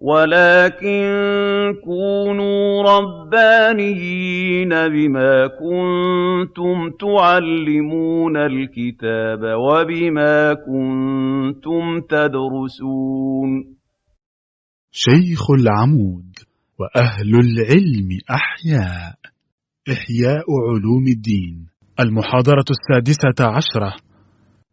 وَلَٰكِن كُونُوا رَبَّانِيِّينَ بِمَا كُنتُمْ تُعَلِّمُونَ الْكِتَابَ وَبِمَا كُنتُمْ تَدْرُسُونَ. شيخ العمود وأهل العلم أحياء إحياء علوم الدين. المحاضرة السادسة عشرة.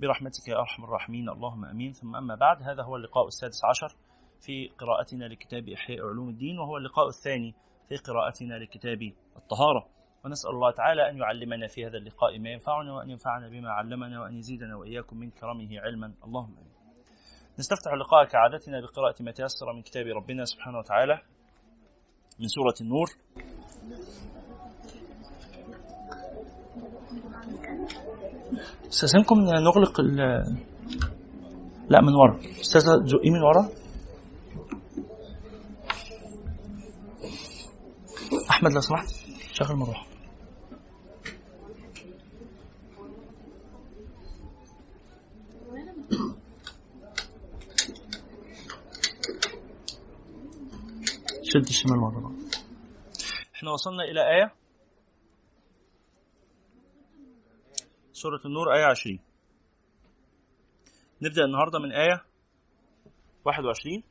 برحمتك يا أرحم الراحمين. اللهم أمين. ثم أما بعد هذا هو اللقاء السادس عشر في قراءتنا لكتاب إحياء علوم الدين وهو اللقاء الثاني في قراءتنا لكتاب الطهارة. ونسأل الله تعالى أن يعلمنا في هذا اللقاء ما ينفعنا وأن ينفعنا بما علمنا وأن يزيدنا وإياكم من كرمه علما. اللهم أمين. نستفتح اللقاء كعادتنا بقراءة ما تيسر من كتاب ربنا سبحانه وتعالى من سورة النور. استاذنكم نغلق ال لا من ورا. أستاذة زقي من ورا. أحمد لو سمحت. شغل مروحة. شد الشمال بقى. إحنا وصلنا إلى آية. سورة النور آية 20 نبدأ النهاردة من آية 21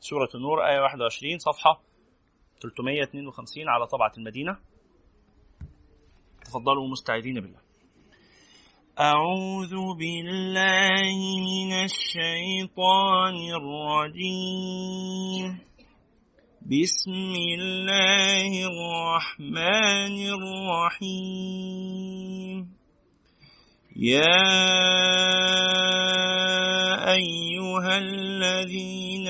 سورة النور آية 21 صفحة 352 على طبعة المدينة. تفضلوا مستعيذين بالله. أعوذ بالله من الشيطان الرجيم. بسم الله الرحمن الرحيم. يا أيها الذين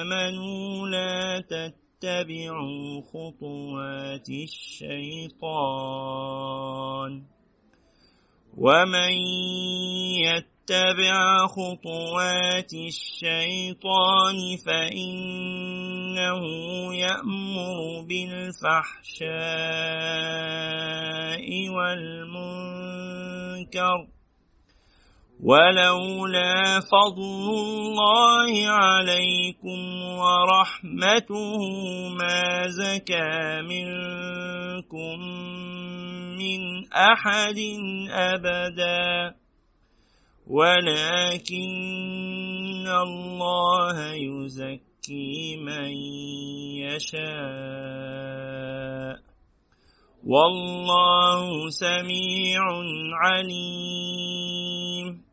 آمنوا لا تتبعوا خطوات الشيطان. ومن يتبع خطوات الشيطان فإنه يأمر بالفحشاء والمنكر ولولا فضل الله عليكم ورحمته ما زكى منكم من أحد ابدا ولكن الله يزكي من يشاء. والله سميع عليم.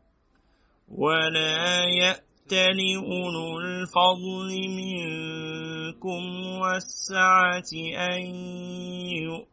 ولا يأتل أولو الفضل منكم والسعة أن يؤتوا.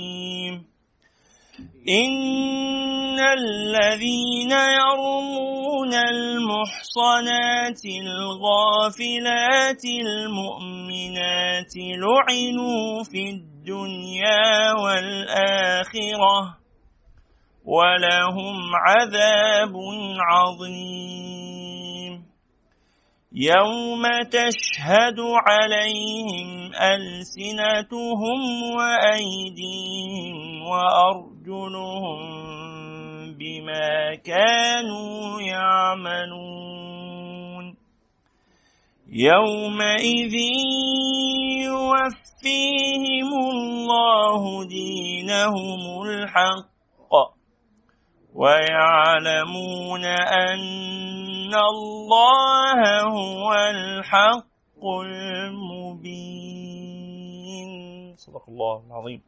إن الذين يرمون المحصنات الغافلات المؤمنات لعنوا في الدنيا والآخرة ولهم عذاب عظيم يوم تشهد عليهم ألسنتهم وأيديهم وأرجلهم بما كانوا يعملون يومئذ يوفيهم الله دينهم الحق ويعلمون أن الله هو الحق المبين. صدق الله العظيم.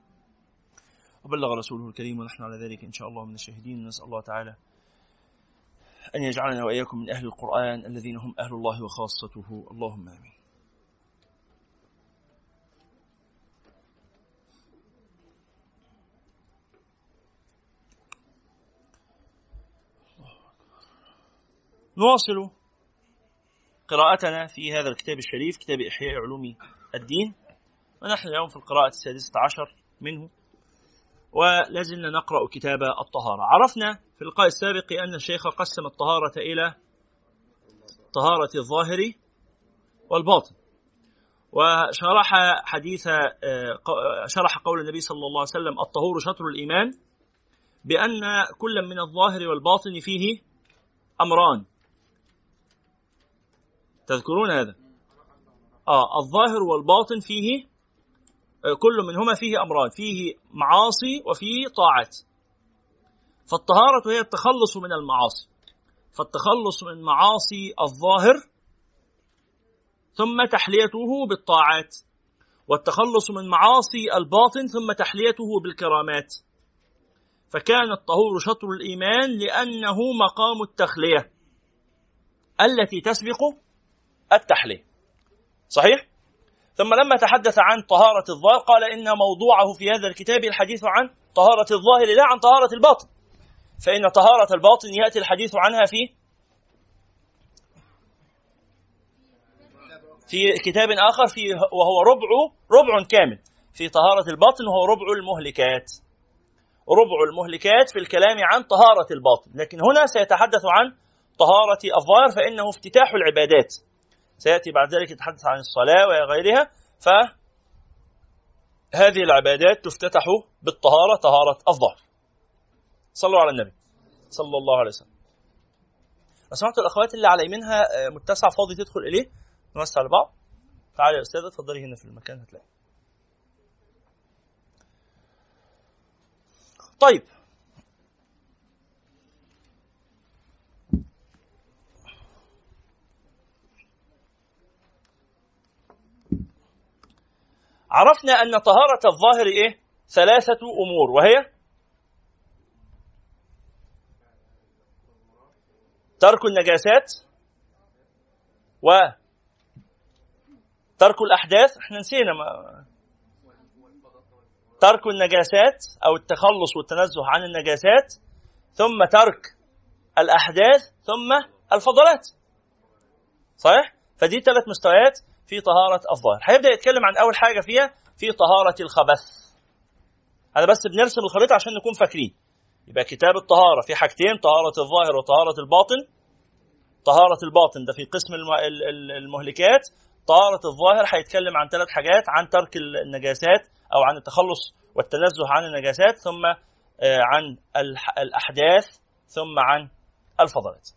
وبلغ رسوله الكريم ونحن على ذلك إن شاء الله من الشاهدين. نسأل الله تعالى أن يجعلنا وإياكم من أهل القرآن الذين هم أهل الله وخاصته. اللهم آمين. نواصل. قراءتنا في هذا الكتاب الشريف كتاب إحياء علوم الدين ونحن اليوم في القراءة السادسة عشر منه ولازلنا نقرأ كتاب الطهارة. عرفنا في اللقاء السابق أن الشيخ قسم الطهارة إلى طهارة الظاهر والباطن. وشرح حديث شرح قول النبي صلى الله عليه وسلم الطهور شطر الإيمان بأن كل من الظاهر والباطن فيه أمران. تذكرون هذا؟ آه الظاهر والباطن فيه آه، كل منهما فيه أمران فيه معاصي وفيه طاعات. فالطهارة هي التخلص من المعاصي. فالتخلص من معاصي الظاهر ثم تحليته بالطاعات. والتخلص من معاصي الباطن ثم تحليته بالكرامات. فكان الطهور شطر الإيمان لأنه مقام التخلية التي تسبق التحلية صحيح؟ ثم لما تحدث عن طهارة الظاهر قال إن موضوعه في هذا الكتاب الحديث عن طهارة الظاهر لا عن طهارة الباطن. فإن طهارة الباطن يأتي الحديث عنها في في كتاب آخر في وهو ربع ربع كامل. في طهارة الباطن وهو ربع المهلكات. ربع المهلكات في الكلام عن طهارة الباطن. لكن هنا سيتحدث عن طهارة الظاهر فإنه افتتاح العبادات. سيأتي بعد ذلك يتحدث عن الصلاة وغيرها فهذه العبادات تفتتح بالطهارة طهارة الظهر صلوا على النبي صلى الله عليه وسلم. سمحتوا الأخوات اللي على يمينها آه، متسع فاضي تدخل إليه؟ نوسع لبعض تعالي يا أستاذة اتفضلي هنا في المكان هتلاقي. طيب عرفنا أن طهارة الظاهر إيه؟ ثلاثة أمور وهي ترك النجاسات و ترك الأحداث إحنا نسينا ما ترك النجاسات أو التخلص والتنزه عن النجاسات ثم ترك الأحداث ثم الفضلات صحيح؟ فدي ثلاث مستويات في طهارة الظاهر. هيبدأ يتكلم عن أول حاجة فيها في طهارة الخبث. أنا بس بنرسم الخريطة عشان نكون فاكرين. يبقى كتاب الطهارة في حاجتين طهارة الظاهر وطهارة الباطن. طهارة الباطن ده في قسم المهلكات. طهارة الظاهر هيتكلم عن ثلاث حاجات عن ترك النجاسات أو عن التخلص والتنزه عن النجاسات ثم آه، عن الأحداث ثم عن الفضلات.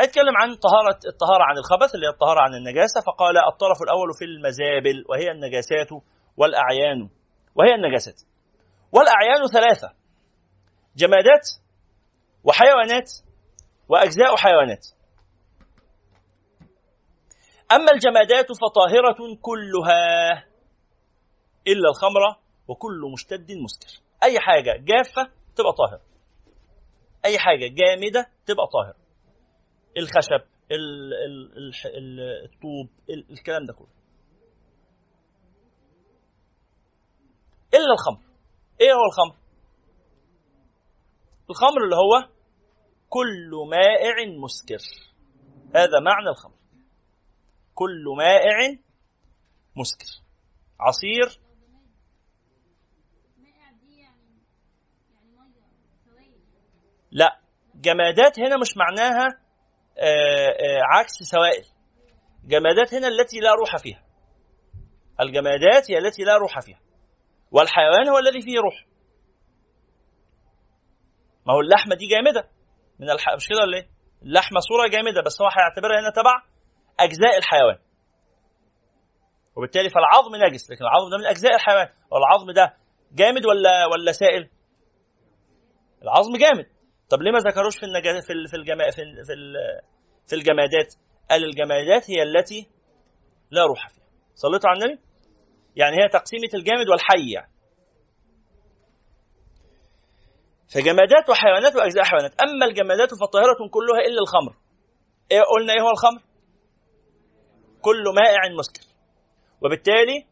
هيتكلم عن طهارة الطهارة عن الخبث اللي هي الطهارة عن النجاسة فقال الطرف الأول في المزابل وهي النجاسات والأعيان. وهي النجاسات. والأعيان ثلاثة. جمادات وحيوانات وأجزاء حيوانات. أما الجمادات فطاهرة كلها إلا الخمرة وكل مشتد مسكر. أي حاجة جافة تبقى طاهرة. أي حاجة جامدة تبقى طاهرة. الخشب ال ال ال الطوب الكلام ده كله. إلا الخمر. إيه هو الخمر؟ الخمر اللي هو كل مائع مسكر. هذا معنى الخمر. كل مائع مسكر. عصير. لا جمادات هنا مش معناها عكس سوائل. جمادات هنا التي لا روح فيها. الجمادات هي التي لا روح فيها. والحيوان هو الذي فيه روح. ما هو اللحمة دي جامدة. من الح... مش كده ولا إيه؟ اللحمة صورة جامدة بس هو هيعتبرها هنا تبع أجزاء الحيوان. وبالتالي فالعظم نجس لكن العظم ده من أجزاء الحيوان. والعظم ده جامد ولا ولا سائل؟ العظم جامد. طب ليه ما ذكروش في النجا في في الجما في في, في الجمادات؟ قال الجمادات هي التي لا روح فيها. صليتوا على النبي؟ يعني هي تقسيمة الجامد والحي يعني. فجمادات وحيوانات وأجزاء حيوانات. أما الجمادات فطاهرة كلها إلا الخمر. إيه قلنا إيه هو الخمر؟ كل مائع مسكر. وبالتالي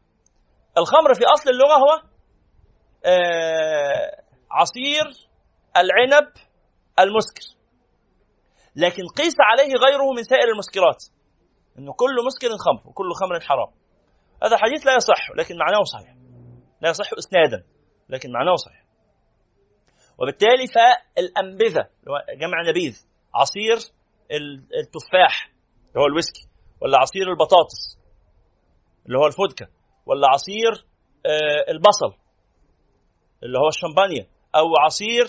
الخمر في أصل اللغة هو آه عصير العنب المسكر. لكن قيس عليه غيره من سائر المسكرات إنه كل مسكر خمر وكل خمر حرام. هذا حديث لا يصح لكن معناه صحيح. لا يصح إسنادا لكن معناه صحيح. وبالتالي فالأنبذة جمع نبيذ عصير التفاح اللي هو الويسكي ولا عصير البطاطس اللي هو الفودكا ولا عصير آه، البصل اللي هو الشمبانيا أو عصير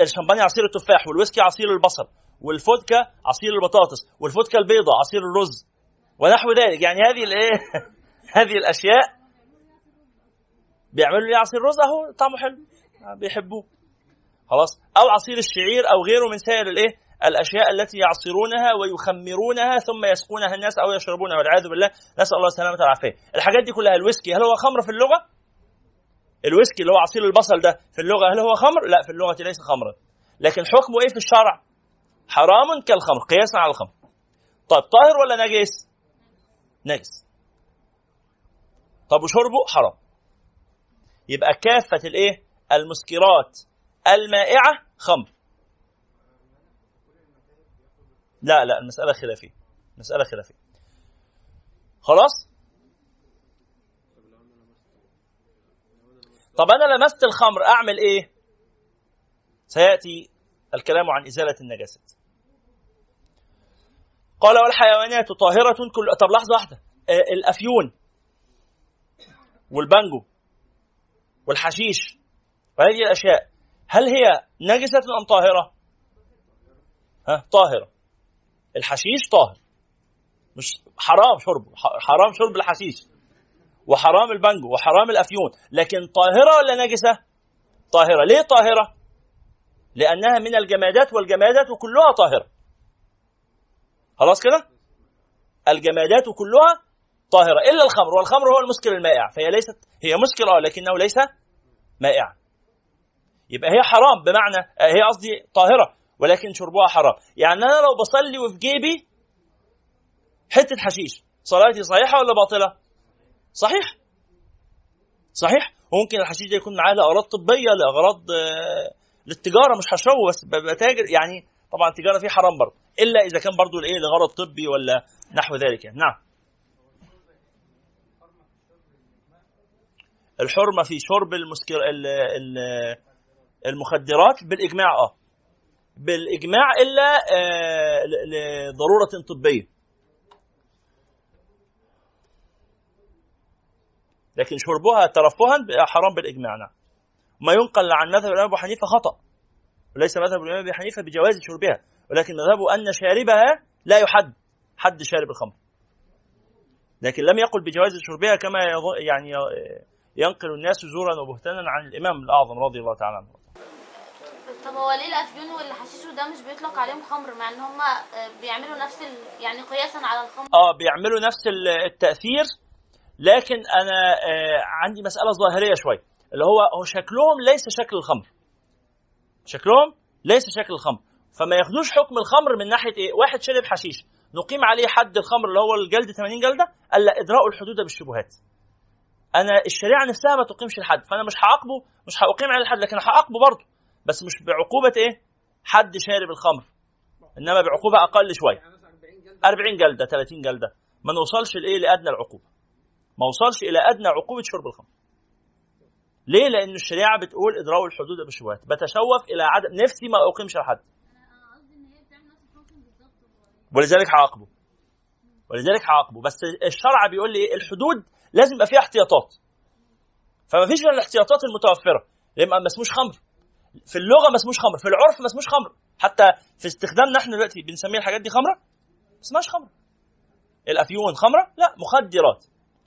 الشمبانيا عصير التفاح والويسكي عصير البصل والفودكا عصير البطاطس والفودكا البيضاء عصير الرز ونحو ذلك. يعني هذه الايه هذه الأشياء بيعملوا لي عصير رز أهو طعمه حلو بيحبوه. خلاص؟ أو عصير الشعير أو غيره من سائر الايه الأشياء التي يعصرونها ويخمرونها ثم يسقونها الناس أو يشربونها والعياذ بالله. نسأل الله السلامة والعافية. الحاجات دي كلها الويسكي هل هو خمر في اللغة؟ الويسكي اللي هو عصير البصل ده في اللغة هل هو خمر؟ لا في اللغة ليس خمرا. لكن حكمه إيه في الشرع؟ حرام كالخمر قياسا على الخمر. طيب طاهر ولا نجس؟ نجس. طب وشربه؟ حرام. يبقى كافة الإيه؟ المسكرات. المائعة؟ خمر. لا لا المسألة خلافية. مسألة خلافية. خلاص؟ طب أنا لمست الخمر أعمل إيه؟ سيأتي الكلام عن إزالة النجاسات. قال والحيوانات طاهرة كل طب لحظة واحدة. آه، الأفيون والبانجو والحشيش وهذه الأشياء هل هي نجسة أم طاهرة؟ ها طاهرة. الحشيش طاهر. مش حرام شربه حرام شرب الحشيش. وحرام البنجو وحرام الأفيون. لكن طاهرة ولا نجسة؟ طاهرة. ليه طاهرة؟ لأنها من الجمادات والجمادات كلها طاهرة. خلاص كده؟ الجمادات كلها طاهرة إلا الخمر. والخمر هو المسكر المائع. فهي ليست هي مسكر آه لكنه ليس مائعا يبقى هي حرام بمعنى هي قصدي طاهرة ولكن شربها حرام. يعني أنا لو بصلي وفي جيبي حتة حشيش صلاتي صحيحة ولا باطلة؟ صحيح. صحيح. وممكن الحشيش ده يكون معاه لأغراض طبية لأغراض آه، للتجارة مش هشربه بس ببقى تاجر يعني طبعا التجارة فيه حرام برضه. إلا إذا كان برضه لايه لغرض طبي ولا نحو ذلك. يعني نعم. الحرمة في شرب المسكر ال ال المخدرات بالإجماع آه. بالإجماع إلا آه لضرورة طبية. لكن شربها ترفها حرام بالإجماع نعم. ما ينقل عن مذهب الإمام أبو حنيفة خطأ. وليس مذهب الإمام ابي حنيفة بجواز شربها. ولكن مذهبه أن شاربها لا يحد حد شارب الخمر. لكن لم يقل بجواز شربها كما يعني ينقل الناس زورا وبهتانا عن الإمام الأعظم رضي الله تعالى عنه. طب هو ليه الافيون والحشيش وده مش بيطلق عليهم خمر مع إن هم بيعملوا نفس ال... يعني قياسا على الخمر؟ آه بيعملوا نفس التأثير لكن أنا آه عندي مسألة ظاهرية شوية اللي هو هو شكلهم ليس شكل الخمر. شكلهم ليس شكل الخمر. فما ياخدوش حكم الخمر من ناحية إيه؟ واحد شرب حشيش نقيم عليه حد الخمر اللي هو الجلد 80 جلدة الا ادراء الحدود بالشبهات. أنا الشريعة نفسها ما تقيمش الحد فأنا مش هعاقبه مش هقيم عليه الحد لكن هعاقبه برضه. بس مش بعقوبة إيه؟ حد شارب الخمر إنما بعقوبة أقل شوية 40 جلدة 30 جلدة. ما نوصلش لإيه؟ لأدنى العقوبة. ما وصلش إلى أدنى عقوبة شرب الخمر. ليه؟ لأن الشريعة بتقول إدراء الحدود بالشبهات. بتشوف إلى عدم نفسي ما أقيمش الحد ولذلك هعاقبه. ولذلك هعاقبه. بس الشرع بيقول لي؟ الحدود لازم يبقى فيها احتياطات. فما فيش من الاحتياطات المتوفرة. لما ما اسموش خمر. في اللغة ما اسموش خمر. في العرف ما اسموش خمر. حتى في استخدامنا إحنا دلوقتي بنسمي الحاجات دي خمرة؟ ما اسمهاش خمرة. الأفيون خمرة؟ لا. مخدرات.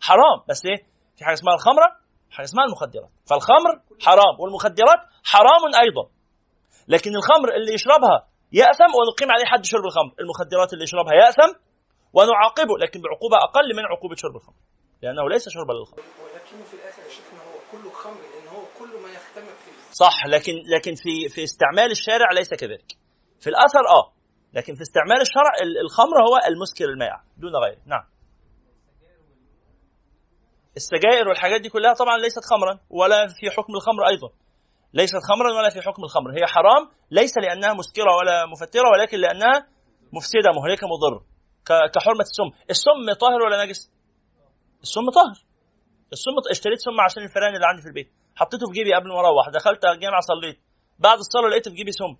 حرام. بس إيه في حاجة اسمها الخمرة حاجة اسمها المخدرات. فالخمر حرام والمخدرات حرام أيضا. لكن الخمر اللي يشربها يأثم ونقيم عليه حد شرب الخمر. المخدرات اللي يشربها يأثم ونعاقبه لكن بعقوبة أقل من عقوبة شرب الخمر. لأنه ليس شربا للخمر. ولكنه في الآخر يا شيخنا هو كله خمر لأن هو كل ما يختمر فيه. صح لكن لكن في في استعمال الشارع ليس كذلك. في الأثر آه لكن في استعمال الشرع ال- الخمر هو المسكر المائع دون غيره. نعم. السجائر والحاجات دي كلها طبعا ليست خمرا ولا في حكم الخمر أيضا. ليست خمرا ولا في حكم الخمر. هي حرام ليس لأنها مسكرة ولا مفترة ولكن لأنها مفسدة مهلكه مضره كحرمة السم. السم طاهر ولا نجس؟ السم طاهر. السم اشتريت سم عشان الفئران اللي عندي في البيت. حطيته في جيبي قبل ما أروح. دخلت الجامع صليت. بعد الصلاة لقيت في جيبي سم.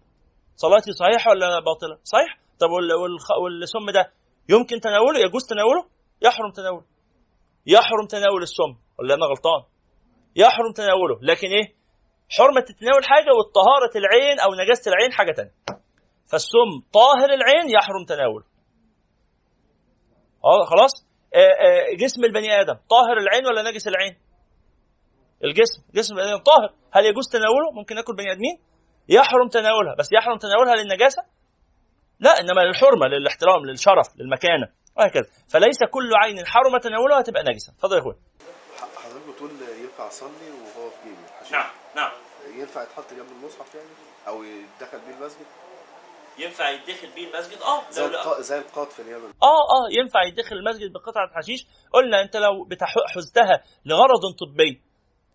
صلاتي صحيحة ولا باطلة؟ صحيح. طب والسم ده يمكن تناوله؟ يجوز تناوله؟ يحرم تناوله. يحرم تناول السم. ولا أنا غلطان؟ يحرم تناوله. لكن إيه؟ حرمة تناول حاجة والطهارة العين أو نجاسة العين حاجة تانية. فالسم طاهر العين يحرم تناوله. آه خلاص؟ آه، آه، جسم البني آدم طاهر العين ولا نجس العين؟ الجسم جسم البني آدم طاهر. هل يجوز تناوله؟ ممكن نأكل بني آدمين. يحرم تناولها. بس يحرم تناولها للنجاسة؟ لا إنما للحرمة للاحترام للشرف للمكانة. وهكذا. فليس كل عين حرم تناولها تبقى نجسة. اتفضل يا اخويا حضرتك بتقول ينفع أصلي وهو في جيبي. الحشيش نعم ينفع يتحط جنب المصحف يعني؟ أو يدخل بيه المسجد؟ ينفع يدخل بيه المسجد؟ آه زي الق... زي القاط في اليمن آه آه ينفع يدخل المسجد بقطعة حشيش. قلنا أنت لو بتح- حزتها لغرض طبي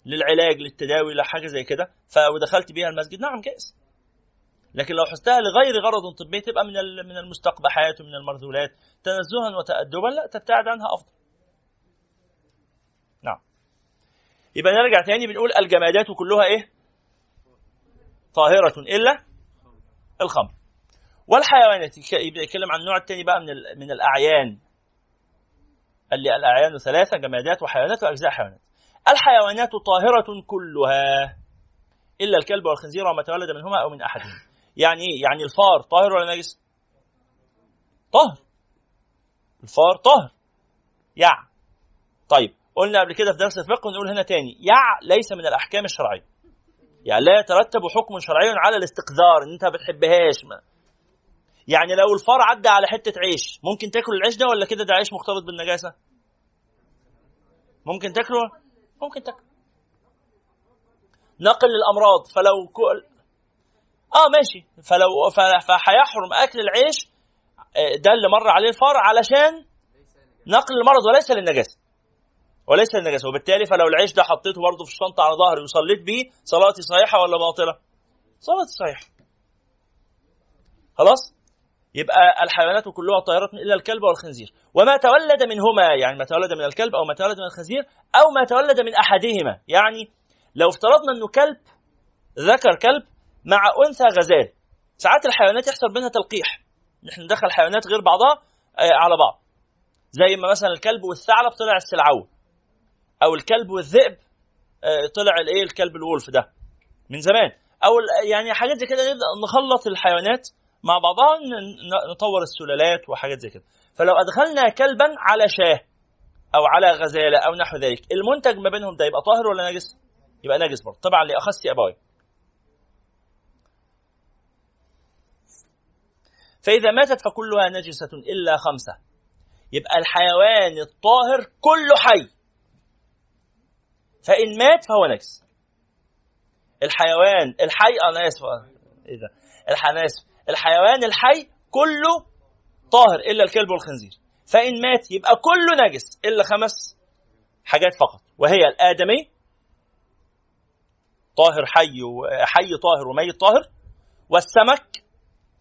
للعلاج للتداوي لحاجة زي كده ف ودخلت بيها المسجد نعم جائز. لكن لو حزتها لغير غرض طبي تبقى من من المستقبحات ومن المرذولات. تنزها وتأدبا لا تبتعد عنها أفضل. نعم. يبقى نرجع تاني بنقول الجمادات كلها إيه؟ طاهرة إلا الخمر. والحيوانات يتكلم عن النوع الثاني بقى من من الأعيان. قال لي الأعيان ثلاثة جمادات وحيوانات وأجزاء حيوانات. الحيوانات طاهرة كلها إلا الكلب والخنزير وما تولد منهما أو من أحدهما. يعني إيه؟ يعني الفار طاهر ولا نجس؟ طاهر. الفار طاهر. يع. طيب قلنا قبل كده في درس الفقه ونقول هنا تاني يع ليس من الأحكام الشرعية. يعني لا يترتب حكم شرعي على الاستقذار إن أنت ما بتحبهاش ما. يعني لو الفار عدى على حتة عيش ممكن تاكل العيش ده ولا كده؟ ده عيش مختلط بالنجاسة. ممكن تاكله؟ ممكن تاكله. نقل الامراض فلو آه ماشي فلو فهيحرم أكل العيش آه، ده اللي مر عليه الفار علشان نقل المرض وليس للنجاسة وليس للنجاسة وبالتالي فلو العيش ده حطيته برضه في الشنطة على ظهري وصليت بيه صلاتي صحيحة ولا باطلة؟ صلاتي صحيحة. خلاص؟ يبقى الحيوانات كلها طاهرة إلا الكلب والخنزير وما تولد منهما يعني ما تولد من الكلب أو ما تولد من الخنزير أو ما تولد من أحدهما يعني لو افترضنا أنه كلب ذكر كلب مع أنثى غزال. ساعات الحيوانات يحصل بينها تلقيح. نحن ندخل حيوانات غير بعضها آه، على بعض. زي ما مثلا الكلب والثعلب طلع السلعوه أو الكلب والذئب آه، طلع الإيه؟ الكلب الولف ده. من زمان. أو يعني حاجات زي كده نخلط الحيوانات مع بعضها نطور السلالات وحاجات زي كده. فلو أدخلنا كلبا على شاة أو على غزالة أو نحو ذلك المنتج ما بينهم ده يبقى طاهر ولا نجس؟ يبقى نجس برضه. طبعا لأخص ابويه فإذا ماتت فكلها نجسة إلا خمسة. يبقى الحيوان الطاهر كله حي. فإن مات فهو نجس. الحيوان الحي أنا آسف. إيه ده؟ الح- أنا آسف. الحيوان الحي كله طاهر إلا الكلب والخنزير. فإن مات يبقى كله نجس إلا خمس حاجات فقط. وهي الآدمي طاهر حي وحي طاهر وميت طاهر. والسمك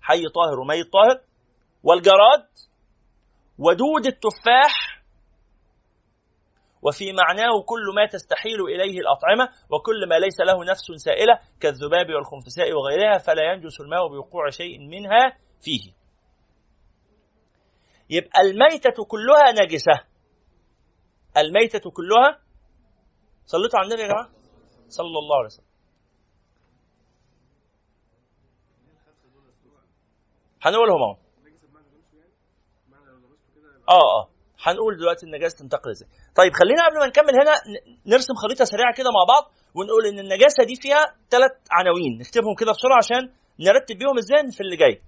حي طاهر وميت طاهر. والجراد ودود التفاح وفي معناه كل ما تستحيل إليه الأطعمة وكل ما ليس له نفس سائلة كالذباب والخنفساء وغيرها فلا ينجس الماء بوقوع شيء منها فيه. يبقى الميتة كلها نجسة. الميتة كلها صليتوا على النبي يا جماعة؟ صلى الله عليه وسلم. هنقولهم اهو. آه آه. هنقول دلوقتي النجاسة تنتقل إزاي. طيب خلينا قبل ما نكمل هنا نرسم خريطة سريعة كده مع بعض ونقول إن النجاسة دي فيها ثلاث عناوين. نكتبهم كده بسرعة عشان نرتب بيهم إزاي في اللي جاي.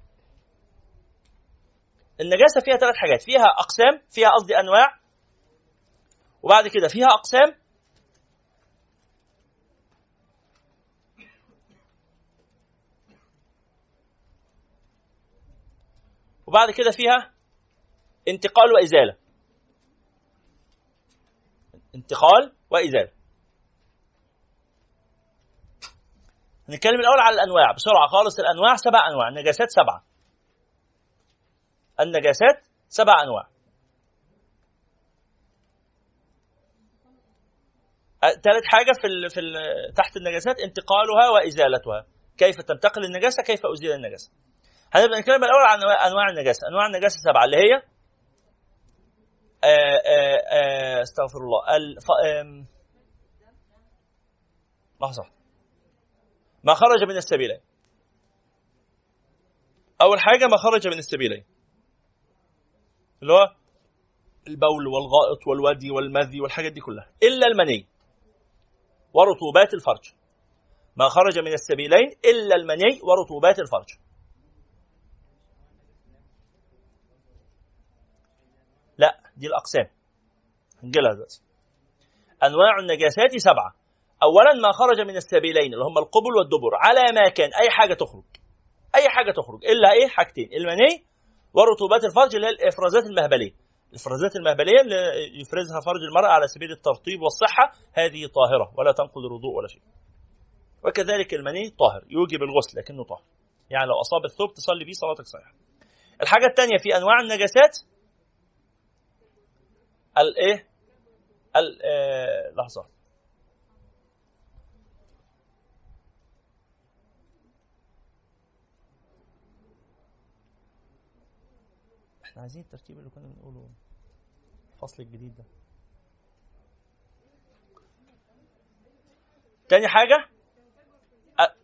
النجاسة فيها ثلاث حاجات. فيها أقسام فيها قصدي أنواع وبعد كده فيها أقسام وبعد كده فيها انتقال وإزالة. انتقال وإزالة. هنتكلم الأول على الأنواع بسرعة خالص. الأنواع سبع أنواع النجاسات سبعة. النجاسات سبع أنواع. ثالث حاجة في ال في ال تحت النجاسات انتقالها وإزالتها. كيف تنتقل النجاسة؟ كيف أزيل النجاسة؟ هنبدا نتكلم الأول عن انواع النجاسة. أنواع النجاسة سبعه اللي هي آه، آه، آه، استغفر الله. الف... لحظة ما خرج من السبيلين. أول حاجة ما خرج من السبيلين. اللي هو البول والغائط والودي والمذي والحاجات دي كلها. إلا المني ورطوبات الفرج. ما خرج من السبيلين إلا المني ورطوبات الفرج لا دي الأقسام. هنجيلها دلوقتي. أنواع النجاسات سبعة. اولا ما خرج من السبيلين اللي هم القبل والدبر. على ما كان. أي حاجة تخرج. أي حاجة تخرج. إلا إيه؟ حاجتين. المني ورطوبات الفرج اللي هي الإفرازات المهبلية. الإفرازات المهبلية اللي يفرزها فرج المرأة على سبيل الترطيب والصحة. هذه طاهرة ولا تنقض الوضوء ولا شيء. وكذلك المني طاهر. يوجب الغسل لكنه طاهر. يعني لو أصاب الثوب تصلي بيه صلاتك صحيحة. الحاجة الثانية في أنواع النجاسات الايه ال آه لحظة. إحنا عايزين الترتيب اللي كنا بنقوله الفصل الجديد ده. تاني حاجة؟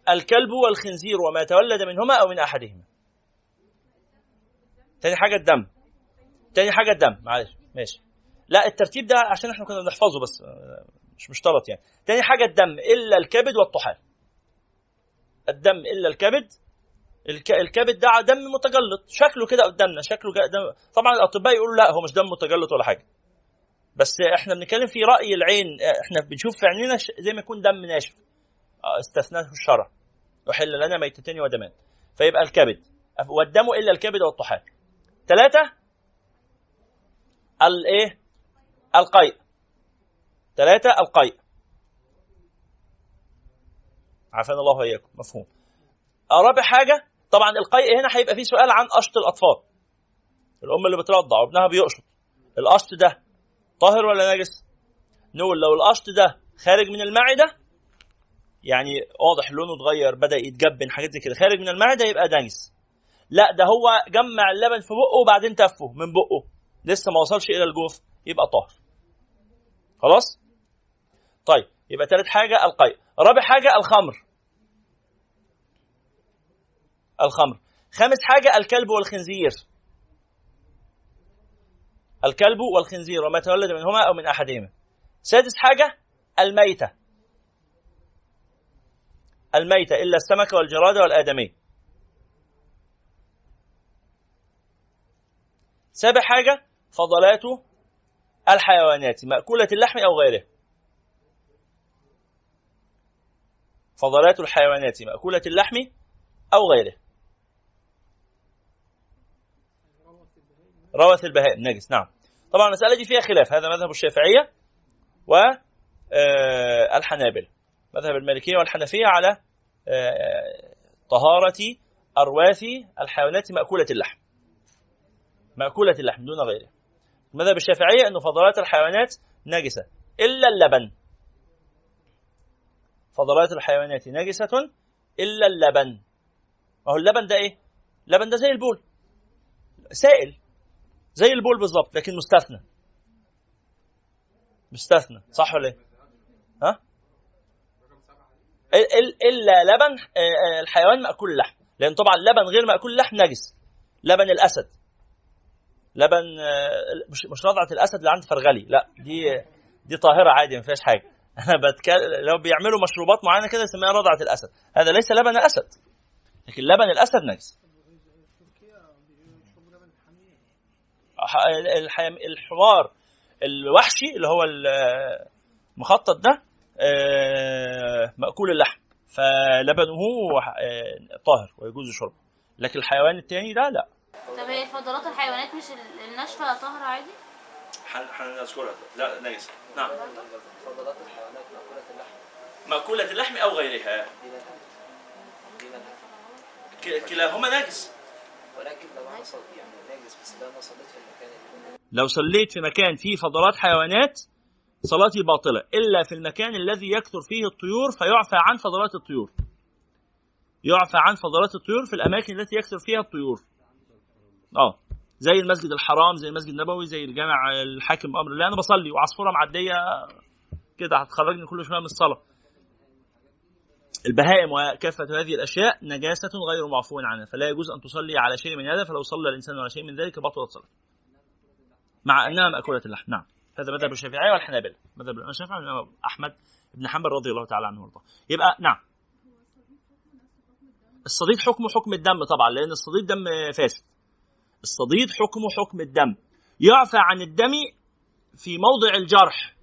الكلب والخنزير وما تولد منهما أو من أحدهما. تاني حاجة الدم. تاني حاجة الدم. معلش. ماشي. لا الترتيب ده عشان إحنا كنا بنحفظه بس مش مشترط يعني. تاني حاجة الدم إلا الكبد والطحال. الدم إلا الكبد الكبد ده دم متجلط. شكله كده قدامنا شكله دم. طبعا الأطباء يقولوا لا هو مش دم متجلط ولا حاجة. بس إحنا بنتكلم في رأي العين إحنا بنشوف في عينينا زي ما يكون دم ناشف. آه، استثناه الشرع. يحل لنا ميتتين ودمان. فيبقى الكبد. والدم إلا الكبد والطحال. ثلاثة الايه القيء. ثلاثة القيء. عافانا الله وإياكم. مفهوم. رابع حاجة طبعا القيء هنا هيبقى فيه سؤال عن قشط الأطفال. الام اللي بترضع وابنها بيقشط. القشط ده طاهر ولا نجس؟ نقول لو القشط ده خارج من المعدة يعني واضح لونه اتغير بدأ يتجبن حاجات زي كده. خارج من المعدة يبقى نجس. لا ده هو جمع اللبن في بقه وبعدين تفه من بقه. لسه ما وصلش إلى الجوف يبقى طاهر. خلاص؟ طيب يبقى ثالث حاجة القيء رابع حاجة الخمر. الخمر. خامس حاجة الكلب والخنزير. الكلب والخنزير وما تولد منهما أو من أحدهما. سادس حاجة الميتة. الميتة إلا السمك والجراد والآدمي. سابع حاجة فضلات الحيوانات مأكولة اللحم أو غيره. فضلات الحيوانات مأكولة اللحم أو غيره. روث البهائم نجس نعم. طبعا المسألة دي فيها خلاف هذا مذهب الشافعية والحنابل آه، مذهب المالكية والحنفية على آه، طهارة أرواث الحيوانات مأكولة اللحم. مأكولة اللحم دون غيره. المذهب الشافعية أن فضلات الحيوانات نجسة إلا اللبن. فضلات الحيوانات نجسة إلا اللبن. ما هو اللبن ده إيه؟ اللبن ده زي البول. سائل. زي البول بالظبط لكن مستثنى. مستثنى. صح ولا إيه؟ ها؟ إلا لبن آه، آه، الحيوان مأكول اللحم لأن طبعا لبن غير مأكول اللحم نجس. لبن الأسد. لبن آه، مش مش رضعة الأسد اللي عند فرغلي لا دي دي طاهرة عادي ما فيهاش حاجة. أنا بتكلم لو بيعملوا مشروبات معينة كده يسميها رضعة الأسد. هذا ليس لبن الأسد لكن لبن الأسد نجس. الحمار الوحشي اللي هو المخطط ده آه، مأكول اللحم. فلبنه آه، طاهر ويجوز شربه. لكن الحيوان التاني ده لا. طب هي فضلات الحيوانات مش ال- الناشفة طاهرة عادي؟ هنذكرها لا نجس نعم. فضلات الحيوانات مأكولة اللحم. مأكولة اللحم أو غيرها. كلاهما نجس ولكن لو صليت يعني ناجس بس لو أنا صليت في المكان اللي لو صليت في مكان فيه فضلات حيوانات صلاتي باطلة. إلا في المكان الذي يكثر فيه الطيور فيعفى عن فضلات الطيور. يعفى عن فضلات الطيور في الأماكن التي يكثر فيها الطيور. آه. زي المسجد الحرام زي المسجد النبوي زي الجامع الحاكم بأمر الله. أنا بصلي وعصفورة معدية كده هتخرجني كل شوية من الصلاة. البهائم وكافة هذه الأشياء نجاسة غير معفو عنها فلا يجوز أن تصلي على شيء من هذا فلو صلى الإنسان على شيء من ذلك بطلت صلاته. مع أنها مأكولة اللحم. نعم. هذا مذهب الشافعية والحنابلة. مذهب الأمام الشافعي أحمد بن حنبل رضي الله تعالى عنه وارضاه. يبقى نعم. الصديد حكمه حكم الدم طبعا لأن الصديد دم فاسد. الصديد حكمه حكم الدم. يعفى عن الدم في موضع الجرح.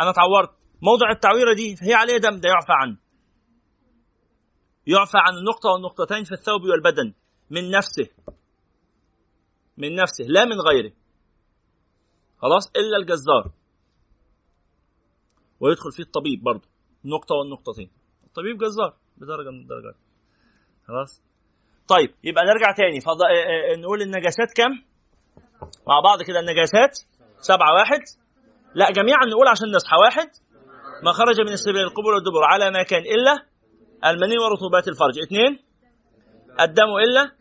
أنا اتعورت موضع التعويرة دي هي عليه دم ده يعفى عنه. يعفى عن النقطة والنقطتين في الثوب والبدن. من نفسه. من نفسه لا من غيره. خلاص؟ إلا الجزار. ويدخل فيه الطبيب برضه. نقطة والنقطتين. الطبيب جزار. بدرجة من الدرجات. خلاص؟ طيب يبقى نرجع تاني. فض... آه، آه، نقول النجاسات كم مع بعض كده النجاسات. سبعة واحد. لا جميعا نقول عشان نصحى. واحد. ما خرج من السبيل القبول والدبر على ما كان إلا المني ورطوبات الفرج. اثنين. الدم إلا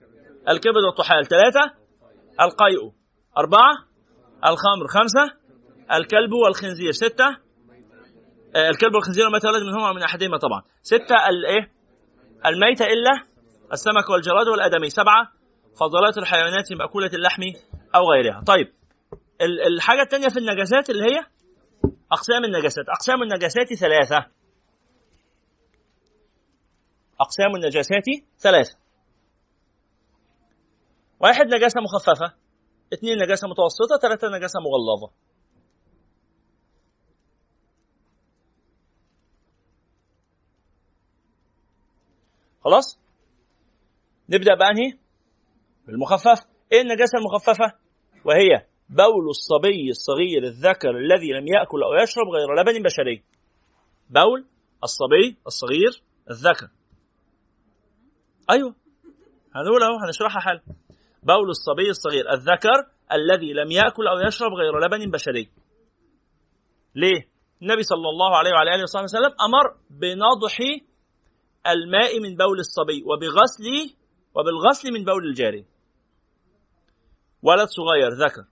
الكبد والطحال. ثلاثة. القيء أربعة. الخمر خمسة. الكلب والخنزير ستة. آه، الكلب والخنزير وما تولد منهما من أحدهما طبعا. ستة الإيه الميتة إلا السمك والجراد والآدمي سبعة فضلات الحيوانات مأكولة اللحم أو غيرها. طيب ال- الحاجة الثانية في النجاسات اللي هي أقسام النجاسات. أقسام النجاسات ثلاثة. أقسام النجاسات ثلاثة. واحد نجاسة مخففة. اثنين نجاسة متوسطة. ثلاثة نجاسة مغلظة. خلاص؟ نبدأ بأنهي بالمخفف. إيه النجاسة المخففة؟ وهي بول الصبي الصغير الذكر الذي لم يأكل أو يشرب غير لبن بشري. بول الصبي الصغير الذكر. أيوه. هنقول أهو هنشرحها حال بول الصبي الصغير الذكر الذي لم يأكل أو يشرب غير لبن بشري. ليه؟ النبي صلى الله عليه وعلى آله وصحبه وسلم أمر بنضح الماء من بول الصبي وبغسل وبالغسل من بول الجاري. ولد صغير ذكر.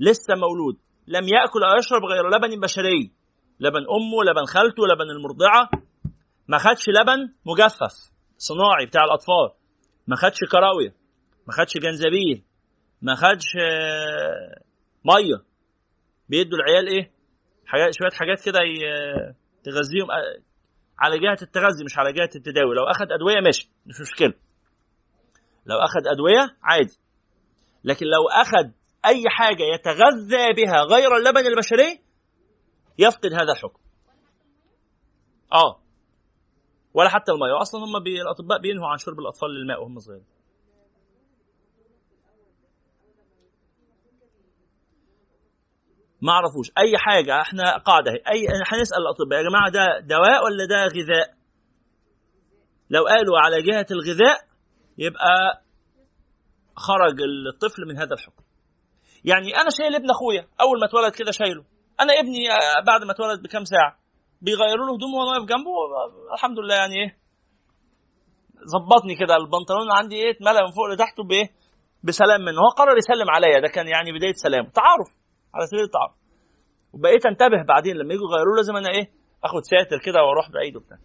لسه مولود. لم يأكل أو يشرب غير لبن بشري. لبن أمه لبن خالته لبن المرضعة. ما خدش لبن مجفف. صناعي بتاع الأطفال. ما خدش كراوية. ما خدش جنزبيل ما خدش آه، مية. بيدوا العيال إيه؟ حاجات شوية حاجات كده ي- تغذيهم آه، على جهة التغذي مش على جهة التداوي لو اخذ أدوية ماشي مش مشكلة. لو أخذ أدوية عادي. لكن لو أخذ أي حاجة يتغذى بها غير اللبن البشري يفقد هذا الحكم. آه. ولا حتى الميه أصلا هم بي... الأطباء بينهوا عن شرب الأطفال للماء وهم صغيرين. ما اعرفوش أي حاجة إحنا قاعدة اي هنسال الأطباء يا جماعة ده دواء ولا ده غذاء؟ لو قالوا على جهة الغذاء يبقى خرج الطفل من هذا الحكم. يعني أنا شايل ابن أخويا أول ما اتولد كده شايله. أنا ابني آه، بعد ما اتولد بكام ساعة. بيغيروا له هدومه وأنا واقف جنبه الحمد لله يعني إيه ظبطني كده البنطلون عندي إيه اتملى من فوق لتحته بايه بسلام منه. هو قرر يسلم عليا ده كان يعني بداية سلامه. تعارف على سبيل التعارف. وبقيت أنتبه بعدين لما يجوا يغيروا لازم أنا إيه آخد ساتر كده وأروح بعيد وبتاع.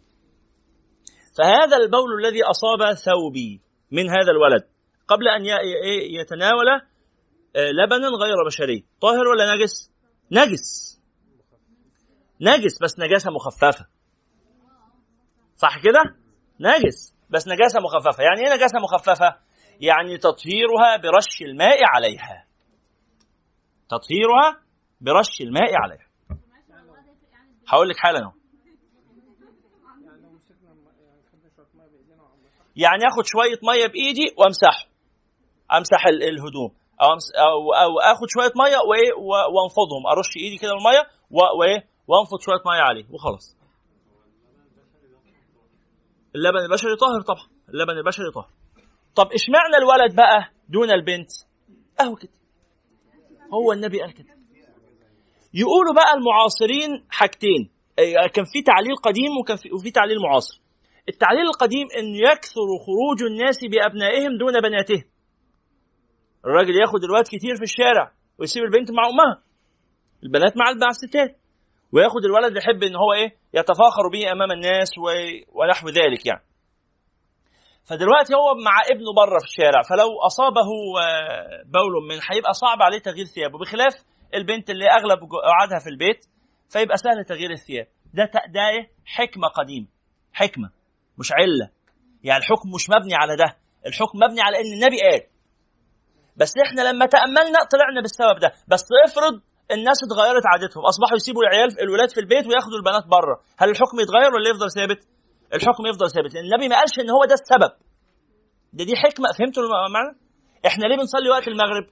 فهذا البول الذي أصاب ثوبي. من هذا الولد. قبل ي- يتناول آه، لبنا غير بشري. طاهر ولا نجس؟ نجس. نجس بس نجاسة مخففة. صح كده؟ نجس بس نجاسة مخففة. يعني إيه نجاسة مخففة؟ يعني تطهيرها برش الماء عليها. تطهيرها برش الماء عليها. هقول لك حالا أهو يعني لو مسكنا م- يعني خدنا شوية ميه بايدينا وعملنا يعني اخد شوية مية بإيدي وأمسحه. أمسح ال- الهدوم. أو أو أو اخد شوية مية وإيه وأنفضهم. أرش إيدي كده بالميه وإيه وأنفض شوية مية عليه وخلاص. اللبن البشري طاهر طبعا. اللبن البشري طاهر. طب إشمعنى الولد بقى دون البنت؟ اهو كده. هو النبي قال كده. يقولوا بقى المعاصرين حاجتين. إيه، كان في تعليل قديم وكان في وفي تعليل معاصر. التعليل القديم إن يكثر خروج الناس بأبنائهم دون بناتهم. الراجل ياخد الواد كتير في الشارع ويسيب البنت مع أمها البنات مع مع الستات وياخد الولد يحب إن هو إيه يتفاخر به أمام الناس و... ونحو ذلك يعني. فدلوقتي هو مع ابنه بره في الشارع فلو أصابه آه، بول من هيبقى صعب عليه تغيير ثيابه بخلاف البنت اللي أغلب قعدها في البيت فيبقى سهل تغيير الثياب. ده ده إيه؟ حكمة قديمة حكمة. مش علة. يعني الحكم مش مبني على ده. الحكم مبني على إن النبي قال. بس إحنا لما تأملنا طلعنا بالسبب ده. بس افرض الناس اتغيرت عادتهم. أصبحوا يسيبوا العيال الولاد في البيت وياخدوا البنات بره. هل الحكم يتغير ولا يفضل ثابت؟ الحكم يفضل ثابت. لأن النبي ما قالش إن هو ده السبب. ده دي حكمة. فهمتوا المعنى إحنا ليه بنصلي وقت المغرب؟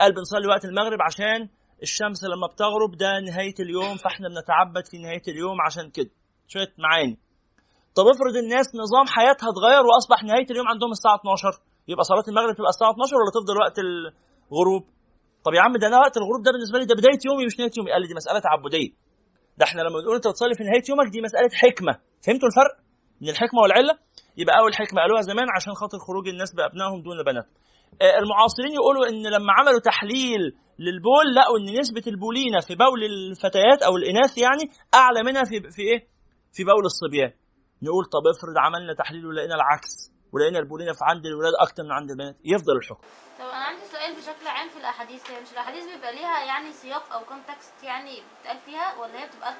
قال بنصلي وقت المغرب عشان الشمس لما بتغرب ده نهاية اليوم فإحنا بنتعبد في نهاية اليوم عشان كده. شوية معاني. طب افرض الناس نظام حياتها اتغير واصبح نهاية اليوم عندهم الساعة 12 يبقى صلاة المغرب تبقى الساعة 12 ولا تفضل وقت الغروب؟ طب يا عم ده أنا وقت الغروب ده بالنسبة لي ده بداية يومي مش نهاية يومي. قال لي دي مسألة تعبدية. ده إحنا لما بنقول أنت بتصلي في نهاية يومك دي مسألة حكمة. فهمتوا الفرق من الحكمة والعلة؟ يبقى أول حكمة قالوها زمان عشان خاطر خروج الناس بأبنائهم دون بنات. آه، المعاصرين يقولوا إن لما عملوا تحليل للبول لقوا إن نسبة البولينة في بول الفتيات أو الإناث يعني أعلى منها في في إيه؟ في بول الصبيان. نقول طب افرض عملنا تحليل ولقينا العكس ولقينا البولينه في عند الولاد أكتر من عند البنات يفضل الحكم. طب أنا عندي سؤال بشكل عام في الأحاديث هي مش الأحاديث بيبقى ليها يعني سياق أو كونتكست يعني بيتقال فيها ولا هي بتبقى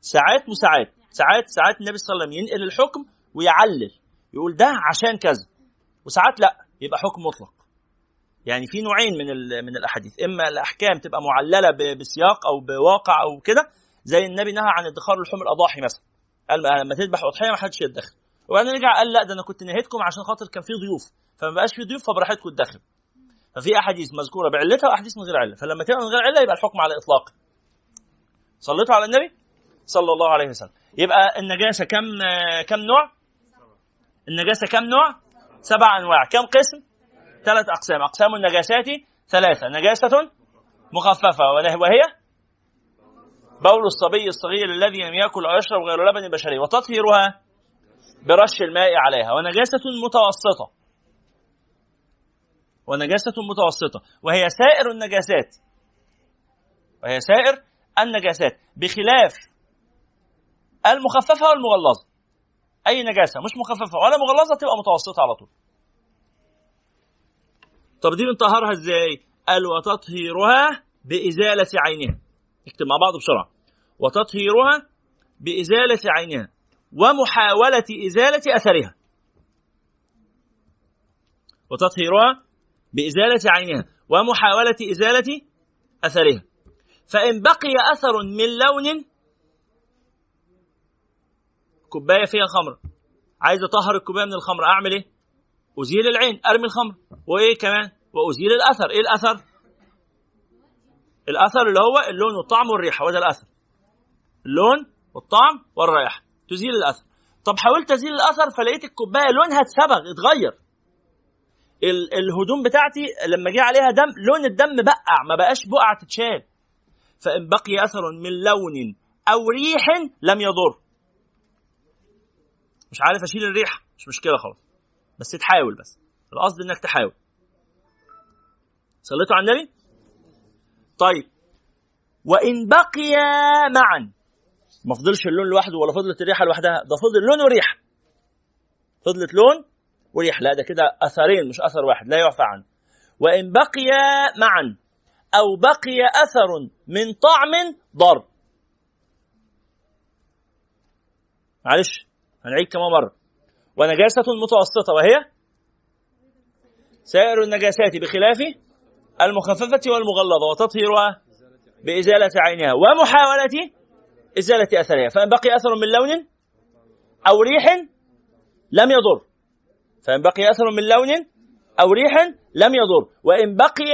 ساعات وساعات ساعات ساعات النبي صلى الله عليه وسلم ينقل الحكم ويعلل يقول ده عشان كذا وساعات لأ يبقى حكم مطلق. يعني في نوعين من من الأحاديث إما الأحكام تبقى معللة بسياق أو بواقع أو كده زي النبي نهى عن ادخار لحوم الأضاحي مثلا. قال ما- لما تذبح أضحية ما حدش يدخر وبعدين رجع قال لا ده أنا كنت نهيتكم عشان خاطر كان في ضيوف. فما بقاش في ضيوف فبراحتكم تدخر ففي أحاديث مذكورة. بعلتها واحاديث من غير علة. فلما تبقى من غير علة يبقى الحكم على اطلاق صليتوا على النبي؟ صلى الله عليه وسلم. يبقى النجاسة كم كم نوع؟ النجاسة كم نوع؟ سبع أنواع. كم قسم؟ ثلاث أقسام. أقسام النجاسات ثلاثة. نجاسة مخففة وهي بول الصبي الصغير الذي لم يأكل أو يشرب غير لبن البشري وتطهيرها برش الماء عليها ونجاسة متوسطة. ونجاسة متوسطة. وهي سائر النجاسات. وهي سائر النجاسات. بخلاف المخففة والمغلظة. أي نجاسة؟ مش مخففة. ولا مغلظة تبقى متوسطة على طول. طب دي بنطهرها إزاي؟ قال وتطهيرها بإزالة عينها. اكتب مع بعض بسرعة. وتطهيرها بإزالة عينها ومحاولة إزالة أثرها. وتطهيرها بإزالة عينها ومحاولة إزالة أثرها. فإن بقي أثر من لون كوباية فيها خمر. عايز أطهر الكوباية من الخمر أعمل إيه؟ أزيل العين أرمي الخمر. وإيه كمان؟ وأزيل الأثر. إيه الأثر؟ الأثر اللي هو اللون والطعم والريحة وده الأثر. اللون والطعم والرائحه تزيل الأثر. طب حاولت ازيل الأثر فلقيت الكوباية لونها اتسبغ اتغير. ال- الهدوم بتاعتي لما جه عليها دم لون الدم بقع ما بقاش بقعه تتشال. فإن بقي أثر من لون أو ريح لم يضر. مش عارف أشيل الريحة مش مشكلة خلاص بس تحاول بس. القصد إنك تحاول. صليتوا على النبي؟ طيب. وإن بقي معا. ما فضلش اللون لوحده ولا فضلت الريحة لوحدها ده فضل لون وريحة. فضلت لون وريح لا ده كده أثرين مش أثر واحد لا يعفى عنه. وإن بقي معا أو بقي أثر من طعم ضر معلش هنعيد كمان مرة. ونجاسة متوسطة وهي؟ سائر النجاسات بخلاف المخففة والمغلظة وتطهيرها بإزالة عينها ومحاولة إزالة أثرها. فإن بقي أثر من لون أو ريح لم يضر. فإن بقي أثر من لون أو ريح لم يضر. وإن بقي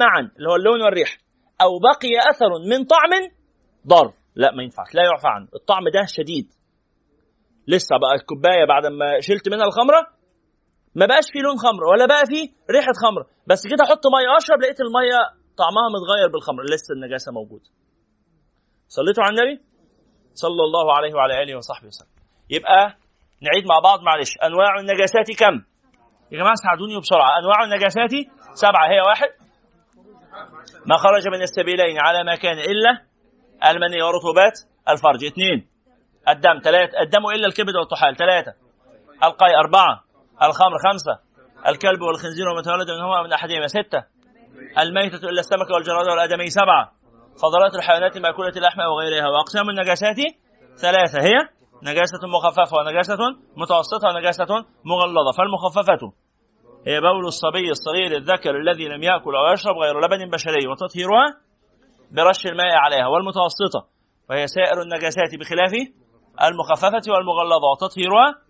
معا اللي هو اللون والريح أو بقي أثر من طعم ضر لا ما ينفعش. لا يعفى عنه. الطعم ده شديد. لسه بقى الكوباية بعد ما شلت منها الخمرة ما بقاش فيه لون خمره ولا بقى فيه ريحة خمره بس كده أحط مية أشرب لقيت المية طعمها متغير بالخمر لسه النجاسة موجوده صليتوا على النبي؟ صلى الله عليه وعلى آله وصحبه وسلم. يبقى نعيد مع بعض معلش. أنواع النجاسات كم؟ يا جماعة ساعدوني بسرعة. أنواع النجاسات سبعة. هي واحد. ما خرج من السبيلين على ما كان إلا المني ورطوبات الفرج. اثنين. الدم. ثلاثة. الدم إلا الكبد والطحال. ثلاثة. القي. أربعة. الخمر خمسة. الكلب والخنزير وما تولد منهما من أحدهما ستة. الميتة إلا السمك والجراد والآدمي سبعة. فضلات الحيوانات المأكولة اللحم وغيرها وأقسام النجاسات ثلاثة. هي نجاسة مخففة ونجاسة متوسطة ونجاسة مغلظة. فالمخففة هي بول الصبي الصغير الذكر الذي لم يأكل أو يشرب غير لبن بشري وتطهيرها برش الماء عليها. والمتوسطة. وهي سائر النجاسات بخلاف المخففة والمغلظة. وتطهيرها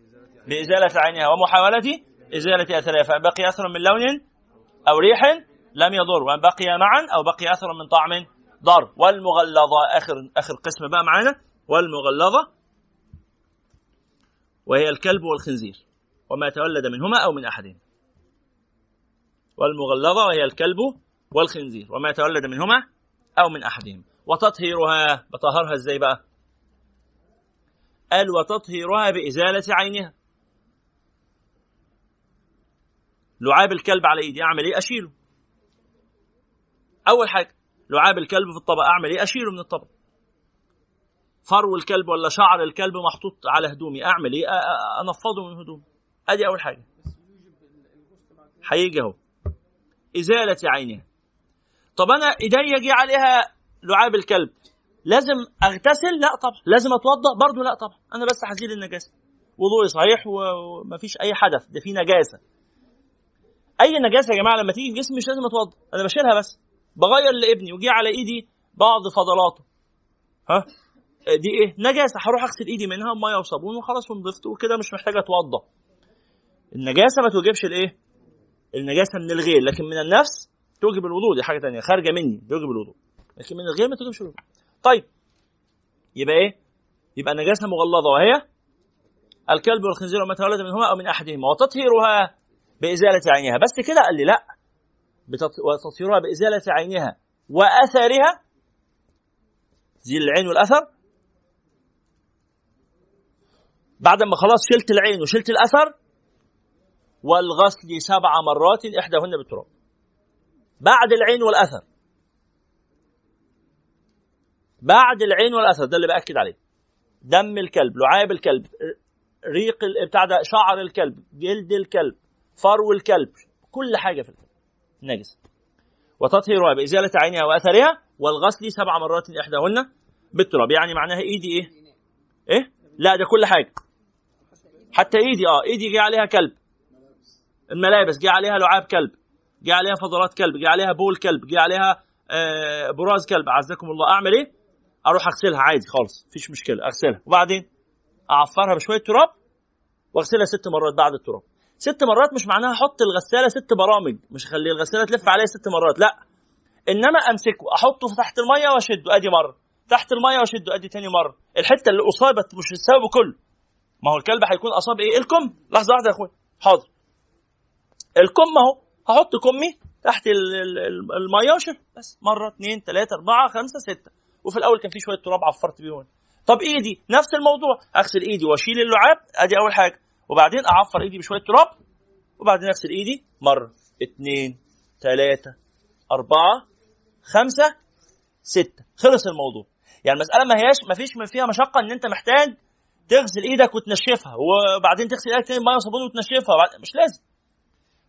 بإزالة عينها ومحاولة إزالة أثرها. فإن بقي أثر من لون أو ريح لم يضر وإن بقي معا أو بقي أثر من طعم ضر والمغلظة آخر آخر قسم بقى معانا والمغلظة وهي الكلب والخنزير وما تولد منهما أو من أحدهما والمغلظة وهي الكلب والخنزير وما تولد منهما أو من أحدهما وتطهيرها بطهرها إزاي بقى؟ قال وتطهيرها بإزالة عينها لعاب الكلب على إيدي أعمل إيه؟ أشيله. أول حاجة لعاب الكلب في الطبق أعمل إيه؟ أشيله من الطبق. فرو الكلب ولا شعر الكلب محطوط على هدومي أعمل إيه؟ أنفضه من هدومي. أدي أول حاجة. هيجي أهو. إزالة عينها. طب أنا ايديا جه عليها لعاب الكلب. لازم أغتسل؟ لا طبعا. لازم أتوضأ؟ برضه لا طبعا. أنا بس هزيل النجاسة. وضوئي صحيح ومفيش أي حدث. ده في نجاسة. أي نجاسة يا جماعة لما تيجي في جسمي مش لازم اتوضا أنا بشيلها بس. بغير لابني وجي على إيدي بعض فضلاته. ها؟ دي إيه؟ نجاسة هروح أغسل إيدي منها بمية وصابون وخلاص ونضفت وكده مش محتاج اتوضا النجاسة ما توجبش الإيه؟ النجاسة من الغير لكن من النفس توجب الوضوء دي حاجة ثانية خارجة مني توجب الوضوء. لكن من الغير ما توجبش الوضوء. طيب يبقى إيه؟ يبقى نجاسة مغلظة وهي الكلب والخنزير وما تولد منهما أو من أحدهما وتطهيرها. بإزالة عينها بس كده قال لي لا. وتطهيرها بإزالة عينها وأثرها. زي العين والأثر. بعد ما خلاص شلت العين وشلت الأثر والغسل سبع مرات إحداهن بالتراب. بعد العين والأثر. بعد العين والأثر ده اللي بأكد عليه. دم الكلب لعاب الكلب ريق بتاع ده شعر الكلب جلد الكلب. فرو الكلب كل حاجة في الكلب نجس. وتطهيرها بإزالة عينها وأثرها والغسل سبع مرات احداهن بالتراب. يعني معناها إيدي إيه؟ إيه؟ لا ده كل حاجة. حتى إيدي آه إيدي جه عليها كلب. الملابس جه عليها لعاب كلب. جه عليها فضلات كلب جه عليها بول كلب جه عليها آه براز كلب. عزكم الله. أعمل إيه؟ أروح أغسلها عادي خالص. مفيش مشكلة. أغسلها. وبعدين أعفرها بشوية تراب وأغسلها ست مرات بعد التراب. ست مرات مش معناها أحط الغسالة ست برامج مش اخلي الغسالة تلف عليها ست مرات لا. إنما أمسكه أحطه تحت المية وأشده أدي مرة تحت المية وأشده أدي تاني مرة. الحتة اللي أصابت مش السبب كله. ما هو الكلب هيكون أصاب إيه؟ الكم. لحظة واحدة يا اخويا حاضر. الكم أهو. هحط كمي تحت المية واشيل بس. مرة اثنين ثلاثة أربعة خمسة ستة. وفي الأول كان في شوية تراب عفرت بيهم. طب إيدي. نفس الموضوع. أغسل إيدي وأشيل اللعاب. أدي أول حاجة. وبعدين أعفر إيدي بشوية تراب وبعدين أغسل إيدي مرة اثنين ثلاثة أربعة خمسة ستة. خلص الموضوع. يعني المسألة ما هياش ما فيش فيها مشقة إن أنت محتاج تغسل إيدك وتنشفها وبعدين تغسل إيدك تاني بمية وصابون وتنشفها مش لازم.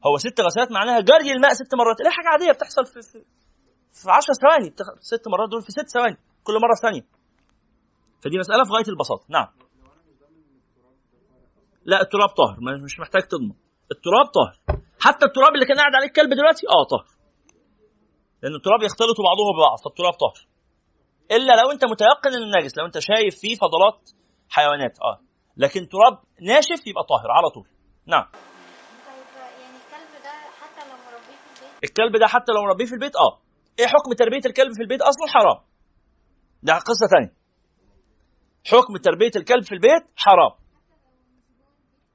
هو ست غسلات معناها جري الماء ست مرات. اللي حاجة عادية بتحصل في في, في 10 ثواني بتخ... ست مرات دول في ست ثواني كل مرة ثانية. فدي مسألة في غاية البساطة. نعم. لا التراب طاهر مش محتاج تضمن. التراب طاهر. حتى التراب اللي كان قاعد عليه الكلب دلوقتي آه طاهر. لأن التراب يختلط بعضه ببعض فالتراب طاهر. إلا لو أنت متيقن إنه نجس لو أنت شايف فيه فضلات حيوانات آه. لكن تراب ناشف يبقى طاهر على طول. نعم. طيب يعني الكلب ده حتى لو مربيه في البيت؟ آه. إيه حكم تربية الكلب في البيت؟ أصلا حرام. ده قصة ثانية حكم تربية الكلب في البيت حرام.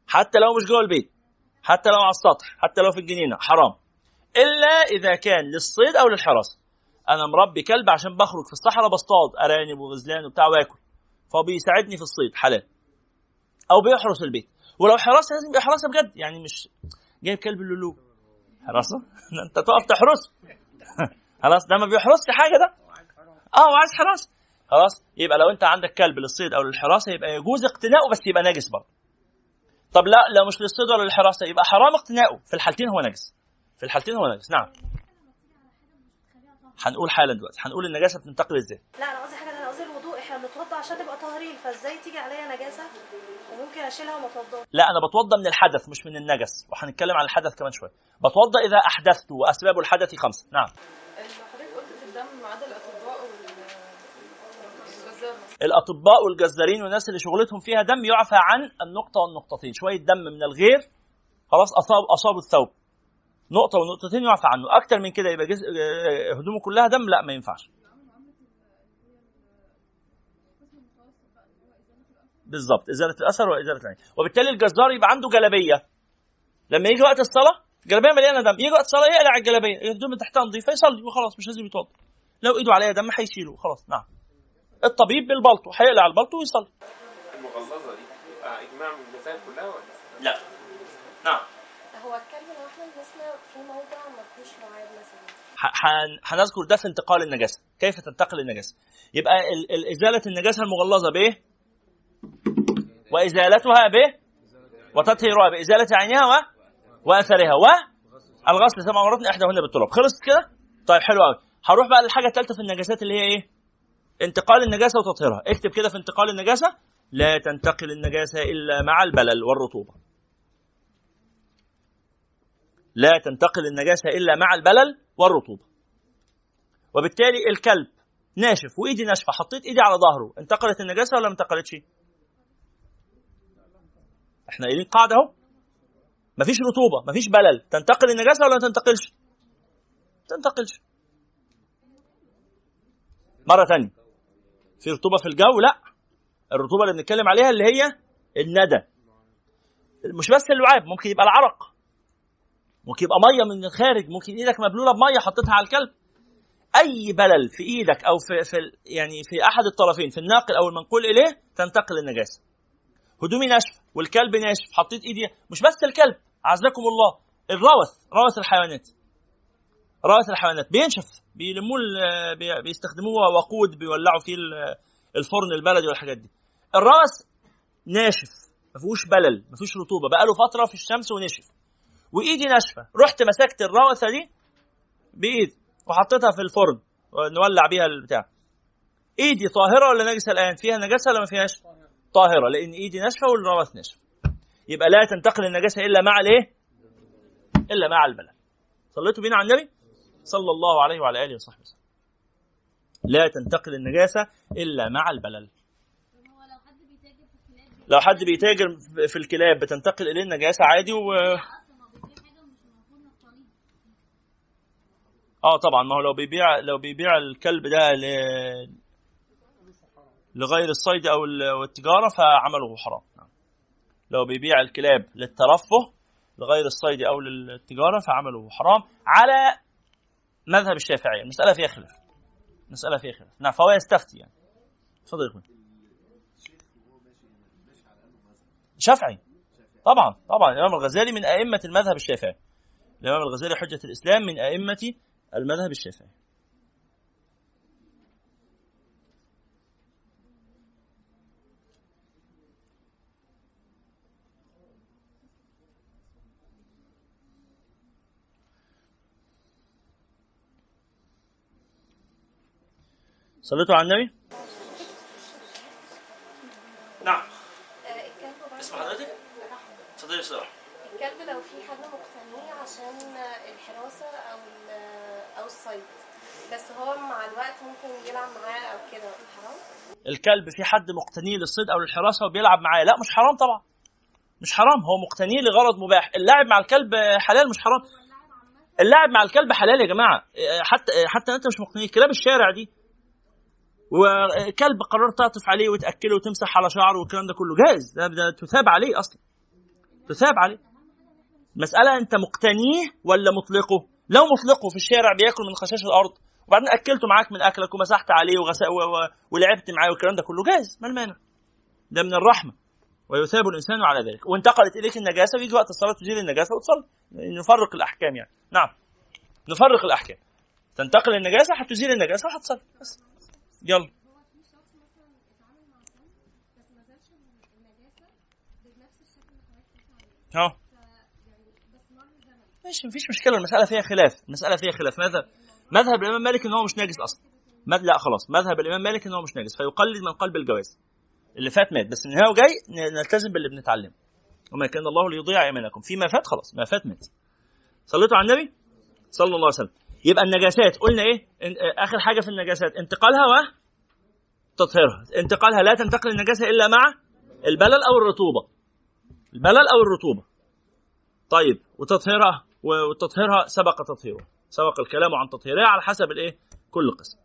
حتى لو مش جوه البيت حتى لو على السطح حتى لو في الجنينة حرام. إلا إذا كان للصيد أو للحراسة. أنا مربي كلب عشان بخرج في الصحراء بصطاد أرانب وغزلان وبتاع وآكل. فهو بيساعدني في الصيد حلال. أو بيحرس البيت. ولو حراسة لازم يبقى حراسة بجد يعني مش جايب كلب اللولو. حراسة؟ أنت تقف تحرسه خلاص ده ما بيحرسش حاجة ده. آه وعايز حراسة. خلاص يبقى لو أنت عندك كلب للصيد أو للحراسة يبقى يجوز اقتناؤه بس يبقى نجس برضه. طب لا لو مش للصيد ولا للحراسة يبقى حرام اقتناؤه. في الحالتين هو نجس. في الحالتين هو نجس. نعم. هنقول حالا دلوقتي. هنقول النجاسة بتنتقل إزاي؟ لا أنا قصدي حاجة أنا قصدي الوضوء. إحنا بنتوضى عشان تبقى طاهرين فإزاي تيجي عليا نجاسة؟ وممكن أشيلها وما اتوضاش لا أنا بتوضى من الحدث مش من النجس. وهنتكلم عن الحدث كمان شوية. بتوضى إذا أحدثت وأسباب الحدث خمسة. نعم حضرتك قلت في الدم ما عدا الاطباء والجزار الأطباء والجزارين والناس اللي شغلتهم فيها دم يعفى عن النقطة والنقطتين. شوية دم من الغير خلاص اصاب أصابوا الثوب. نقطة ونقطتين يعفى عنه. أكتر من كده يبقى. آه، هدومه كلها دم؟ لا ما ينفعش. بالظبط إزالة الأثر وإزالة العين. وبالتالي الجزار يبقى عنده جلابية. لما يجي وقت الصلاة جلابيه مليانة دم. يجي وقت الصلاة يقلع الجلابية. الهدوم اللي تحتها نظيفة يصلي وخلاص مش لازم يتوضأ. لو إيده عليها دم هيشيله. خلاص نعم. الطبيب بالبلطو هيقلع البلطو ويصلي. المغلظه دي إجماع من المسائل كلها ولا؟ لا. نعم. هو الكلب لو إحنا لبسنا في موضع ما فيهوش لعاب مثلا. هنذكر ده في انتقال النجاسة. كيف تنتقل النجاسة؟ يبقى ال- ال- إزالة النجاسة المغلظة بايه وإزالتها بايه وتطهيرها بازاله عينها و... وأثرها والغسل سبع مرات من إحداهن بالتراب خلصت كده؟ طيب حلو قوي هروح بقى للحاجة الثالثه في النجاسات اللي هي إيه؟ انتقال النجاسة وتطهيرها. اكتب كده في انتقال النجاسة لا تنتقل النجاسة إلا مع البلل والرطوبة. لا تنتقل النجاسة إلا مع البلل والرطوبة. وبالتالي الكلب ناشف وإيدي ناشفة. حطيت إيدي على ظهره. انتقلت النجاسة ولا ما انتقلتش؟ إحنا قايلين قاعدة أهو. مفيش رطوبة مفيش بلل. تنتقل النجاسة ولا ما تنتقلش؟ تنتقلش. مرة تانية. في رطوبة في الجو؟ لا. الرطوبة اللي بنتكلم عليها اللي هي الندى. مش بس اللعاب ممكن يبقى العرق. ممكن يبقى مية من الخارج ممكن إيدك مبلولة بمية حطيتها على الكلب. أي بلل في إيدك أو في, في يعني في أحد الطرفين في الناقل أو المنقول إليه تنتقل النجاسة. هدومي ناشفه والكلب ناشف حطيت إيدي مش بس الكلب عزكم الله الروث روث الحيوانات. روث الحيوانات. بينشف بيلموه بيستخدموه وقود بيولعوا فيه ال- الفرن البلدي والحاجات دي. الروث ناشف ما فيهوش بلل ما فيهوش رطوبة. بقاله فترة في الشمس ونشف. وإيدي ناشفة. رحت مسكت الروثه دي بايدي وحطيتها في الفرن نولع بيها البتاع. إيدي طاهرة ولا نجسة الآن؟ فيها نجاسة ولا ما فيهاش؟ طاهرة لأن إيدي ناشفة والروث ناشف. يبقى لا تنتقل النجاسة إلا مع الإيه؟ إلا مع البلد صليتوا بينا على النبي؟ صلى الله عليه وعلى آله وصحبه وسلم. لا تنتقل النجاسة إلا مع البلل. لو حد بيتاجر في الكلاب بتنتقل إليه النجاسة عادي و آه طبعا ما هو لو بيبيع لو بيبيع الكلب ده ل... لغير الصيد أو ال- والتجاره فعمله حرام. نعم. لو بيبيع الكلاب للترفه لغير الصيد أو للتجارة فعمله حرام على مذهب الشافعية. المسألة فيها خلاف. مساله فيها خلاف. نعم فهو يستفتي يعني. اتفضل يا شافعي. طبعا طبعا. الإمام الغزالي من أئمة المذهب الشافعي. الإمام الغزالي حجة الإسلام من أئمة المذهب الشافعي. صليتوا على النبي؟ نعم. اسم حضرتك؟ اتفضلي بسرعة الكلب لو في حد مقتنية عشان الحراسة أو ال- أو الصيد. بس هو مع الوقت ممكن يلعب معاه أو كده. حرام؟ الكلب في حد مقتنيه للصيد أو للحراسة وبيلعب معاه؟ لا مش حرام طبعا. مش حرام. هو مقتنيه لغرض مباح. اللعب مع الكلب حلال مش حرام؟ اللعب مع الكلب حلال يا جماعة. حتى حتى أنت مش مقتنيه كلاب الشارع دي وكلب قررت تعطف عليه وتأكله وتمسح على شعره والكلام ده كله. جائز ده, ده تثاب عليه أصلا. تثاب عليه. مسألة أنت مقتنيه ولا مطلقه؟ لو مطلقه في الشارع بياكل من خشاش الأرض وبعدين أكلته معاك من أكلك ومسحت عليه وغسل و... و... ولعبت معاه والكلام ده كله جائز ما المانع؟ ده من الرحمة. ويثاب الإنسان على ذلك. وانتقلت إليك النجاسة ويجي وقت الصلاة تزيل النجاسة وتصلي. نفرق الأحكام يعني. نعم. نفرق الأحكام. تنتقل النجاسة هتزيل النجاسة وهتصلي بس. يلا. ها. ماشي مفيش مشكلة. المسألة فيها خلاف. المسألة فيها خلاف. ماذا مذهب الإمام مالك إن هو مش ناجس أصلا. مذ... لا خلاص. مذهب الإمام مالك إن هو مش ناجس. فيقلد من قلب الجواز. اللي فات مات. بس من هنا وجاي نلتزم باللي بنتعلمه. وما كان الله ليضيع إيمانكم. فيما فات خلاص. ما فات مات. صليتوا على النبي؟ صلى الله عليه وسلم. يبقى النجاسات. قلنا إيه؟ آخر حاجة في النجاسات. انتقالها و تطهيرها. انتقالها لا تنتقل النجاسة إلا مع البلل أو الرطوبة. البلل أو الرطوبة. طيب وتطهيرها وتطهيرها سبق تطهيرها سبق الكلام عن تطهيرها على حسب الإيه؟ كل قسم.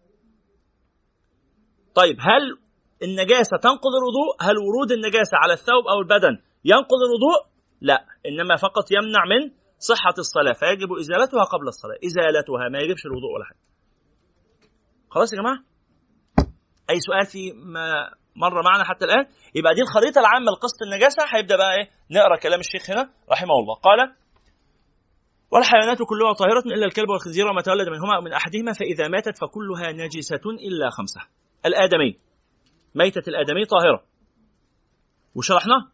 طيب هل النجاسة تنقض الوضوء؟ هل ورود النجاسة على الثوب أو البدن ينقض الوضوء؟ لا إنما فقط يمنع من صحة الصلاة فيجب إزالتها قبل الصلاة. إزالتها ما يجبش الوضوء ولا حاجة. خلاص يا جماعة؟ أي سؤال في ما مر معنا حتى الآن؟ يبقى دي الخريطة العامة لقصة النجاسة. هيبدأ بقى إيه؟ نقرأ كلام الشيخ هنا رحمه الله. قال والحيوانات كلها طاهرة إلا الكلب والخنزير وما تولد منهما من أحدهما فإذا ماتت فكلها نجسة إلا خمسة. الآدمي ميتة الآدمي طاهرة. وشرحناه؟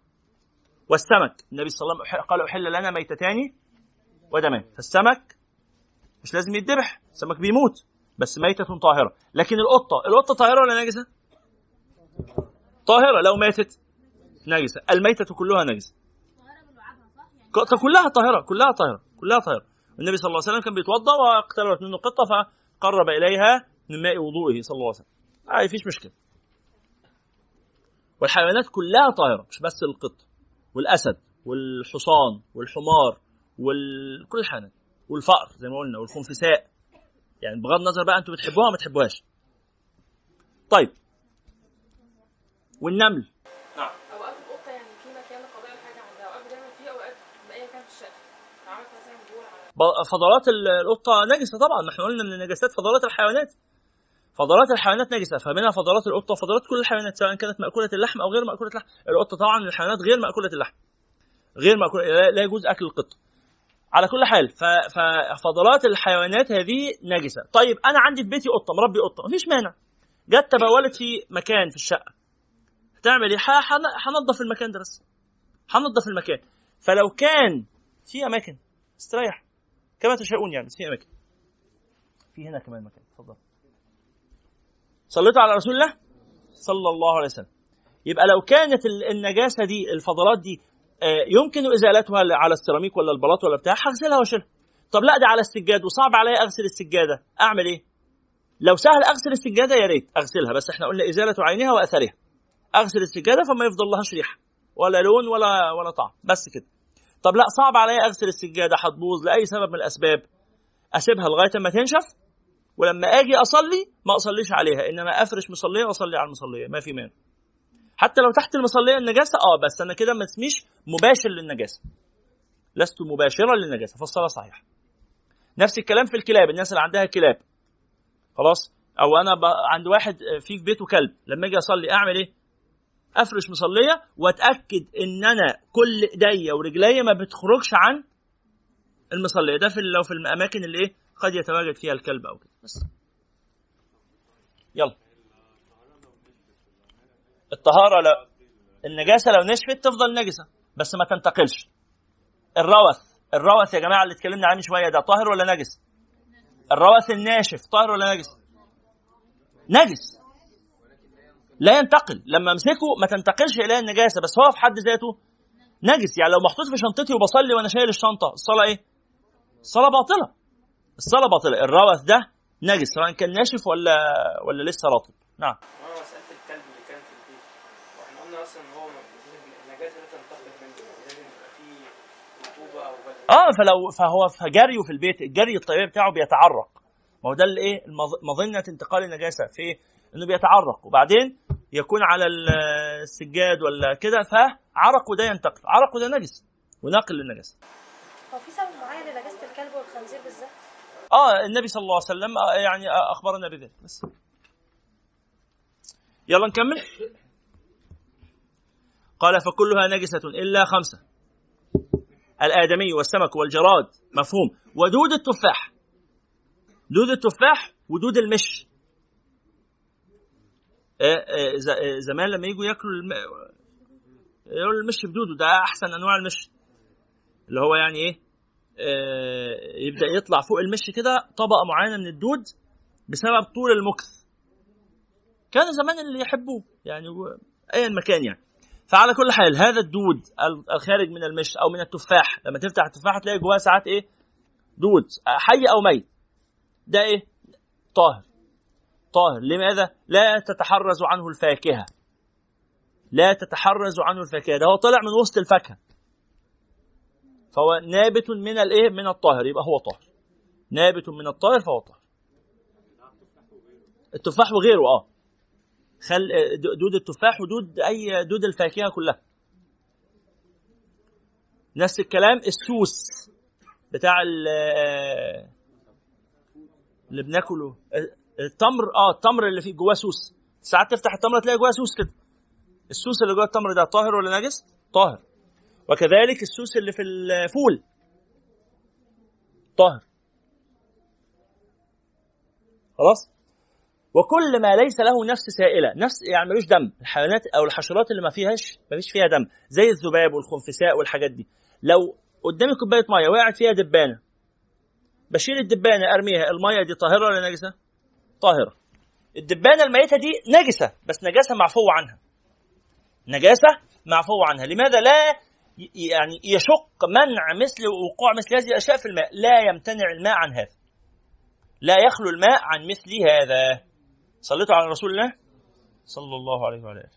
والسمك النبي صلى الله عليه وسلم قال أحل لنا ميتتان ودمان فالسمك مش لازم يتذبح السمك بيموت بس ميتة طاهرة. لكن القطة القطة طاهرة ولا نجسة؟ طاهرة. لو ماتت نجسة. الميتة كلها نجسة. كلها طاهرة كلها طاهرة كلها طاهرة. النبي صلى الله عليه وسلم كان بيتوضأ واقتربت منه قطة فقرب إليها من ماء وضوئه صلى الله عليه وسلم. آه فيش مشكلة. والحيوانات كلها طاهرة مش بس القط. والأسد والحصان والحمار. وكل الحيوانات والفأر زي ما قلنا والخنفساء. يعني بغض النظر بقى أنتوا بتحبوها ما تحبوهاش طيب. والنمل. نعم. أوقات القطة يعني في مكان الحاجة عندها. أوقات بتعمل فيه أوقات كان في عملت مثلا فضلات القطة نجسة طبعا. ما إحنا قلنا من النجاسات فضلات الحيوانات. فضلات الحيوانات نجسة. فمنها فضلات القطة وفضلات كل الحيوانات سواء كانت مأكولة اللحم أو غير مأكولة اللحم. القطة طبعا من الحيوانات غير مأكولة اللحم. غير مأكولة لا يجوز أكل القطة. على كل حال ففضلات الحيوانات هذه نجسة. طيب أنا عندي في بيتي قطة مربي قطة مفيش مانع. جت تبولت في مكان في الشقة. هتعمل إيه؟ هنضف المكان ده بس. هنضف المكان. فلو كان في أماكن استريح. كما تشاءون يعني في أماكن. في هنا كمان مكان. اتفضل صليتوا على رسول الله؟ صلى الله عليه وسلم. يبقى لو كانت النجاسة دي الفضلات دي يمكن ازالتها على السيراميك ولا البلاط ولا بتاع هغسلها واشيلها. طب لا دي على السجاد وصعب عليا أغسل السجادة. أعمل إيه؟ لو سهل أغسل السجادة يا ريت أغسلها بس إحنا قلنا إزالة عينها وأثرها. أغسل السجادة فما يفضل لهاش ريحه ولا لون ولا ولا طعم بس كده. طب لا صعب عليا أغسل السجادة هتبوظ لأي سبب من الأسباب. أسيبها لغاية ما تنشف ولما آجي أصلي ما أصليش عليها إنما أفرش مصلية وأصلي على المصلية ما في مانع. حتى لو تحت المصلية النجاسه آه بس أنا كده ما اسميش مباشر للنجاسة. لست مباشرا للنجاسة فالصلاة صحيحة. نفس الكلام في الكلاب الناس اللي عندها كلاب. خلاص؟ أو أنا ب... عند واحد في في بيته كلب لما أجي أصلي أعمل إيه؟ أفرش مصلية وأتأكد إن أنا كل إيديا ورجليا ما بتخرجش عن المصلية. ده في لو في الأماكن اللي إيه؟ قد يتواجد فيها الكلب أو كده. بس. يلا. الطهارة لا النجاسة لو نشفت تفضل نجسة بس ما تنتقلش. الروث الروث يا جماعة اللي اتكلمنا عنه شوية ده طاهر ولا نجس؟ الروث الناشف طاهر ولا نجس؟ نجس. لا ينتقل. لما امسكه ما تنتقلش اليه النجاسة بس هو في حد ذاته نجس. يعني لو محطوط في شنطتي وبصلي وأنا شايل الشنطة الصلاة إيه؟ الصلاة باطلة. الصلاة باطلة. الروث ده نجس سواء كان ناشف ولا ولا لسه رطب نعم هو مسألة الكلب اللي كان في البيت وإحنا قلنا أصلا ان هو النجاسة لا تنتقل منه لازم يبقى فيه رطوبة أو بدل آه فلو فهو فجريه في البيت الجري الطبيعي بتاعه بيتعرق. ما هو ده الايه مظنة انتقال النجاسة في إيه؟ إنه بيتعرق. وبعدين يكون على ال- السجاد ولا كده فعرقه ده ينتقل. عرقه ده نجس. وناقل للنجاسة. هو في سبب معين لنجاسة الكلب والخنزير بالذات؟ آه النبي صلى الله عليه وسلم آه، يعني آه، اخبرنا بذلك بس. يلا نكمل. قال فكلها نجسة إلا خمسة. الآدمي والسمك والجراد. مفهوم. ودود التفاح. دود التفاح ودود المش. آه، آه، آه، زمان لما يجوا ياكلوا الم... يقولوا المش بدوده ده أحسن أنواع المش. اللي هو يعني آه، يبدأ يطلع فوق المش كده طبقة معينة من الدود بسبب طول المكث. كان زمان اللي يحبوه. يعني ايا مكان يعني. فعلى كل حال هذا الدود ال- الخارج من المش أو من التفاح لما تفتح التفاح تلاقي جواه ساعات إيه؟ دود حي أو ميت. ده إيه؟ طاهر. طاهر. لماذا؟ لا تتحرز عنه الفاكهة. لا تتحرز عنه الفاكهة. ده هو طلع من وسط الفاكهة. فهو نابت من الايه من الطاهر. يبقى هو طاهر. نابت من الطاهر فهو طاهر. التفاح وغيره آه. خل دود التفاح ودود أي دود الفاكهة كلها. نفس الكلام السوس بتاع ال- اللي بناكله. التمر آه التمر اللي فيه جواه سوس. ساعات تفتح التمر تلاقي جواه سوس كده. السوس اللي جوه التمر ده طاهر ولا نجس؟ طاهر. وكذلك السوس اللي في الفول. طاهر. خلاص؟ وكل ما ليس له نفس سائلة نفس يعني ملوش دم. الحيوانات أو الحشرات اللي ما فيهاش ما فيش فيها دم. زي الذباب والخنفساء والحاجات دي. لو قدامي كوباية مية وقعت فيها دبانة بشيل الدبانة أرميها. المية دي طاهرة ولا نجسة؟ طاهرة. الدبانة الميتة دي نجسة بس نجاسة معفو عنها. نجاسة معفو عنها. لماذا لا يعني يشق منع مثل وقوع مثل هذه الأشياء في الماء؟ لا يمتنع الماء عن هذا. لا يخلو الماء عن مثل هذا. صليتوا على رسول الله؟ صلى الله عليه وعلى آله.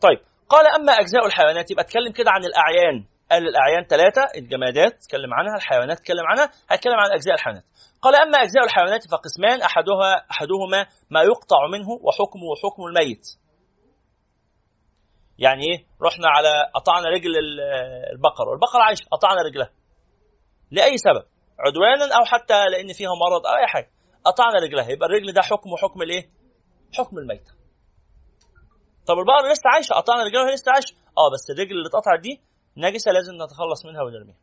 طيب قال أما أجزاء الحيوانات يبقى اتكلم كده عن الأعيان. قال الاعيان ثلاثة الجمادات اتكلم عنها الحيوانات اتكلم عنها هتكلم عن أجزاء الحيوانات. قال أما أجزاء الحيوانات فقسمان احدها أحدهما ما يقطع منه وحكمه حكم الميت. يعني إيه؟ رحنا على قطعنا رجل ال- البقرة. والبقره عايشة قطعنا رجلها. لأي سبب؟ عدوانا أو حتى لأن فيها مرض أو أي حاجة. قطعنا رجلها. يبقى الرجل ده حكمه حكم الإيه؟ حكم الميت طب البقرة لسه عايشة؟ قطعنا رجلها وهي لسه عايشة. آه بس الرجل اللي اتقطعت دي نجسة لازم نتخلص منها ونرميها.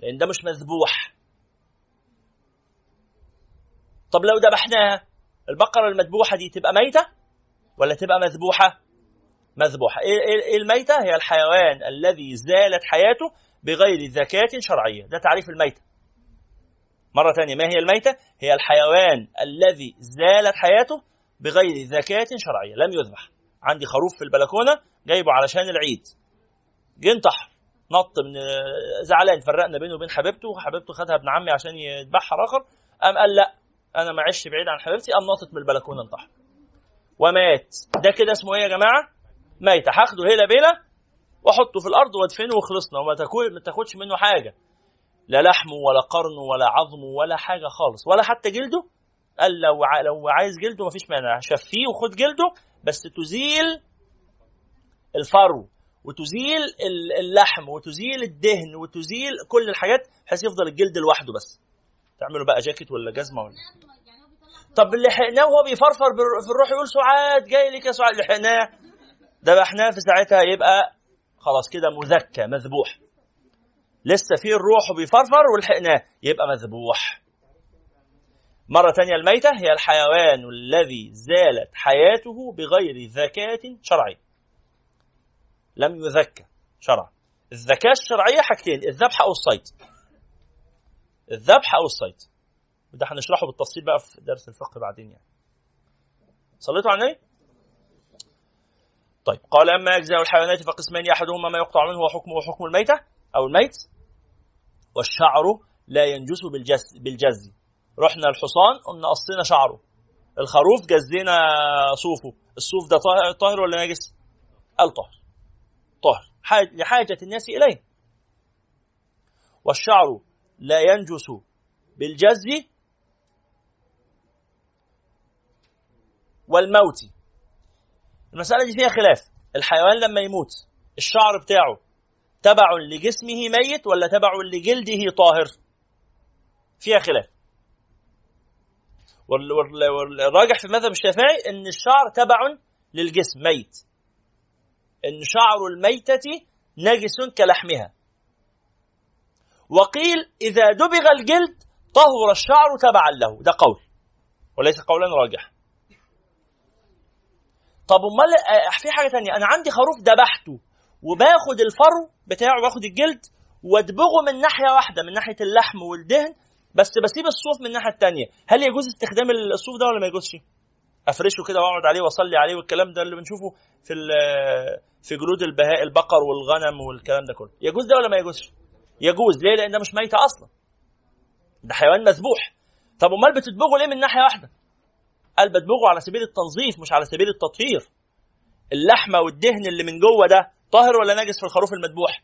لأن ده مش مذبوح. طب لو ذبحناها البقرة المذبوحة دي تبقى ميتة ولا تبقى مذبوحة؟ مذبوحة. إيه إيه- إيه الميتة؟ هي الحيوان الذي زالت حياته بغير زكاه شرعية. ده تعريف الميتة. مرة ثانية ما هي الميتة؟ هي الحيوان الذي زالت حياته بغير زكاة شرعية. لم يذبح. عندي خروف في البلكونة جايبه علشان العيد. جه انتحر نط من زعلان. فرقنا بينه وبين حبيبته حبيبته خدها ابن عمي عشان يذبحها اخر قام قال لا. أنا ما عشت بعيد عن حبيبتي قام نطت من البلكونة انتحر ومات. ده كده اسمه إيه يا جماعة؟ ميت. هاخده هيلا بيلا وأحطه في الأرض وادفنه وخلصنا وما تاكل ما تاخدش منه حاجة. لا لحمه ولا قرنه ولا عظمه ولا حاجة خالص. ولا حتى جلده. قال لو ع- لو عايز جلده مفيش مانع. شفيه وخد جلده بس تزيل الفرو وتزيل ال- اللحم وتزيل الدهن وتزيل كل الحاجات بحيث يفضل الجلد لوحده بس. تعملوا بقى جاكيت ولا جزمة ولا طب اللي لحقناه وهو بيفرفر في الروح يقول سعاد جاي لك يا سعاد. لحقناه ذبحناه في ساعتها يبقى خلاص كده مذكى مذبوح. لسه فيه الروح وبيفرفر ولحقناه يبقى مذبوح. مرة تانية الميتة هي الحيوان الذي زالت حياته بغير ذكاة شرعية. لم يذكى شرعا الذكاة الشرعية حاجتين الذبح أو الصيد. الذبح أو الصيد. وده هنشرحه بالتفصيل بقى في درس الفقه بعدين يعني. صليتوا على النبي؟ طيب قال أما اجزاء الحيوانات فقسمان أحدهما ما يقطع منه وحكمه وحكم الميتة أو الميت. والشعر لا ينجس بالجز بالجز رحنا الحصان قمنا قصينا شعره الخروف جزينا صوفه. الصوف ده طاهر, ولا نجس؟ قال طاهر طاهر. حاج- لحاجة الناس إليه. والشعر لا ينجس بالجز والموت. المسألة دي فيها خلاف. الحيوان لما يموت الشعر بتاعه تبع لجسمه ميت ولا تبع لجلده طاهر؟ فيها خلاف. وال- وال- والراجح في مذهب الشافعي إن الشعر تبع للجسم ميت. إن شعر الميتة نجس كلحمها. وقيل إذا دبغ الجلد طهر الشعر تبعا له. ده قول. وليس قولا راجح. طب أمال آه، في حاجة تانية. أنا عندي خروف ذبحته وباخد الفرو بتاعه باخد الجلد وأدبغه من ناحية واحدة من ناحية اللحم والدهن بس بسيب الصوف من الناحية الثانية هل يجوز استخدام الصوف ده ولا ما يجوزش؟ أفرشه كده وأقعد عليه وأصلي عليه والكلام ده اللي بنشوفه في ال- في جلود البهاء البقر والغنم والكلام ده كله. يجوز ده ولا ما يجوزش؟ يجوز. ليه؟ لأن ده مش ميتة أصلا. ده حيوان مذبوح. طب أمال بتدبغه ليه من ناحية واحدة؟ قال بدبغه على سبيل التنظيف مش على سبيل التطهير. اللحمة والدهن اللي من جوه ده طاهر ولا نجس في الخروف المذبوح؟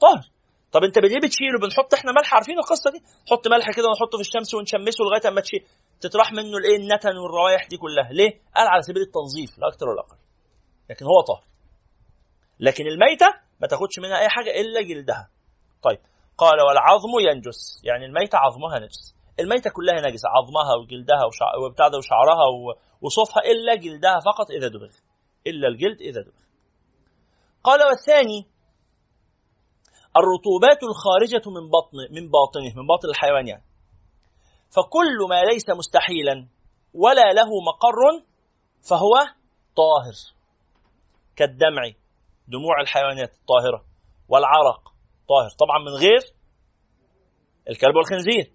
طاهر. طب أنت ليه بتشيله بنحط إحنا ملح؟ عارفين القصة دي؟ نحط ملح كده ونحطه في الشمس ونشمسه لغاية أما تشيل. تطرح منه الإيه؟ النتن والروائح دي كلها. ليه؟ قال على سبيل التنظيف لا أكثر ولا أقل. لكن هو طاهر. لكن الميتة ما تاخدش منها أي حاجة إلا جلدها. طيب. قال والعظم ينجس. يعني الميتة عظمها نجس. الميتة كلها نجسة. عظمها وجلدها وشع... وبتاع ده وشعرها. وصوفها إلا جلدها فقط إذا دبغ. إلا الجلد إذا دبغ. قال والثاني الرطوبات الخارجة من بطن من باطنه من باطن الحيوان يعني. فكل ما ليس مستحيلا ولا له مقر فهو طاهر. كالدمع دموع الحيوانات الطاهرة والعرق طاهر. طبعا من غير الكلب والخنزير.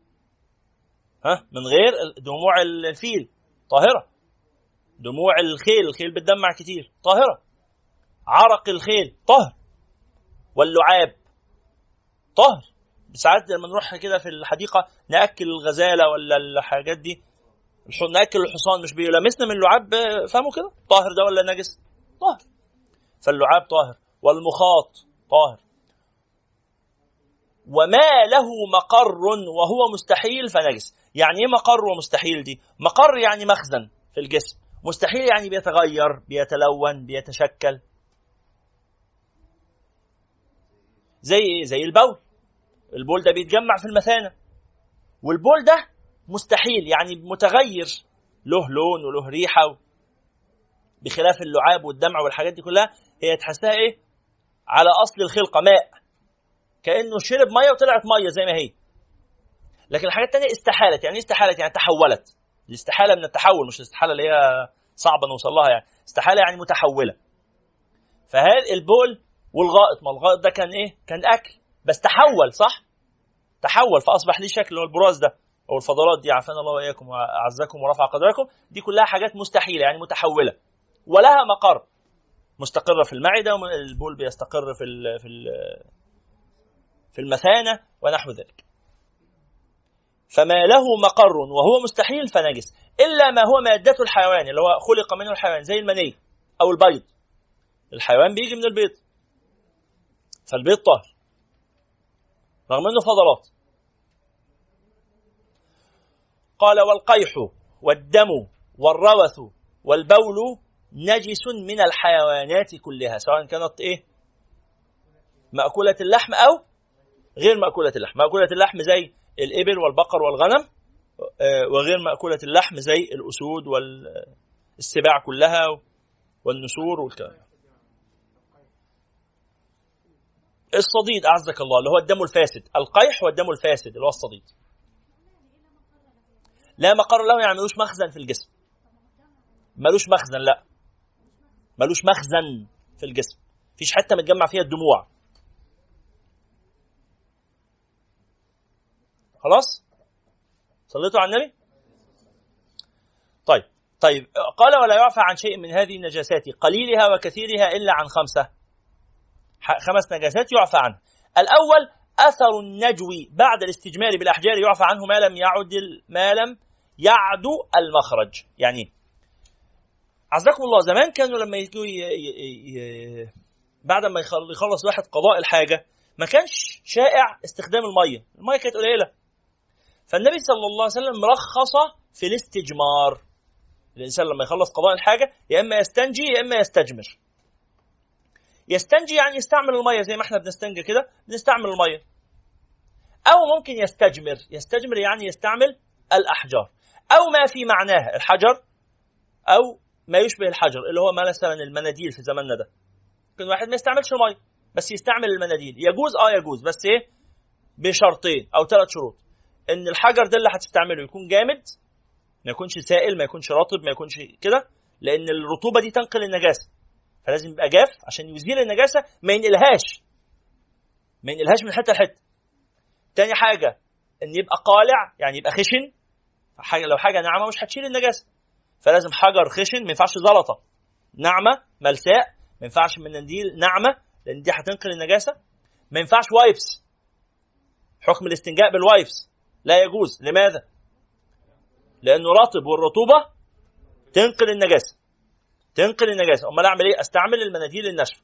ها؟ من غير دموع الفيل. طاهرة. دموع الخيل. الخيل بتدمع كتير. طاهرة. عرق الخيل. طاهر. واللعاب. طاهر. ساعات لما نروح كده في الحديقة نأكل الغزالة ولا الحاجات دي. نأكل الحصان. مش بيلامسنا من اللعاب فاهموا كده؟ طاهر ده ولا نجس؟ طاهر. فاللعاب طاهر. والمخاط طاهر. وما له مقر وهو مستحيل فنجس. يعني إيه مقر ومستحيل دي؟ مقر يعني مخزن في الجسم. مستحيل يعني بيتغير بيتلون بيتشكل. زي إيه؟ زي البول. البول ده بيتجمع في المثانة. والبول ده مستحيل يعني متغير. له لون وله ريحة. بخلاف اللعاب والدمع والحاجات دي كلها هي تحسها إيه؟ على أصل الخلقة ماء. كأنه شرب مية وطلعت مية زي ما هي. لكن الحاجات التانية استحالت. يعني إيه استحالت؟ يعني تحولت. الاستحاله من التحول مش الاستحاله اللي هي صعبة نوصل لها يعني. استحالة يعني متحولة. فهذا البول والغائط ما الغائط ده كان إيه؟ كان أكل. بس تحول صح؟ تحول. فأصبح ليه شكل هو البراز ده أو الفضلات دي. عافانا الله وإياكم وأعزكم ورفع قدركم. دي كلها حاجات مستحيلة يعني متحولة. ولها مقر. مستقرة في المعدة والبول بيستقر في ال في ال في المثانة ونحو ذلك. فما له مقر وهو مستحيل فنجس إلا ما هو مادة الحيوان اللي هو خلق منه الحيوان زي المني أو البيض. الحيوان بيجي من البيض. فالبيض طاهر رغم إنه فضلات. قال والقيح والدم والروث والبول نجس من الحيوانات كلها سواء كانت إيه؟ مأكولة اللحم أو غير مأكولة اللحم. مأكولة اللحم زي الإبل والبقر والغنم آه، وغير مأكولة اللحم زي الأسود والسباع كلها والنسور والكلام. الصديد أعزك الله اللي هو الدم الفاسد. القيح والدم الفاسد اللي هو الصديد. لا مقر له يعني ملوش مخزن في الجسم. ملوش مخزن لا. ملوش مخزن في الجسم. مفيش حتة متجمع فيها الدموع. خلاص؟ صليتوا على النبي؟ طيب طيب قال ولا يعفى عن شيء من هذه النجاسات قليلها وكثيرها إلا عن خمسة. ح- خمس نجاسات يعفى عنها الأول أثر النجو بعد الاستجمار بالأحجار يعفى عنه ما لم يعد ما لم يعدو المخرج. يعني؟ عزكم الله زمان كانوا لما يجوا. بعد ما يخل- يخلص واحد قضاء الحاجة ما كانش شائع استخدام المية. المية كانت قليلة. فالنبي صلى الله عليه وسلم رخص في الاستجمار. الإنسان لما يخلص قضاء الحاجة يا إما يستنجي يا إما يستجمر. يستنجي يعني يستعمل المية زي ما إحنا بنستنجي كده بنستعمل المية. أو ممكن يستجمر. يستجمر يعني يستعمل الأحجار. أو ما في معناها الحجر أو ما يشبه الحجر اللي هو مثلا المناديل في زماننا ده. ممكن واحد ما يستعملش ميه بس يستعمل المناديل. يجوز؟ آه يجوز بس إيه؟ بشرطين أو ثلاث شروط. إن الحجر ده اللي هتستعمله يكون جامد ما يكونش سائل ما يكونش رطب ما يكونش كده لأن الرطوبة دي تنقل النجاسة. فلازم يبقى جاف عشان يزيل النجاسة ما ينقلهاش. ما ينقلهاش من حتة لحتة. تاني حاجة إن يبقى قالع يعني يبقى خشن. حاجة لو حاجة ناعمة مش هتشيل النجاسة. فلازم حجر خشن ما ينفعش زلطة. ناعمة ملساء ما ينفعش مناديل ناعمة لأن دي هتنقل النجاسة. ما ينفعش wipes حكم الاستنجاء بال wipes لا يجوز. لماذا؟ لأنه رطب والرطوبة تنقل النجاسة. تنقل النجاسة. أمال أعمل إيه؟ أستعمل المناديل الناشفة.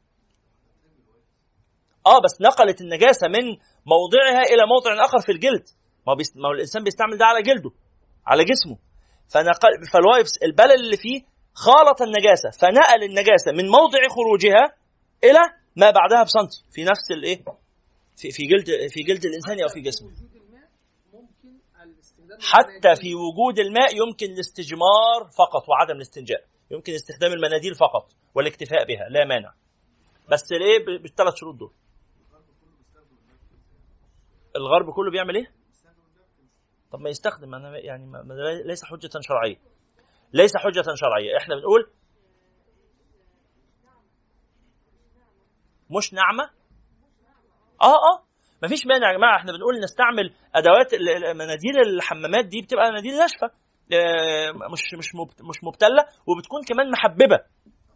آه بس نقلت النجاسة من موضعها إلى موضع آخر في الجلد. ما بيست... ما هو الإنسان بيستعمل ده على جلده على جسمه. فنقل فال wipes البلل اللي فيه خالط النجاسة فنقل النجاسة من موضع خروجها إلى ما بعدها بسنتي. في نفس الإيه؟ في في جلد في جلد الإنسان أو في جسمه. حتى في وجود الماء يمكن الاستجمار فقط وعدم الاستنجاء. يمكن استخدام المناديل فقط والاكتفاء بها لا مانع. بس ليه؟ بالثلاث شروط دول. الغرب كله بيعمل إيه؟ طب ما يستخدم أنا يعني ما ليس حجة شرعية. ليس حجة شرعية. إحنا بنقول مش ناعمه آه آه. مفيش مانع يا جماعة إحنا بنقول نستعمل أدوات مناديل الحمامات دي بتبقى مناديل ناشفة آه، مش مش مش مبتلة وبتكون كمان محببة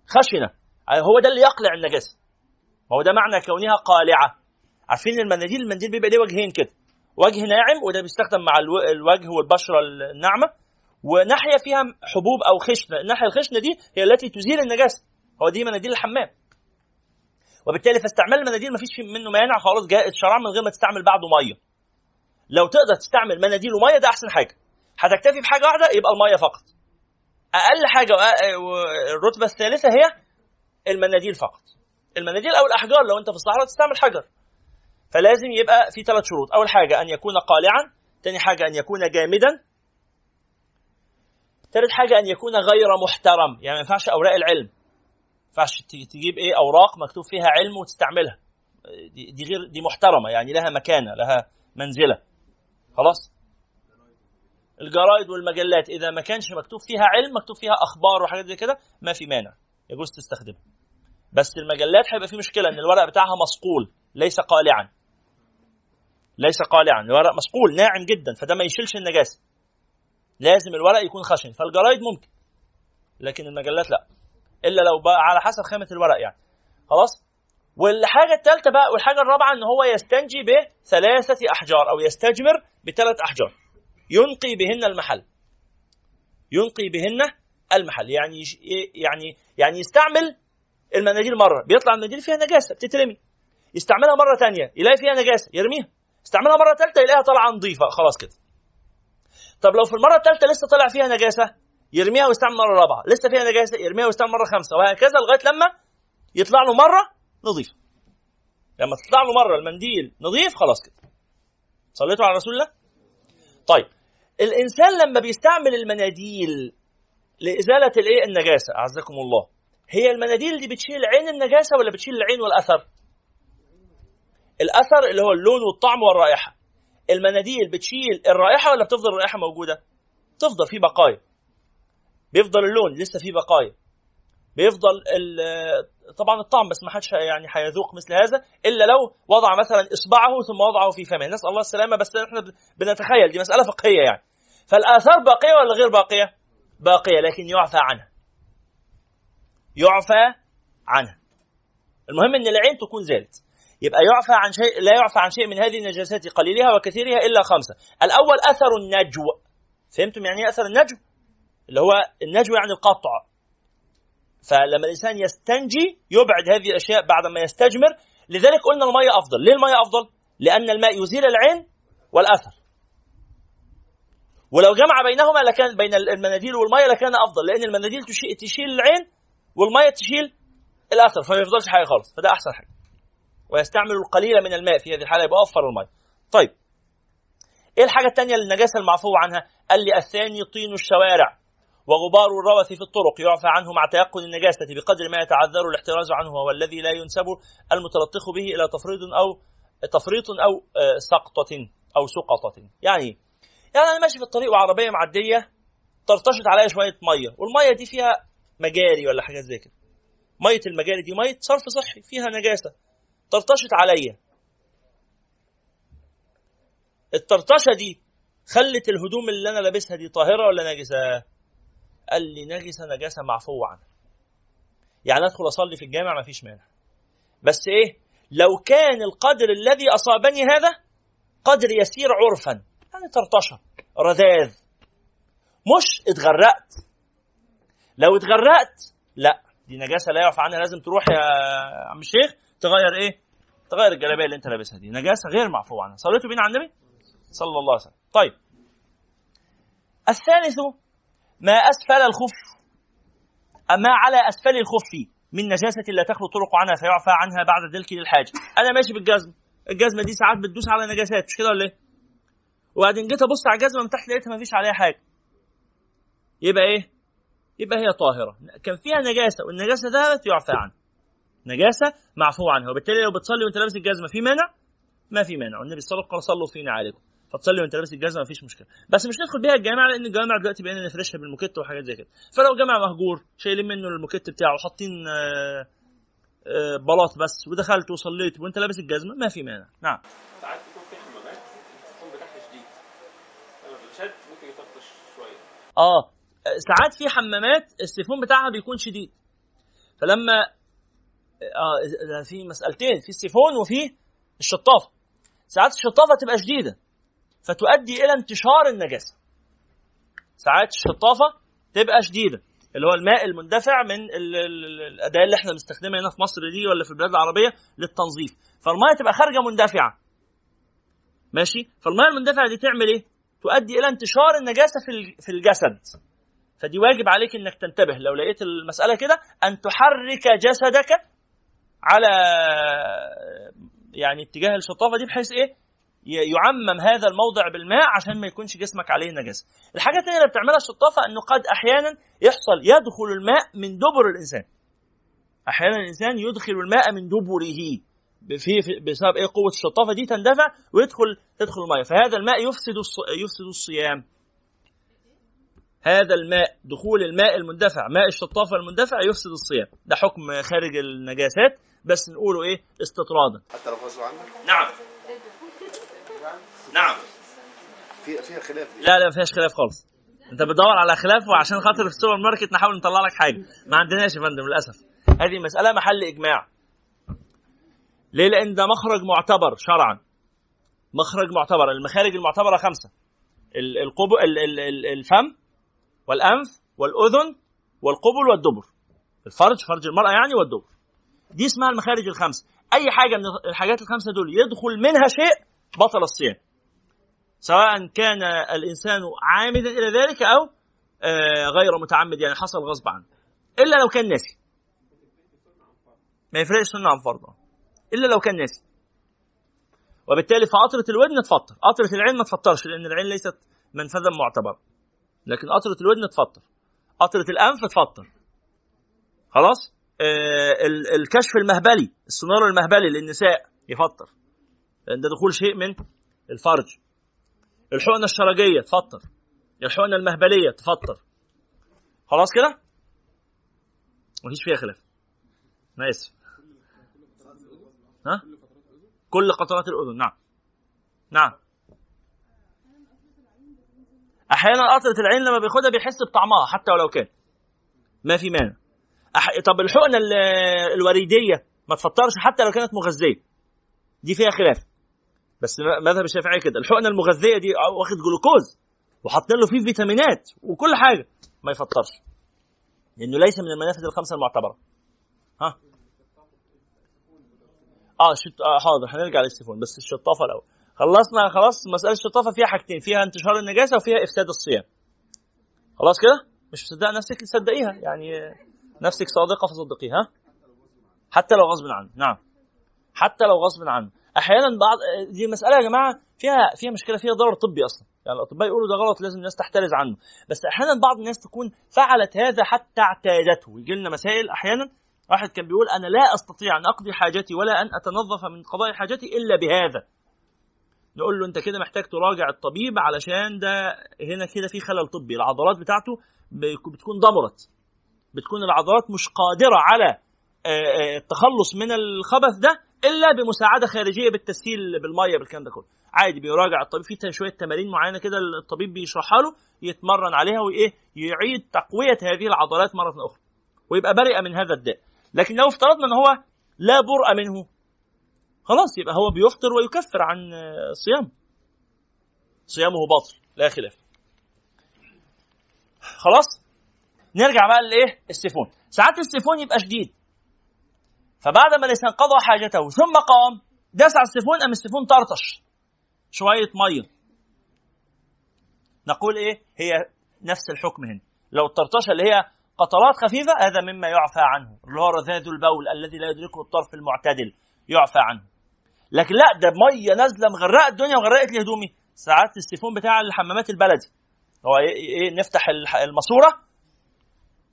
خشنة. آه، هو ده اللي يقلع النجاسة. هو ده معنى كونها قالعة. عارفين المناديل المنديل بيبقى ليه وجهين كده. وجه ناعم وده بيستخدم مع الو- الوجه والبشرة الناعمة. وناحية فيها حبوب أو خشنة. الناحية الخشنة دي هي التي تزيل النجاسة. هو دي مناديل الحمام. وبالتالي فاستعمال المناديل ما فيش منه مانع خالص جائز شرعا من غير ما تستعمل بعده مية. لو تقدر تستعمل مناديل ومية ده أحسن حاجة. هتكتفي بحاجة واحدة يبقى المية فقط. أقل حاجة والرتبه الثالثة هي المناديل فقط. المناديل أو الأحجار لو أنت في الصحراء تستعمل حجر. فلازم يبقى في ثلاث شروط. أول حاجة أن يكون قالعا. ثاني حاجة أن يكون جامدا. ثالث حاجة أن يكون غير محترم. يعني ما ينفعش أوراق العلم. ينفعش تجيب إيه اوراق مكتوب فيها علم وتستعملها. دي, دي غير دي محترمة يعني لها مكانة لها منزلة. خلاص؟ الجرايد والمجلات إذا ما كانش مكتوب فيها علم مكتوب فيها أخبار وحاجات زي كده ما في مانع. يجوز تستخدمها. بس المجلات هيبقى في مشكلة إن الورق بتاعها مصقول ليس قالعا. ليس قالعا. الورق مصقول ناعم جدا فده ما يشيلش النجاسة. لازم الورق يكون خشن فالجرايد ممكن. لكن المجلات لا. إلا لو بقى على حسب خامه الورق يعني. خلاص؟ والحاجة الثالثه بقى والحاجة الرابعة إن هو يستنجي بثلاثة أحجار أو يستجمر بثلاث أحجار. ينقي بهن المحل. ينقي بهن المحل. يعني يعني يعني يستعمل المناديل مرة. بيطلع المناديل فيها نجاسة بتترمي. يستعملها مرة ثانية يلاقي فيها نجاسة يرميها. يستعملها مرة ثالثه يلاقيها طالعة نظيفة. خلاص كده. طب لو في المرة الثالثه لسه طالع فيها نجاسة؟ يرميها ويستعمل مرة رابعة. لسه فيها نجاسه يرميها ويستعمل مرة خامسة. وهكذا لغاية لما يطلع له مرة نظيف. لما تطلع له مرة المنديل نظيف خلاص كده. صليتوا على رسول الله؟ طيب الإنسان لما بيستعمل المناديل لإزالة الإيه؟ النجاسة. أعزكم الله. هي المناديل دي بتشيل عين النجاسة ولا بتشيل العين والأثر؟ الأثر اللي هو اللون والطعم والرائحة. المناديل بتشيل الرائحة ولا بتفضل الرائحة موجودة؟ تفضل في بقايا. بيفضل اللون لسه في بقايا. بيفضل طبعا الطعم بس ما حدش يعني هيذوق مثل هذا إلا لو وضع مثلا إصبعه ثم وضعه في فمه. نسأل الله السلامة بس إحنا بنتخيل دي مسألة فقهية يعني. فالآثار باقية ولا غير باقية؟ باقية لكن يعفى عنها. يعفى عنها. المهم إن العين تكون زالت. يبقى يعفى عن شيء لا يعفى عن شيء من هذه النجاسات قليلها وكثيرها إلا خمسة. الأول أثر النجو فهمتم يعني إيه أثر النجو اللي هو النجو يعني القطع. فلما الإنسان يستنجي يبعد هذه الأشياء بعد ما يستجمر. لذلك قلنا المية أفضل. ليه المية أفضل؟ لأن الماء يزيل العين والأثر. ولو جمع بينهما لكان بين المناديل والمية لكان أفضل. لأن المناديل تشيل العين والمية تشيل الأثر فما يفضلش حاجة خالص. فده أحسن حاجة. ويستعمل القليل من الماء في هذه الحالة يبقى وفر الماء طيب. إيه الحاجة الثانية للنجاسه المعفو عنها؟ قال لي الثاني طين الشوارع. وغبار الروث في الطرق يعفى عنه مع تيقن النجاسة بقدر ما يتعذر الاحتراز عنه وهو الذي لا ينسب المتلطخ به إلى تفريط أو تفريط أو آه، سقطة أو سقطة. يعني يعني أنا ماشي في الطريق وعربية معدية طرطشت عليا شوية مية والمية دي فيها مجاري ولا حاجات زي كده. مية المجاري دي مية صرف صحي فيها نجاسة. طرطشت عليا. الطرطشة دي خلت الهدوم اللي أنا لابسها دي طاهرة ولا نجسة؟ قال لي نجسة نجاسة معفو عنها. يعني أدخل أصلي في الجامع ما فيش مانع. بس إيه؟ لو كان القدر الذي أصابني هذا قدر يسير عرفا. يعني طرطشة رذاذ. مش اتغرقت. لو اتغرقت لا. دي نجاسة لا يعفى عنها لازم تروح يا عم الشيخ تغير إيه؟ تغير الجلابية اللي أنت لابسها دي. نجاسة غير معفو عنها. صليتوا بينا على النبي؟ صلى الله عليه وسلم. طيب. الثالث ما أسفل الخف ما على أسفل الخف من نجاسة لا تخلو الطرق عنها فيعفى عنها بعد ذلك للحاجه أنا ماشي بالجزم الجزمة دي ساعات بتدوس على نجاسات مش كده ولا إيه؟ وبعدين جيت أبص على الجزمة من تحت لقيتها ما فيش عليها حاجة. يبقى إيه؟ يبقى هي طاهرة. كان فيها نجاسة والنجاسة ذهبت يعفى عنها. نجاسة معفو عنها وبالتالي لو بتصلي وأنت لابس الجزمة في مانع؟ ما في مانع. والنبي صلى الله عليه وسلم قال صلوا فينا عليكم فتصلي وانت لابس الجزمة مفيش مشكلة. بس مش ندخل بيها الجامع لأن الجامع دلوقتي بقينا نفرشها بالموكيت وحاجات زي كده. فلو جامع مهجور شايلين منه الموكيت بتاعه وحاطين آه، آه، بلاط بس ودخلت وصليت وانت لابس الجزمة ما في مانع. نعم. ساعات بيكون في حمامات بتاعها شديد. ممكن يطفش شوية. آه. ساعات في حمامات السيفون بتاعها بيكون شديد. فلما آه في مسألتين في السيفون وفي الشطافة. ساعات الشطافة تبقى شديدة. فتؤدي إلى انتشار النجاسة. ساعات الشطافة تبقى شديدة اللي هو الماء المندفع من ال- ال- الأداة اللي إحنا بنستخدمها هنا في مصر دي ولا في البلاد العربية للتنظيف. فالمية تبقى خارجة مندفعة. ماشي؟ فالمية المندفعة دي تعمل إيه؟ تؤدي إلى انتشار النجاسة في في الجسد. فدي واجب عليك إنك تنتبه. لو لقيت المسألة كده أن تحرك جسدك على يعني اتجاه الشطافة دي بحيث إيه؟ يعمم هذا الموضع بالماء عشان ما يكونش جسمك عليه نجاسه. الحاجة الثانية اللي بتعملها الشطافه انه قد أحيانا يحصل يدخل الماء من دبر الإنسان. أحيانا الإنسان يدخل الماء من دبره في بسبب إيه؟ قوة الشطافه دي تندفع ويدخل تدخل الماء. فهذا الماء يفسد الص- يفسد الصيام. هذا الماء دخول الماء المندفع ماء الشطافة المندفع يفسد الصيام. ده حكم خارج النجاسات بس نقوله إيه؟ استطرادا. حتى لو غصب عنك؟ نعم. نعم. في فيها خلاف دي. لا لا ما فيهاش خلاف خالص. انت بتدور على خلاف وعشان خاطر في السوبر ماركت نحاول نطلع لك حاجة. ما عندناش يا فندم للأسف. هذه مسألة محل إجماع. ليه؟ لأن ده مخرج معتبر شرعا. مخرج معتبر. المخارج المعتبرة خمسة. ال- القبل ال- ال- ال- الفم والأنف والأذن والقبل والدبر. الفرج فرج المرأة يعني والدبر. دي اسمها المخارج الخمسة. أي حاجة من الحاجات الخمسة دول يدخل منها شيء بطل الصيام. سواء كان الإنسان عامدا إلى ذلك أو آه، غير متعمد يعني حصل غصب عنه. إلا لو كان ناسي. ما يفرقش سنة عن فرض. إلا لو كان ناسي. وبالتالي فقطرة الودن تفطر قطرة العين ما تفطرش لأن العين ليست منفذا معتبرا. لكن قطرة الودن تفطر قطرة الأنف تفطر خلاص؟ آه ال- الكشف المهبلي السونار المهبلي للنساء يفطر. لأن ده دخول شيء من الفرج. الحقنة الشرجية تفطر. الحقنة المهبلية تفطر. خلاص كده؟ مفيش فيها خلاف. أنا آسف. ها؟ كل قطرات الأذن نعم. نعم. أحيانا قطرة العين لما بياخدها بيحس بطعمها حتى ولو كان. ما في مانع. أح... طب الحقنة ال- الوريدية ما تفطرش حتى لو كانت مغذية. دي فيها خلاف. بس مذهب الشافعي كده. الحقنة المغذية دي واخد جلوكوز وحاطين له فيه فيتامينات وكل حاجة. ما يفطرش. لأنه ليس من المنافذ الخمسة المعتبرة. ها؟ آه شت... آه حاضر. هنرجع للسيفون. بس الشطافة الأول. خلصنا خلاص. مسألة الشطافة فيها حاجتين. فيها انتشار النجاسة وفيها إفساد الصيام. خلاص كده؟ مش مصدقه نفسك؟ تصدقيها يعني آه، نفسك صادقة فصدقيها. ها؟ حتى لو غصب عنك. نعم. حتى لو غصب عنه أحيانا بعض دي مسألة يا جماعة فيها فيها مشكلة فيها ضرر طبي أصلا. يعني الأطباء يقولوا ده غلط لازم الناس تحترز عنه. بس أحيانا بعض الناس تكون فعلت هذا حتى اعتادته يجي لنا مسائل أحيانا واحد كان بيقول أنا لا أستطيع أن أقضي حاجتي ولا أن أتنظف من قضاء حاجتي إلا بهذا. نقول له أنت كده محتاج تراجع الطبيب علشان ده هنا كده في خلل طبي. العضلات بتاعته بتكون ضمرت بتكون العضلات مش قادرة على التخلص من الخبث ده إلا بمساعدة خارجية بالتسهيل بالمية بالكلام ده كله. عادي بيراجع الطبيب. في شوية تمارين معينة كده الطبيب بيشرحها له يتمرن عليها وإيه يعيد تقوية هذه العضلات مرة أخرى ويبقى برئ من هذا الداء. لكن لو افترضنا إن هو لا برء منه خلاص يبقى هو بيفطر ويكفر عن آه، صيام صيامه باطل لا خلاف. خلاص؟ نرجع بقى لإيه؟ السيفون. ساعات السيفون يبقى شديد. فبعد ما الإنسان قضى حاجته ثم قام داس على السيفون قام السيفون طرطش؟ شوية مية. نقول إيه؟ هي نفس الحكم هنا. لو الطرطشه اللي هي قطرات خفيفة هذا مما يعفى عنه. اللي هو رذاذ البول الذي لا يدركه الطرف المعتدل يعفى عنه. لكن لا ده مية نازلة مغرقة الدنيا وغرقت لي هدومي ساعات السيفون بتاع الحمامات البلدي. هو إيه, إيه نفتح الماسورة؟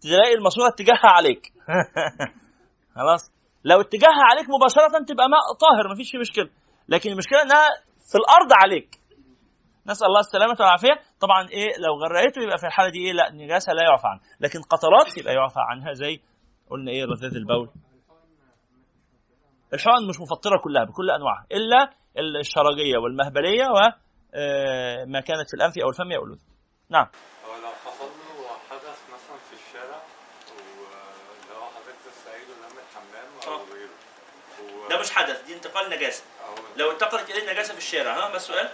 تلاقي الماسورة اتجاهها عليك. خلاص؟ لو اتجاهها عليك مباشرة تبقى ماء طاهر مفيش فيه مشكلة. لكن المشكلة إنها في الأرض عليك. نسأل الله السلامة والعافية. طبعا إيه لو غرقته يبقى في الحالة دي إيه لا نجاسة لا يعفى عنها. لكن قطرات يبقى يعفى عنها زي قلنا إيه رذاذ البول. الحقن مش مفطرة كلها بكل أنواعها إلا الشرجية والمهبلية وما كانت في الأنف أو الفم أو الاذن نعم هو لو حصل له حدث مثلا في الشارع واللي هو حضرتك لسه قايله نام الحمام أو آه. غيره مش حدث دي انتقال نجاسة. لو انتقلت اليه النجاسه في الشارع ها ما السؤال؟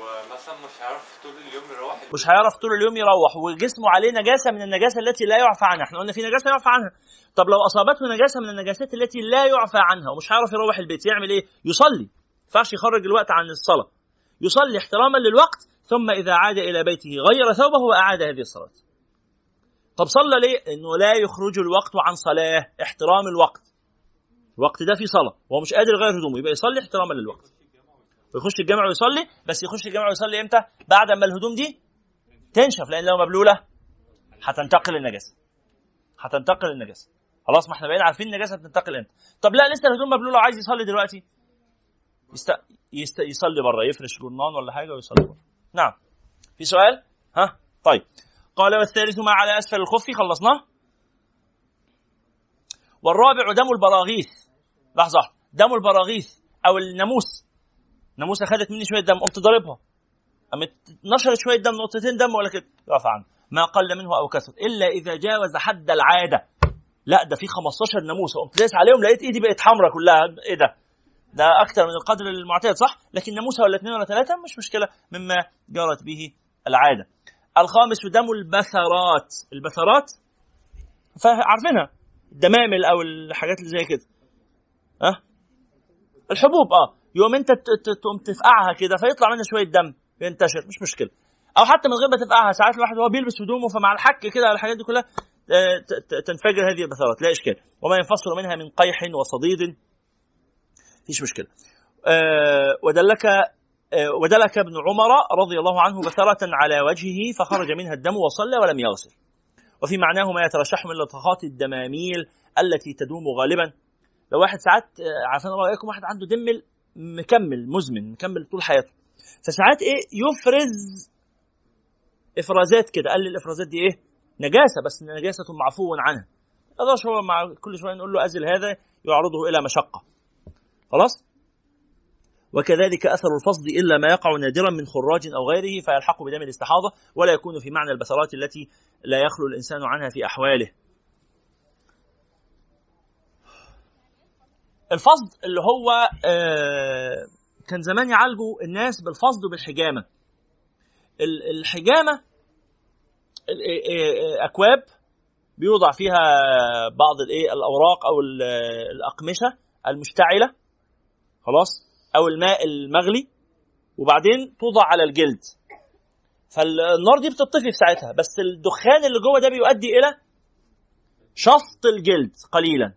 ومثلا مش عارف طول اليوم يروح. مش هيعرف طول اليوم يروح وجسمه عليه نجاسة من النجاسة التي لا يعفى عنها. إحنا قلنا في نجاسة يعفى عنها. طب لو أصابته نجاسة من النجاسات التي لا يعفى عنها ومش هيعرف يروح البيت يعمل إيه؟ يصلي. ما ينفعش يخرج الوقت عن الصلاة. يصلي احتراما للوقت ثم إذا عاد إلى بيته غير ثوبه وأعاد هذه الصلاة. طب صلى ليه؟ إنه لا يخرج الوقت عن صلاه احترام الوقت. الوقت ده فيه صلاة. وهو مش قادر يغير هدومه يبقى يصلي احتراما للوقت. ويخش الجامع ويصلي بس يخش الجامع ويصلي إمتى؟ بعد ما الهدوم دي تنشف لأن لو مبلولة هتنتقل النجاسة. هتنتقل النجاسة. خلاص ما إحنا بقينا عارفين النجاسة بتنتقل إمتى. طب لا لسه الهدوم مبلولة وعايز يصلي دلوقتي؟ يست... يست... يصلي بره يفرش جرنان ولا حاجة ويصلي بره. نعم. في سؤال؟ ها؟ طيب. قال والثالث ما على أسفل الخف خلصناه. والرابع دم البراغيث. لحظة. دم البراغيث أو الناموس. ناموسه خدت مني شوية دم قمت ضاربها. قامت نشرت شوية دم نقطتين دم ولا كده يعفى عنه. ما قل منه أو كثر. إلا إذا جاوز حد العادة. لا ده في 15 ناموسه قمت دايس عليهم لقيت إيدي بقت حمراء كلها. إيه ده؟ ده أكتر من القدر المعتاد صح؟ لكن ناموسه ولا اثنين ولا ثلاثة مش مشكلة مما جرت به العادة. الخامس دم البثرات. البثرات؟ عارفينها؟ الدمامل أو الحاجات اللي زي كده؟ الحبوب آه. يوم أنت تقوم تفقعها كده فيطلع منها شوية دم ينتشر مش مشكلة. أو حتى من غير ما تفقعها ساعات الواحد وهو بيلبس هدومه فمع الحك كده الحاجات دي كلها آه، تنفجر هذه البثرات لا إشكال. وما ينفصل منها من قيح وصديد فيش مشكلة. آه، ودلك آه، ودلك ابن عمر رضي الله عنه بثرة على وجهه فخرج منها الدم وصلى ولم يغسل. وفي معناه ما يترشح من لطخات الدماميل التي تدوم غالبا. لو واحد ساعات آه، الله يكون واحد عنده دمل مكمل مزمن مكمل طول حياته. فساعات إيه؟ يفرز إفرازات كده. قال لي الإفرازات دي إيه؟ نجاسة بس نجاسة معفو عنها. يقدرش هو مع كل شوية نقول له أزل هذا يعرضه إلى مشقة. خلاص؟ وكذلك أثر الفصد إلا ما يقع نادرا من خراج أو غيره فيلحق بدم الاستحاضة ولا يكون في معنى البثرات التي لا يخلو الإنسان عنها في أحواله. الفصد اللي هو آه، كان زمان يعالجوا الناس بالفصد وبالحجامة. ال- الحجامة ال- آه، آه، أكواب بيوضع فيها بعض الايه الأوراق أو ال- الأقمشة المشتعلة خلاص أو الماء المغلي وبعدين توضع على الجلد. فالنار دي بتطفي في ساعتها بس الدخان اللي جوه ده بيؤدي إلى شفط الجلد قليلا.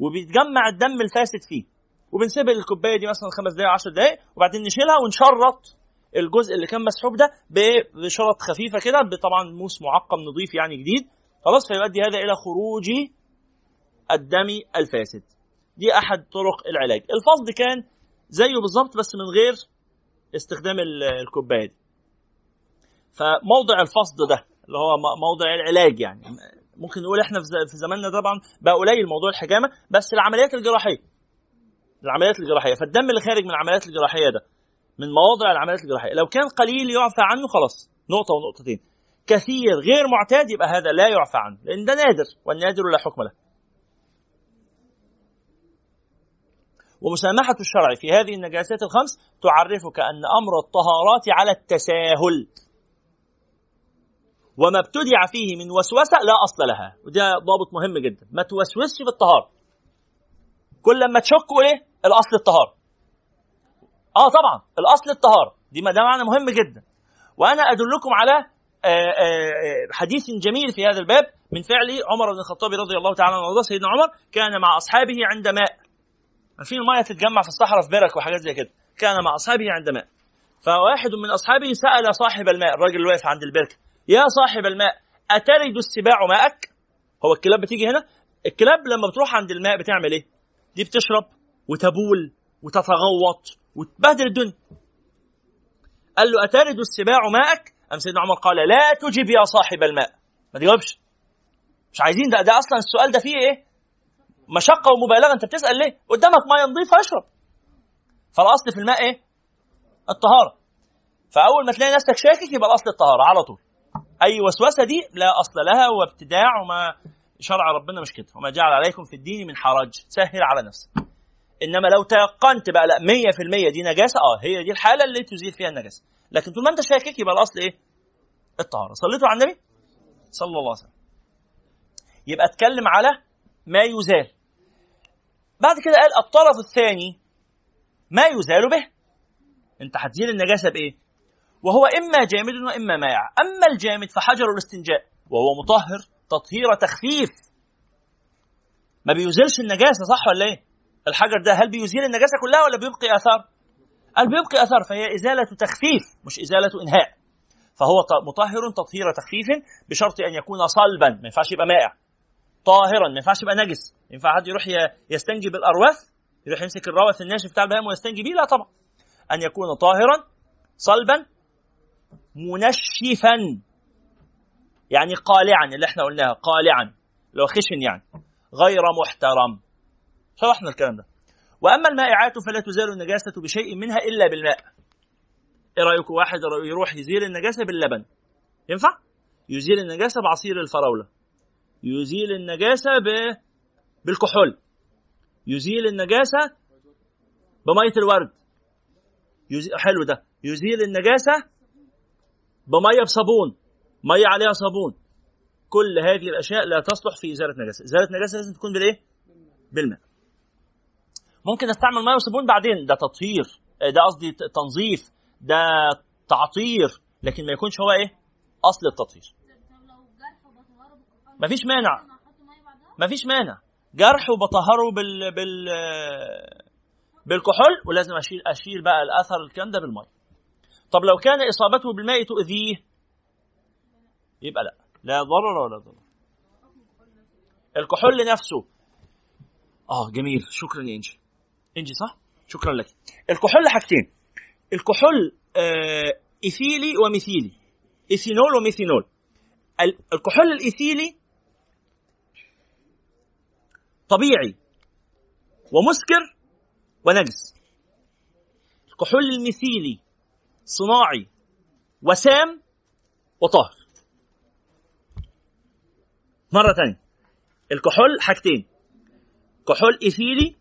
وبيتجمع الدم الفاسد فيه. وبنسيب الكوباية دي مثلا خمس دقائق 10 دقائق وبعدين نشيلها ونشرط الجزء اللي كان مسحوب ده بشرط خفيفة كده طبعا موس معقم نظيف يعني جديد. خلاص فيؤدي هذا إلى خروج الدم الفاسد. دي أحد طرق العلاج. الفصد كان زيه بالظبط بس من غير استخدام ال- الكوباية دي. فموضع الفصد ده اللي هو موضع العلاج يعني. ممكن نقول إحنا في زماننا طبعا بقى قليل موضوع الحجامة بس العمليات الجراحية. العمليات الجراحية فالدم اللي خارج من العمليات الجراحية ده من مواضع العمليات الجراحية لو كان قليل يعفى عنه خلاص نقطة ونقطتين. كثير غير معتاد يبقى هذا لا يعفى عنه لأن ده نادر والنادر لا حكم له. ومسامحة الشرع في هذه النجاسات الخمس تعرفك أن أمر الطهارات على التساهل. وما ابتدع فيه من وسوسة لا أصل لها. وده ضابط مهم جدا. ما توسوسش في الطهارة. كل لما تشك إيه الأصل الطهارة. آه طبعا الأصل الطهارة. دي ده معنى مهم جدا. وأنا أدلكم على آه، آه، حديث جميل في هذا الباب من فعل عمر بن الخطاب رضي الله تعالى عنه. سيدنا عمر كان مع أصحابه عند ماء. عارفين المية تتجمع في الصحراء في برك وحاجات زي كده. كان مع أصحابه عند ماء. فواحد من أصحابه سأل صاحب الماء الراجل اللي واقف عند البركة. يا صاحب الماء أترد السباع ماءك؟ هو الكلاب بتيجي هنا؟ الكلاب لما بتروح عند الماء بتعمل إيه؟ دي بتشرب وتبول وتتغوط وتبهدل الدنيا. قال له أترد السباع ماءك؟ أم سيدنا عمر قال لا تجب يا صاحب الماء. ما تجاوبش. مش عايزين ده ده أصلا السؤال ده فيه إيه؟ مشقة ومبالغة. أنت بتسأل ليه؟ قدامك مية نظيفه اشرب. فالأصل في الماء إيه؟ الطهارة. فأول ما تلاقي نفسك شاكك يبقى الأصل الطهارة على طول. أي وسوسة دي لا أصل لها وابتداع وما شرع ربنا مش كده وما جعل عليكم في الدين من حرج. سهل على نفسك. إنما لو تيقنت بقى لا 100% دي نجاسة آه هي دي الحالة اللي تزيل فيها النجاسة. لكن طول ما أنت شاكك يبقى الأصل إيه؟ الطهارة. صليتوا على النبي؟ صلى الله عليه وسلم. يبقى اتكلم على ما يزال. بعد كده قال الطرف الثاني ما يزال به. أنت هتزيل النجاسة بإيه؟ وهو إما جامد وإما مائع. أما الجامد فحجر الاستنجاء وهو مطهر تطهير تخفيف. ما بيزيلش النجاسة صح ولا إيه؟ الحجر ده هل بيزيل النجاسة كلها ولا بيبقي آثار؟ قال بيبقي آثار فهي إزالة تخفيف مش إزالة إنهاء. فهو مطهر تطهير تخفيف بشرط أن يكون صلبا ما ينفعش يبقى مائع. طاهرا ما ينفعش يبقى نجس. ينفع حد يروح يستنجي بالارواث يروح يمسك الروث الناشف بتاع البهائم ويستنجي بيه؟ لا طبعا. أن يكون طاهرا صلبا منشفا. يعني قالعا اللي إحنا قلناها قالعا. لو خشن يعني. غير محترم. شرحنا الكلام ده. وأما المائعات فلا تزال النجاسة بشيء منها إلا بالماء. إيه رايكم واحد يروح يزيل النجاسة باللبن؟ ينفع؟ يزيل النجاسة بعصير الفراولة. يزيل النجاسة ب... بالكحول. يزيل النجاسة بمية الورد. يزيل... حلو ده. يزيل النجاسة بميه بصابون ميه عليها صابون. كل هذه الأشياء لا تصلح في إزالة نجاسة. إزالة نجاسة لازم تكون بالإيه؟ بالماء. ممكن استعمل ميه وصابون بعدين. ده تطهير ده قصدي تنظيف ده تعطير لكن ما يكونش هو إيه؟ أصل التطهير. مفيش مانع. مفيش مانع. جرح وبطهره بال بال بالكحول ولازم أشيل أشيل بقى الأثر الكلام ده بالمية. طب لو كان إصابته بالماء تؤذيه؟ يبقى لا. لا ضرر ولا ضرر. الكحول نفسه آه جميل. شكرا يا إنجي. إنجي صح؟ شكرا لك. الكحول حاجتين الكحول آه إيثيلي وميثيلي. إيثينول وميثينول. ال- الكحول الإيثيلي طبيعي ومسكر ونجس. الكحول الميثيلي صناعي وسام وطاهر. مرة تانية. الكحول حاجتين. كحول إيثيلي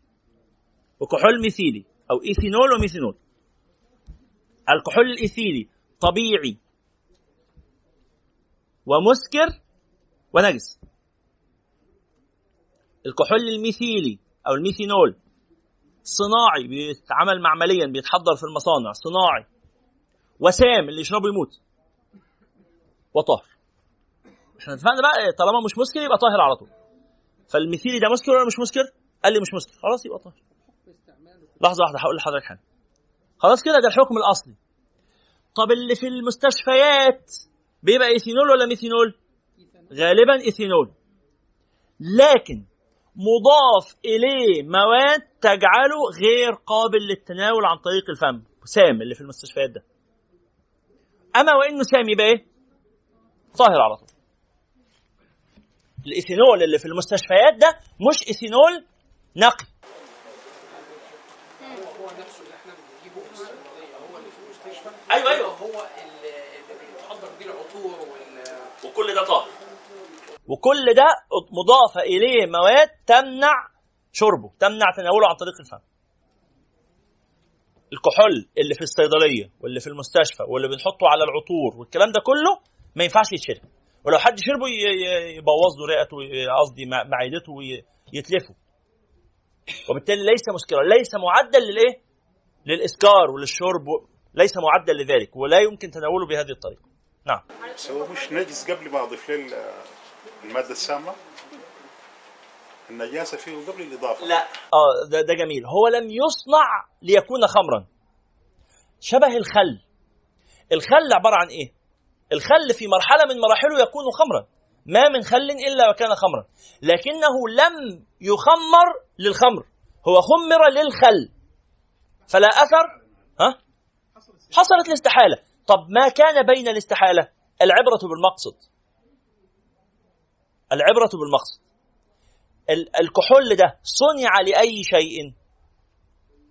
وكحول ميثيلي أو إيثينول وميثينول. الكحول الإيثيلي طبيعي ومسكر ونجس. الكحول الميثيلي أو الميثينول صناعي بيتعمل معمليا بيتحضر في المصانع صناعي. وسام اللي يشربه يموت وطاهر. إحنا اتفقنا بقى طالما مش مسكر يبقى طاهر على طول. فالميثيلي ده مسكر ولا مش مسكر؟ قال لي مش مسكر. خلاص يبقى طاهر. لحظة واحدة هقول لحضرتك حاجة. خلاص كده ده الحكم الأصلي. طب اللي في المستشفيات بيبقى إيثينول ولا ميثينول؟ غالبا إيثينول. لكن مضاف إليه مواد تجعله غير قابل للتناول عن طريق الفم. سام اللي في المستشفيات ده. أما وإنه سام يبقى إيه؟ طاهر على طول. الإيثينول اللي في المستشفيات ده مش إيثينول نقي. هو نفسه اللي إحنا بنجيبه من الصيدليه هو اللي في المستشفى أيوه أيوه. هو اللي بيتحضر بيه العطور وال وكل ده طاهر. وكل ده مضافة إليه مواد تمنع شربه تمنع تناوله عن طريق الفم. الكحول اللي في الصيدلية واللي في المستشفى واللي بنحطه على العطور والكلام ده كله ما ينفعش يتشرب. ولو حد شربه يبوظ له رئته قصدي مع- معدته ويتلفه وبالتالي ليس مسكرا ليس معدل للإيه؟ للإسكار وللشرب ليس معدل لذلك ولا يمكن تناوله بهذه الطريقة. نعم. هو مش نجس قبل ما اضيف له المادة السامة. النجاسة فيه قبل الإضافة. لا. آه ده, ده جميل. هو لم يصنع ليكون خمرا. شبه الخل. الخل عبارة عن إيه؟ الخل في مرحلة من مراحله يكون خمرا. ما من خل إلا وكان خمرا. لكنه لم يخمر للخمر. هو خمر للخل. فلا أثر؟ ها؟ حصلت الاستحالة. طب ما كان بين الاستحالة؟ العبرة بالمقصد. العبرة بالمقصد. ال- الكحول ده صنع لأي شيء؟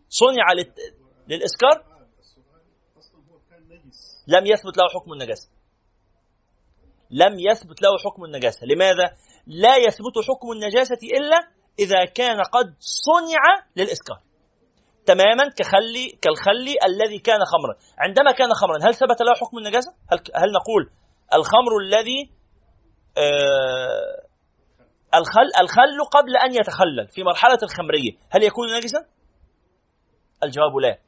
صنع للت- للإسكار؟ لم يثبت له حكم النجاسة. لم يثبت له حكم النجاسة. لماذا؟ لا يثبت حكم النجاسة إلا إذا كان قد صنع للإسكار. تماما كخلي كالخل الذي كان خمرا. عندما كان خمرا هل ثبت له حكم النجاسة؟ هل, هل نقول الخمر الذي آه الخل الخل قبل أن يتخلل في مرحلة الخمرية هل يكون نجسا؟ الجواب لا.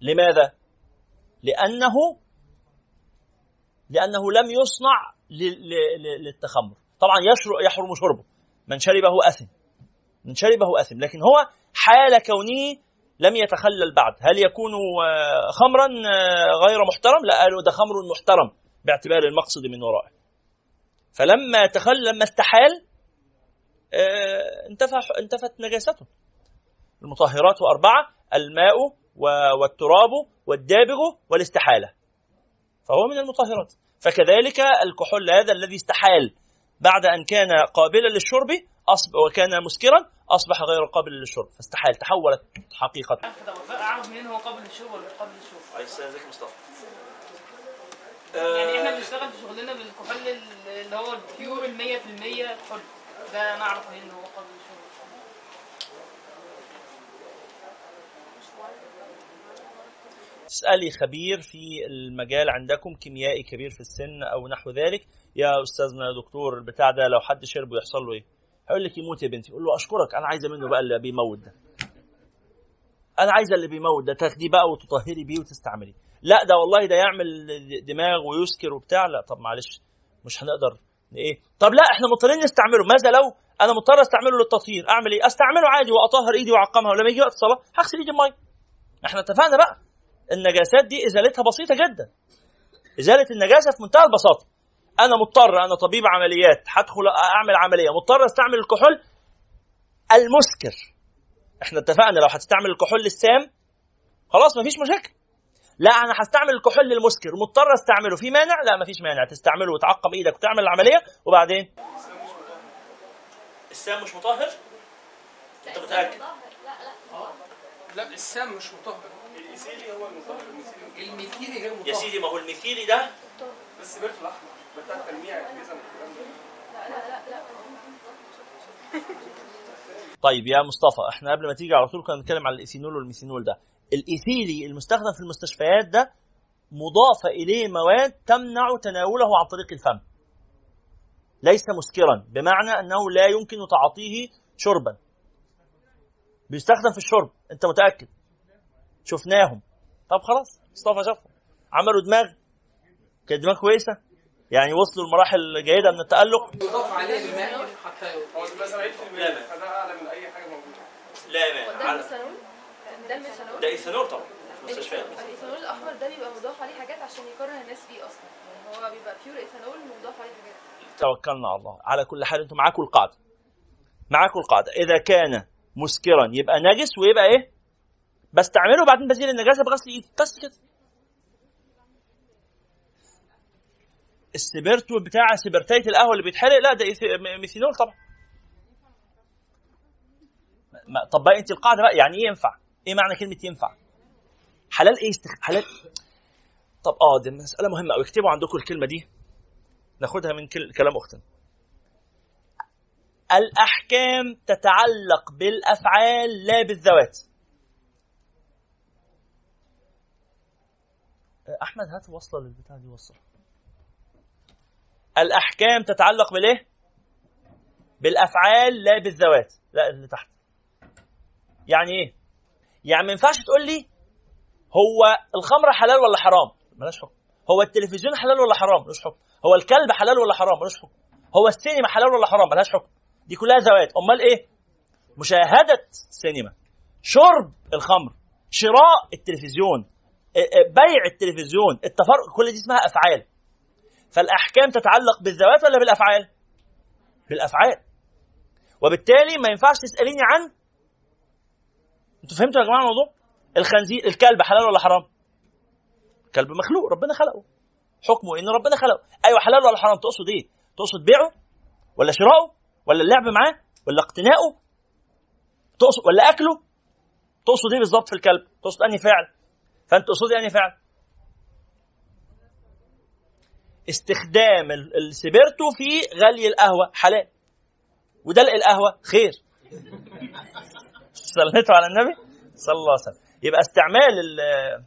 لماذا؟ لأنه لأنه لم يصنع للتخمر. طبعا يحرم شربه. من شربه أثم. من شربه أثم، لكن هو حال كونه لم يتخلل بعد، هل يكون آه، خمرا آه، غير محترم؟ لا قالوا ده خمر محترم باعتبار المقصد من ورائه. فلما تخل لما استحال آه، انتفى انتفت نجاسته المطهرات أربعة الماء والتراب والدابغ والاستحالة. فهو من المطهرات. فكذلك الكحول هذا الذي استحال بعد أن كان قابلا للشرب أصبح وكان مسكرا أصبح غير قابل للشرب. فاستحال تحولت حقيقة. طب أعرف منين هو قابل للشرب ولا قابل للشرب؟ ازيك مصطفى. يعني إحنا بنشتغل في شغلنا بالكحول اللي هو البيور ال 100% كحول ده نعرف منين هو قابل للشرب اسألي خبير في المجال عندكم كيميائي كبير في السن أو نحو ذلك. يا أستاذنا يا دكتور البتاع ده لو حد شربه يحصل له إيه؟ هيقول لك يموت يا بنتي. قول له أشكرك أنا عايزة منه بقى اللي بيموت ده. أنا عايزة اللي بيموت ده تاخديه بقى وتطهري بيه وتستعمليه. لا ده والله ده يعمل دماغ ويسكر وبتاع. لا طب معلش مش هنقدر إيه؟ طب لا إحنا مضطرين نستعمله. ماذا لو أنا مضطر أستعمله للتطهير؟ أعمل إيه؟ أستعمله عادي وأطهر إيدي وأعقمها. ولما يجي وقت الصلاة هغسل إيدي بمية. إحنا اتفقنا بقى. النجاسات دي إزالتها بسيطة جدا. إزالة النجاسة في منتهى البساطة. أنا مضطر أنا طبيب عمليات هدخل أعمل عملية. مضطر أستعمل الكحول المسكر. إحنا اتفقنا لو هتستعمل الكحول السام خلاص مفيش مشاكل. لا أنا هستعمل الكحول المسكر مضطر أستعمله. في مانع؟ لا مفيش مانع. تستعمله وتعقم إيدك وتعمل العملية وبعدين؟ السام مش مطهر؟ أنت متأكد؟ لا لا لا السام مش مطهر. الايثيلي هو المطهر الميثيلي الميثيلي غير مطهر. يا سيدي ما هو الميثيلي ده؟ بس سبيرتو الأحمر. بتاع تلميع الجزم والكلام ده. طيب يا مصطفى إحنا قبل ما تيجي على طول كنا بنتكلم على الإيثينول والميثينول ده. الإيثيلي المستخدم في المستشفيات ده مضاف إليه مواد تمنع تناوله عن طريق الفم. ليس مسكرا بمعنى أنه لا يمكن تعاطيه شربا. بيستخدم في الشرب أنت متأكد؟ شفناهم. طب خلاص مصطفى شافهم. عملوا دماغ. كانت دماغ كويسة؟ يعني وصلوا لمراحل جيدة من التألق؟ يضاف عليه الماء حتى هو بيبقى 70% لا، لا. فده أعلى من أي حاجة موجودة. لا الميثانول ده الميثانول ده إيثانول طبعا في المستشفيات الإيثانول الأحمر ده بيبقى مضاف عليه حاجات عشان يكره الناس فيه أصلا. يعني هو بيبقى pure ethanol ومضاف عليه حاجات. توكلنا على الله. على كل حال أنتم معاكم القاعدة. معاكم القاعدة. إذا كان مسكرا يبقى نجس ويبقى إيه؟ بستعمله بعدين بزيل النجاسة بغسل إيدي. بس كده. السبرتو بتاع سبرتايه القهوة اللي بيتحرق لا ده ميثينول طبعا. طب بقى أنت القاعدة بقى يعني إيه ينفع؟ إيه معنى كلمة ينفع؟ حلال إيه استخ... حلال طب آه دي مسألة مهمة قوي اكتبوا عندكم الكلمة دي. ناخدها من كل... كلام أختنا. الأحكام تتعلق بالأفعال لا بالذوات. أحمد هات وصلة للبتاع دي وصل الأحكام تتعلق بالإيه؟ بالأفعال لا بالذوات. لا اللي تحت. يعني إيه؟ يعني ما ينفعش تقول لي هو الخمر حلال ولا حرام؟ ملاش حكم. هو التلفزيون حلال ولا حرام؟ ملوش حكم. هو الكلب حلال ولا حرام؟ ملوش حكم. هو السينما حلال ولا حرام؟ ملهاش حكم. دي كلها ذوات أمال إيه؟ مشاهدة سينما شرب الخمر. شراء التلفزيون. ا- ا- بيع التلفزيون. التفرق كل دي اسمها أفعال. فالأحكام تتعلق بالذوات ولا بالأفعال؟ بالأفعال. وبالتالي ما ينفعش تسأليني عن أنتوا فهمتوا يا جماعة الموضوع؟ الخنزير الكلب حلال ولا حرام؟ كلب مخلوق ربنا خلقه. حكمه إن ربنا خلقه. أيوه حلال ولا حرام؟ تقصد إيه؟ تقصد بيعه؟ ولا شراؤه ولا اللعب معاه؟ ولا اقتناؤه تقصد ولا أكله؟ تقصد إيه بالظبط في الكلب؟ تقصد أنهي فعل فأنت تقصد أنهي فعل استخدام ال- السبرتو في غلي القهوة. حلال. ودلق القهوة خير. صليتوا على النبي؟ صلى الله عليه وسلم. يبقى استعمال ال-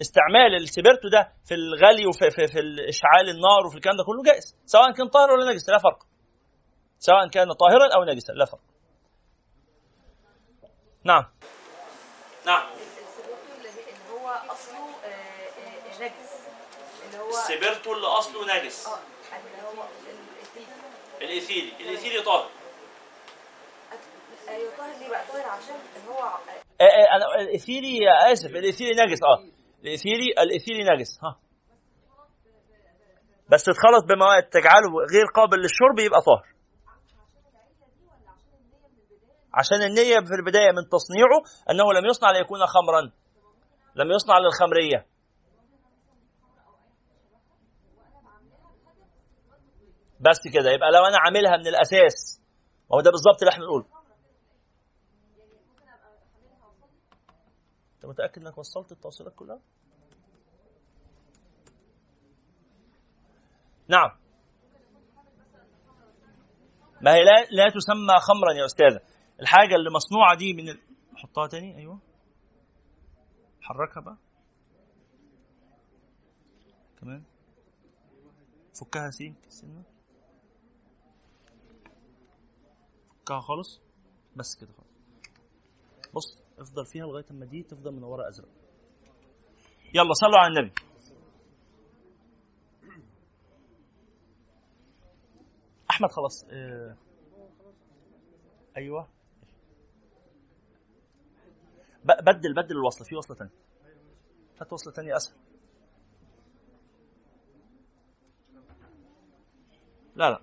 استعمال السبرتو ده في الغلي وفي في, في اشعال النار وفي الكلام ده كله جائز. سواء كان طاهر ولا نجس لا فرق. سواء كان طاهرا أو نجسا لا فرق. نعم. نعم. السبرتو اللي هي- اللي هو أصله آه، آه، نجس. اللي هو السبرتو اللي أصله نجس آه اللي هو الإثيل. الايثيلي الايثيلي طاهر أيوه طاهر ليه بقى؟ طاهر عشان ان هو آه، آه، أنا الايثيلي آسف الايثيلي نجس آه. الايثيلي الايثيلي نجس ها. بس اتخلط بمواد تجعله غير قابل للشرب يبقى طاهر. عشان النية في البداية من تصنيعه أنه لم يصنع ليكون خمرا لم يصنع للخمرية. بس كده يبقى لو أنا عاملها من الأساس ما هو ده بالظبط اللي إحنا نقوله أنت متأكد إنك وصلت التوصيلات كلها؟ نعم. ما هي لا, لا تسمى خمرا يا أستاذة. الحاجة اللي مصنوعة دي من ال... حطها تاني. أيوه. حركها بقى. كمان فكها سين سنة. فكها خالص. بس كده خالص. بص. افضل فيها لغاية اما دي تفضل منوره أزرق. يلا صلوا على النبي. أحمد خلاص آه. أيوه. بدل بدل الوصلة في وصلة ثانية هات وصلة ثانية أسهل. لا لا.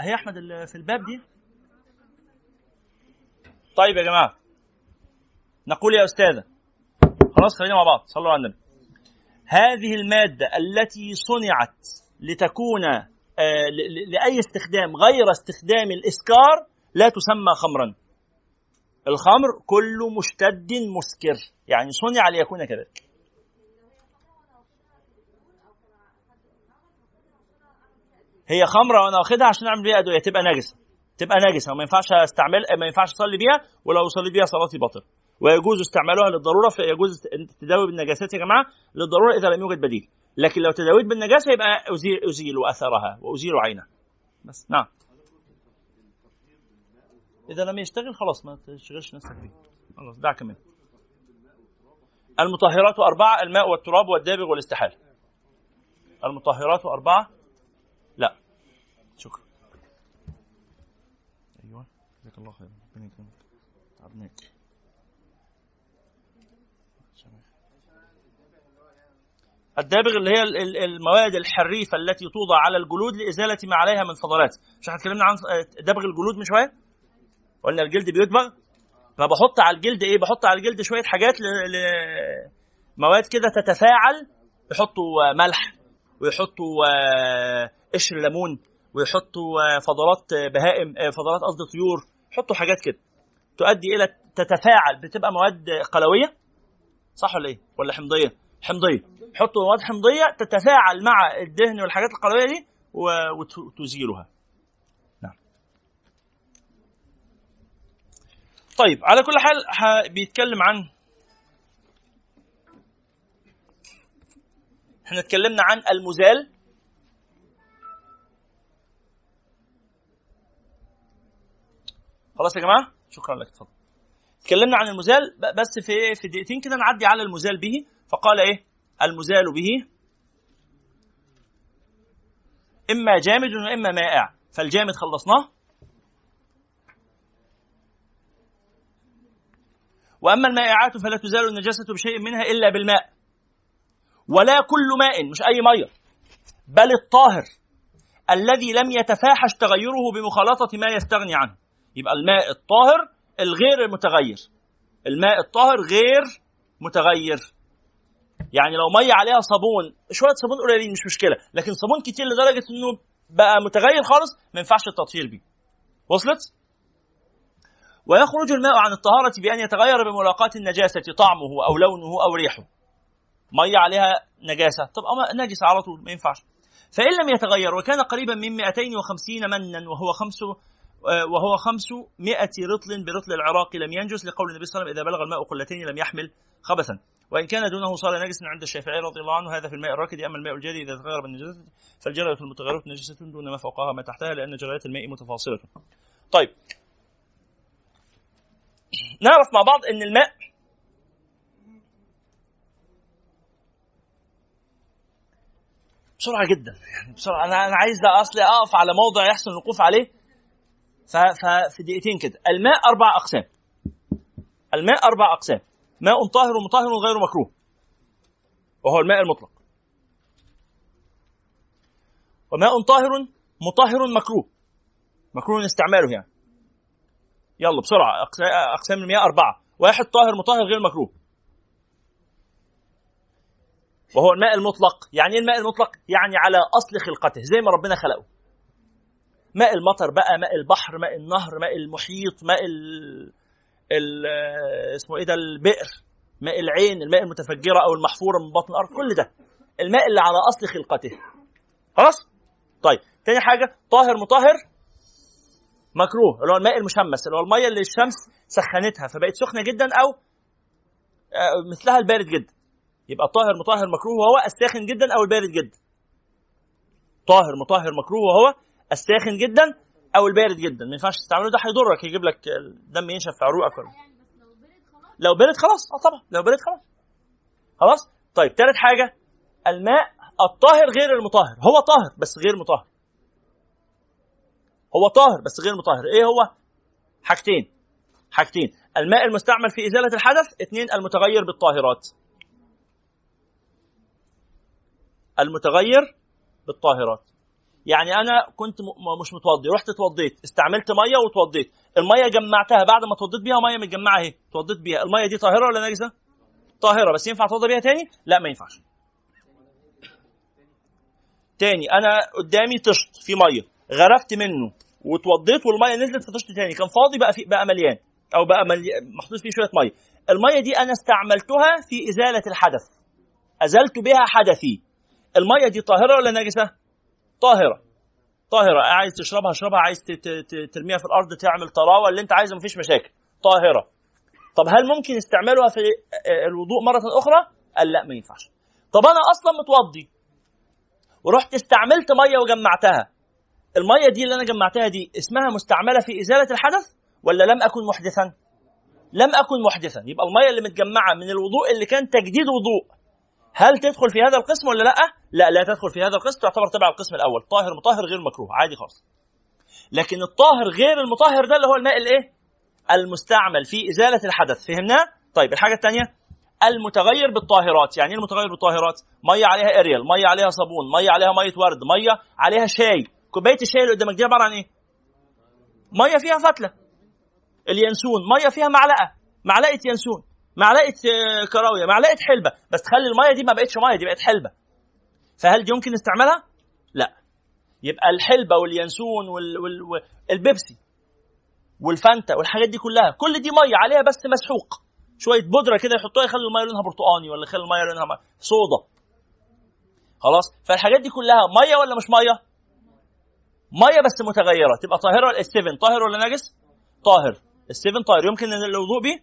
أهي أحمد في الباب دي؟ طيب يا جماعة. نقول يا أستاذة. خلاص خلينا مع بعض. صلوا على النبي. هذه المادة التي صنعت لتكون آه، لأي استخدام غير استخدام الإسكار لا تسمى خمرا. الخمر كل مشتد مسكر. يعني صنع ليكون كذلك. هي خمرة وأنا واخدها عشان أعمل بيها أدوية. تبقى نجسه تبقى نجسه وما ينفعش أستعمل ما ينفعش أصلي بيها ولو صليت بيها صلاتي باطل. ويجوز استعمالها للضرورة فيجوز التداوي بالنجاسات يا جماعة. للضرورة إذا لم يوجد بديل. لكن لو تداويت بالنجاسة يبقى أزيل أزيل أثرها وأزيل عينها بس نعم. إذا لم يشتغل خلاص ما تشغلش نفسك بيه خلاص دعك منه. المطهرات أربعة الماء والتراب والدابغ والاستحالة. المطهرات أربعة لا شكرا أيوة جزاك الله خير. ربنا يكرمك. تعبناك. الدابغ اللي هي ال- ال- المواد الحريفة التي توضع على الجلود لإزالة ما عليها من فضلات. مش إحنا اتكلمنا عن دبغ الجلود من شوية؟ قلنا الجلد بيدبغ. فبحط على الجلد إيه؟ بحط على الجلد شوية حاجات. مواد كده تتفاعل. يحطوا ملح ويحطوا آه، قشر ليمون ويحطوا آه، فضلات آه، بهائم آه، فضلات قصدي طيور. يحطوا حاجات كده. تؤدي إلى تتفاعل بتبقى مواد قلوية؟ صح ولا إيه؟ ولا حمضية؟ حمضية. يحطوا مواد حمضية تتفاعل مع الدهن والحاجات القلوية دي وتزيلها. نعم. طيب على كل حال بيتكلم عن إحنا اتكلمنا عن المزال خلاص يا جماعة؟ شكرا لك اتفضل. اتكلمنا عن المزال بس في في دقيقتين كده نعدي على المزال به. فقال إيه؟ المزال به إما جامد وإما مائع. فالجامد خلصناه. وأما المائعات فلا تزال النجاسة بشيء منها إلا بالماء. ولا كل ماء مش أي مية بل الطاهر الذي لم يتفاحش تغيره بمخالطة ما يستغني عنه. يبقى الماء الطاهر الغير المتغير. الماء الطاهر غير متغير. يعني لو مية عليها صابون شوية صابون قليلين مش مشكلة لكن صابون كتير لدرجة إنه بقى متغير خالص ما ينفعش التطهير بيه. وصلت؟ ويخرج الماء عن الطهارة بأن يتغير بملاقاة النجاسة طعمه أو لونه أو ريحه. مية عليها نجاسة. طب أما نجس على طول ما ينفعش. فإن لم يتغير وكان قريبا من 250 منا وهو خمس وهو 500 رطل برطل العراق لم ينجس لقول النبي صلى الله عليه وسلم إذا بلغ الماء قلتين لم يحمل خبثا. وإن كان دونه صار نجسا عند الشافعي رضي الله عنه هذا في الماء الراكد أما الماء الجاري إذا تغير بالنجاسة فالجرية المتغيرة نجسة دون ما فوقها ما تحتها لأن جريات الماء متفاصلة. طيب. نعرف مع بعض إن الماء بسرعة جدا يعني بسرعة. أنا أنا عايز اصلي أقف على موضع يحسن الوقوف عليه. ففي دقيقتين كده. الماء أربع أقسام. الماء أربع أقسام. ماء طاهر ومطهر غير مكروه. وهو الماء المطلق. وماء طاهر مطهر مكروه. مكروه استعماله يعني. يلا بسرعة. أقسام المياه أربعة. واحد طاهر مطهر غير مكروه. وهو الماء المطلق. يعني إيه الماء المطلق؟ يعني على أصل خلقته زي ما ربنا خلقه. ماء المطر بقى ماء البحر ماء النهر ماء المحيط ماء ال... ال... اسمه إيه ده البئر ماء العين الماء المتفجرة أو المحفورة من بطن الأرض كل ده. الماء اللي على أصل خلقته. خلاص؟ طيب تاني حاجة طاهر مطهر؟ مكروه اللي هو الماء المشمس اللي هو المية اللي الشمس سخنتها فبقت سخنة جدا أو آه، مثلها البارد جدا. يبقى طاهر مطهر مكروه وهو الساخن جدا أو البارد جدا. طاهر مطهر مكروه وهو الساخن جدا أو البارد جدا. ما ينفعش تستعمله ده هيضرك يجيب لك الدم ينشف في عروقك ولا. لو برد خلاص؟ آه طبعا لو برد خلاص. خلاص؟ طيب ثالث حاجة الماء الطاهر غير المطهر. هو طاهر بس غير مطهر. هو طاهر بس غير مطهر. إيه هو؟ حاجتين. حاجتين. الماء المستعمل في إزالة الحدث اثنين المتغير بالطاهرات. المتغير بالطاهرات. يعني أنا كنت مش متوضي رحت اتوضيت استعملت مية واتوضيت. المية جمعتها بعد ما اتوضيت بيها مية متجمعة اهي. اتوضيت بيها. المية دي طاهرة ولا نجسة؟ طاهرة. بس ينفع اتوضى بيها تاني؟ لا ما ينفعش. تاني أنا قدامي طشت في مية. غرفت منه واتوضيت والمية نزلت في طشت تاني. كان فاضي بقى في بقى مليان. أو بقى ملي- محطوط فيه شوية مية. المية دي أنا استعملتها في إزالة الحدث. أزلت بها حدثي. المية دي طاهرة ولا نجسة؟ طاهرة. طاهرة. عايز تشربها اشربها. عايز ترميها في الأرض تعمل طراوة. اللي انت عايزه مفيش مشاكل. طاهرة. طب هل ممكن استعمالها في الوضوء مرة أخرى؟ قال لا ما ينفعش. طب أنا أصلا متوضي ورحت استعملت مية وجمعتها. المية دي اللي أنا جمعتها دي اسمها مستعملة في إزالة الحدث ولا لم أكن محدثا؟ لم أكن محدثا. يبقى المية اللي متجمعة من الوضوء اللي كان تجديد وضوء هل تدخل في هذا القسم ولا لا؟ لا لا تدخل في هذا القسم تعتبر تبع القسم الأول. طاهر مطهر غير مكروه عادي خالص. لكن الطاهر غير المطهر ده اللي هو الماء الإيه؟ المستعمل في إزالة الحدث. فهمناه طيب الحاجة الثانية المتغير بالطاهرات. يعني إيه المتغير بالطاهرات؟ مية عليها إريال مية عليها صابون مية عليها مية ورد مية عليها شاي. كوباية الشاي اللي قدامك دي عبارة عن إيه؟ مية فيها فتلة. اليانسون مية فيها معلقة معلقة يانسون. معلقة آه، كراوية معلقة حلبة. بس تخلي المية دي ما بقتش مية دي بقت حلبة. فهل دي يمكن استعمالها لا. يبقى الحلبة واليانسون وال... وال... والبيبسي والفانتا والحاجات دي كلها كل دي مية عليها بس مسحوق. شوية بودرة كده يحطوها يخلي المية لونها برتقاني ولا يخلي المية لونها صودا. خلاص؟ فالحاجات دي كلها مية ولا مش مية؟ مية بس متغيرة. تبقى طاهرة السفن طاهر ولا نجس؟ طاهر. السفن طاهر. يمكن الوضوء به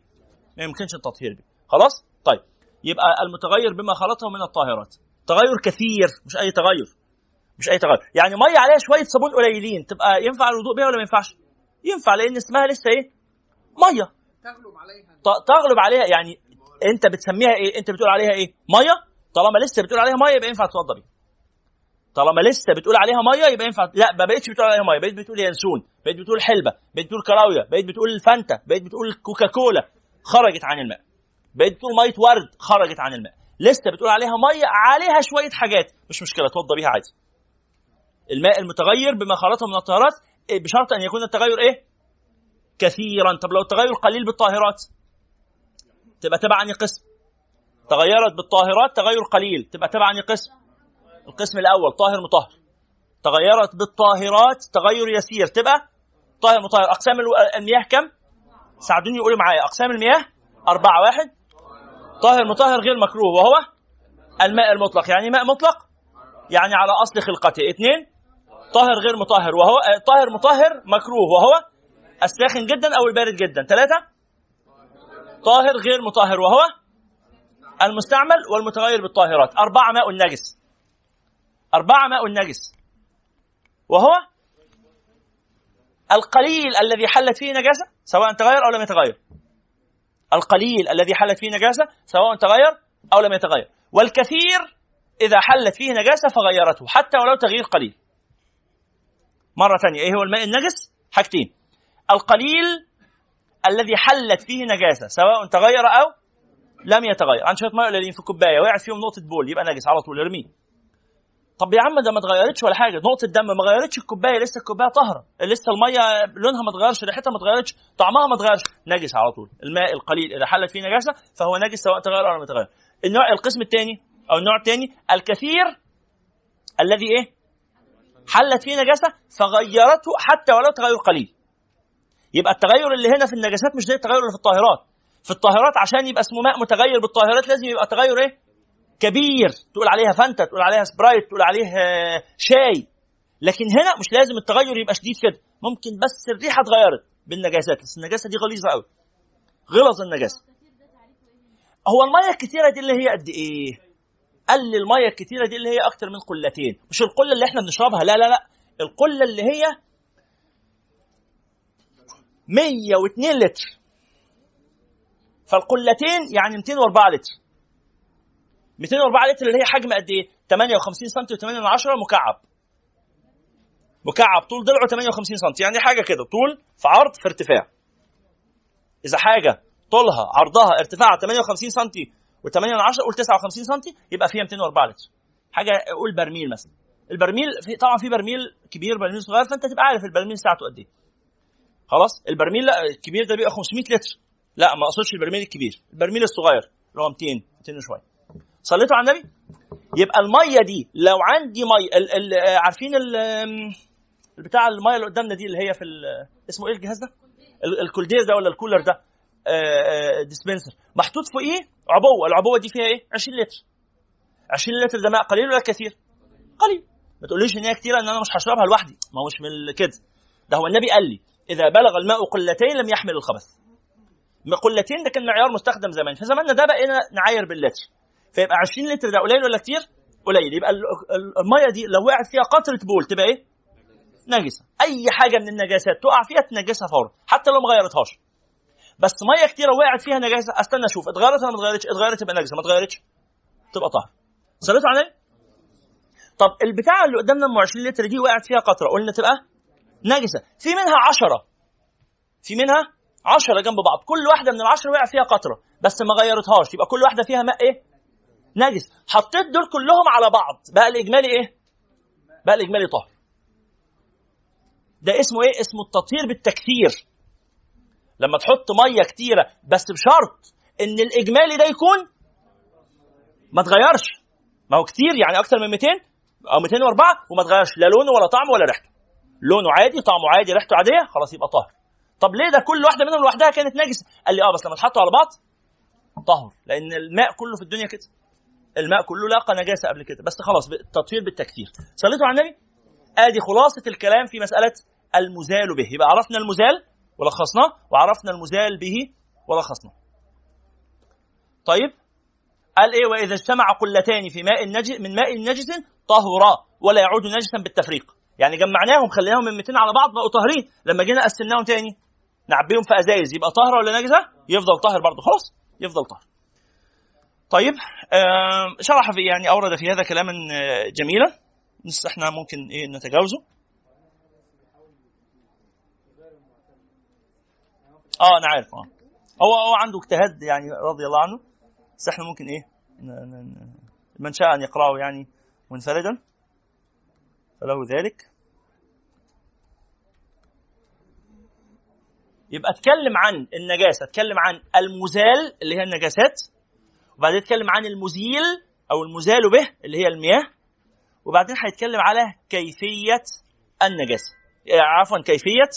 ما يمكنش التطهير به. خلاص؟ طيب. يبقى المتغير بما خلطه من الطاهرات. تغير كثير مش أي تغير. مش أي تغير. يعني مية عليها شوية صابون قليلين تبقى ينفع الوضوء بها ولا ما ينفعش؟ ينفع لأن اسمها لسه إيه؟ مية. تغلب عليها. تغلب عليها يعني أنت بتسميها إيه؟ أنت بتقول عليها إيه؟ مية؟ طالما لسه بتقول عليها مية يبقى ينفع تتوضى بيها. طالما لسه بتقول عليها مية يبقى ينفع لا ما بقتش بتقول عليها مية. بقيت بتقول ينسون بقيت بتقول حلبة بقيت بتقول كراوية بقيت بتقول فانتا بقيت بتقول كوكاكولا. خرجت عن الماء. بقيت بتقول مية ورد خرجت عن الماء. لسه بتقول عليها مية عليها شوية حاجات. مش مشكلة توضى بيها عادي. الماء المتغير بما خلطه من الطاهرات إيه، بشرط أن يكون التغير إيه؟ كثيرا. طب لو التغير قليل بالطاهرات تبقى تبع أنهي قسم؟ تغيرت بالطاهرات تغير قليل تبقى تبع أنهي قسم؟ القسم الأول طاهر مطهر. تغيرت بالطاهرات تغير يسير تبقى طاهر مطهر. أقسام المياه كم؟ ساعدوني يقولوا معايا. أقسام المياه؟ أربعة واحد. طاهر مطهر غير مكروه. وهو؟ الماء المطلق. يعني ماء مطلق؟ يعني على أصل خلقته. اثنين طاهر غير مطهر. وهو؟ آه، طاهر مطهر مكروه. وهو؟ الساخن جدا أو البارد جدا. ثلاثة طاهر غير مطهر. وهو؟ المستعمل والمتغير بالطاهرات. أربعة ماء النجس أربعة ماء النجس وهو؟ القليل الذي حلت فيه نجاسة سواء تغير أو لم يتغير. القليل الذي حلت فيه نجاسة سواء تغير أو لم يتغير. والكثير إذا حلت فيه نجاسة فغيرته حتى ولو تغيير قليل. مرة ثانية إيه هو الماء النجس؟ حاجتين. القليل الذي حلت فيه نجاسة سواء تغير أو لم يتغير. عن شوية ماء قليلين في كوباية وقعت فيهم نقطة بول يبقى نجس على طول ارميه. طب يا عم ده ما اتغيرتش ولا حاجة. نقطة دم ما غيرتش الكوباية لسه الكوباية طاهرة. لسه المية لونها ما اتغيرش ريحتها ما اتغيرتش طعمها ما اتغيرش. نجس على طول. الماء القليل اذا حلت فيه نجاسة فهو نجس سواء تغير أو لم يتغير النوع القسم الثاني أو النوع الثاني الكثير الذي إيه؟ حلت فيه نجاسة فغيرته حتى ولو تغير قليل. يبقى التغير اللي هنا في النجاسات مش زي التغير اللي في الطاهرات. في الطاهرات عشان يبقى اسمه ماء متغير بالطاهرات لازم يبقى تغير إيه؟ كبير تقول عليها فانتا تقول عليها سبرايت تقول عليه آه، شاي. لكن هنا مش لازم التغير يبقى شديد كده. ممكن بس الريحة اتغيرت بالنجاسات بس النجاسة دي غليظة قوي. غلظ النجاسة. هو المية الكتيرة دي اللي هي قد إيه؟ قال لي المية الكتيرة دي اللي هي أكتر من قلتين. مش القلة اللي إحنا بنشربها لا لا لا. القلة اللي هي 102 لتر. فالقلتين يعني 204 لتر. 204 لتر اللي هي حجم قد إيه؟ 58 سم و8 مكعب. مكعب طول ضلعه 58 سم. يعني حاجة كده طول في عرض في ارتفاع. إذا حاجة طولها عرضها ارتفاعها 58 سم و8 قول 59 سم يبقى فيها 204 لتر. حاجة قول برميل مثلا. البرميل في طبعا في برميل كبير برميل صغير فأنت تبقى عارف البرميل ساعته قد إيه. خلاص؟ البرميل لا الكبير ده بيبقى 500 لتر. لا ما أقصدش البرميل الكبير. البرميل الصغير اللي هو 200 200 وشوية. صليتوا على النبي؟ يبقى المية دي لو عندي مية ال ال آه، عارفين ال آم، البتاع المية اللي قدامنا دي اللي هي في اسمه إيه الجهاز ده؟ ال- الكولدير ده ولا الكولر ده؟ dispenser محطوط فوقيه عبوة. العبوة دي فيها إيه؟ 20 لتر. 20 لتر ده ماء قليل ولا كثير؟ قليل. ما تقوليش إن هي كتيرة إن أنا مش هشربها لوحدي. ما هو مش من كده. ده هو النبي قال لي إذا بلغ الماء قلتين لم يحمل الخبث. قلتين ده كان معيار مستخدم زمان. في زماننا ده بقينا نعاير باللتر. فيبقى 20 لتر ده قليل ولا كتير؟ قليل. يبقى ال- ال- المية دي لو وقعت فيها قطرة بول تبقى إيه؟ نجسة. أي حاجة من النجاسات تقع فيها تنجسها فورا حتى لو ما غيرتهاش. بس مية كتيرة وقعت فيها نجاسة أستنى أشوف. اتغيرت ولا ما اتغيرتش؟ اتغيرت تبقى نجسة ما اتغيرتش تبقى طاهر صليتوا النبي طب البتاعة اللي قدامنا أم 20 لتر دي وقعت فيها قطرة قلنا تبقى نجسة. في منها 10 في منها 10 جنب بعض. كل واحدة من العشرة وقع فيها قطرة بس ما غيرتهاش. يبقى كل واحدة فيها ماء إيه؟ نجس. حطيت دول كلهم على بعض. بقى الإجمالي إيه؟ بقى الإجمالي طاهر ده اسمه إيه؟ اسمه التطهير بالتكثير. لما تحط مية كتيرة بس بشرط إن الإجمالي ده يكون ما تغيرش. ما هو كتير يعني أكتر من 200 أو 204 وما تغيرش. لا لونه ولا طعمه ولا ريحته. لونه عادي طعمه عادي ريحته عادية خلاص يبقى طاهر. طب ليه ده كل واحدة منهم لوحدها كانت نجسة؟ قال لي آه بس لما اتحطوا على بعض طهر لأن الماء كله في الدنيا كده. الماء كله لاقى نجاسة قبل كده. بس خلاص التطهير بالتكثير. صليتوا على النبي؟ آدي خلاصة الكلام في مسألة المزال به. يبقى عرفنا المزال ولخصناه وعرفنا المزال به ولخصناه. طيب قال إيه؟ وإذا اجتمع قلتان في ماء نجس من ماء نجس طهرا ولا يعود نجسا بالتفريق. يعني جمعناهم خليناهم من 200 على بعض بقوا طاهرين. لما جينا قسمناهم تاني نعبيهم في أزايز يبقى طاهرة ولا نجسة؟ يفضل طاهر برضه خلاص يفضل طاهر. طيب شرح في يعني أورد في هذا كلاما آه، جميلا. إحنا ممكن إيه نتجاوزه. آه أنا عارف آه. هو هو عنده اجتهاد يعني رضي الله عنه. بس إحنا ممكن إيه من شاء أن يقرأه يعني منفردا. فله ذلك. يبقى أتكلم عن النجاسة أتكلم عن المزال اللي هي النجاسات. وبعدين اتكلم عن المزيل أو المزال به اللي هي المياه. وبعدين هيتكلم على كيفية النجاسة. يعني عفوا كيفية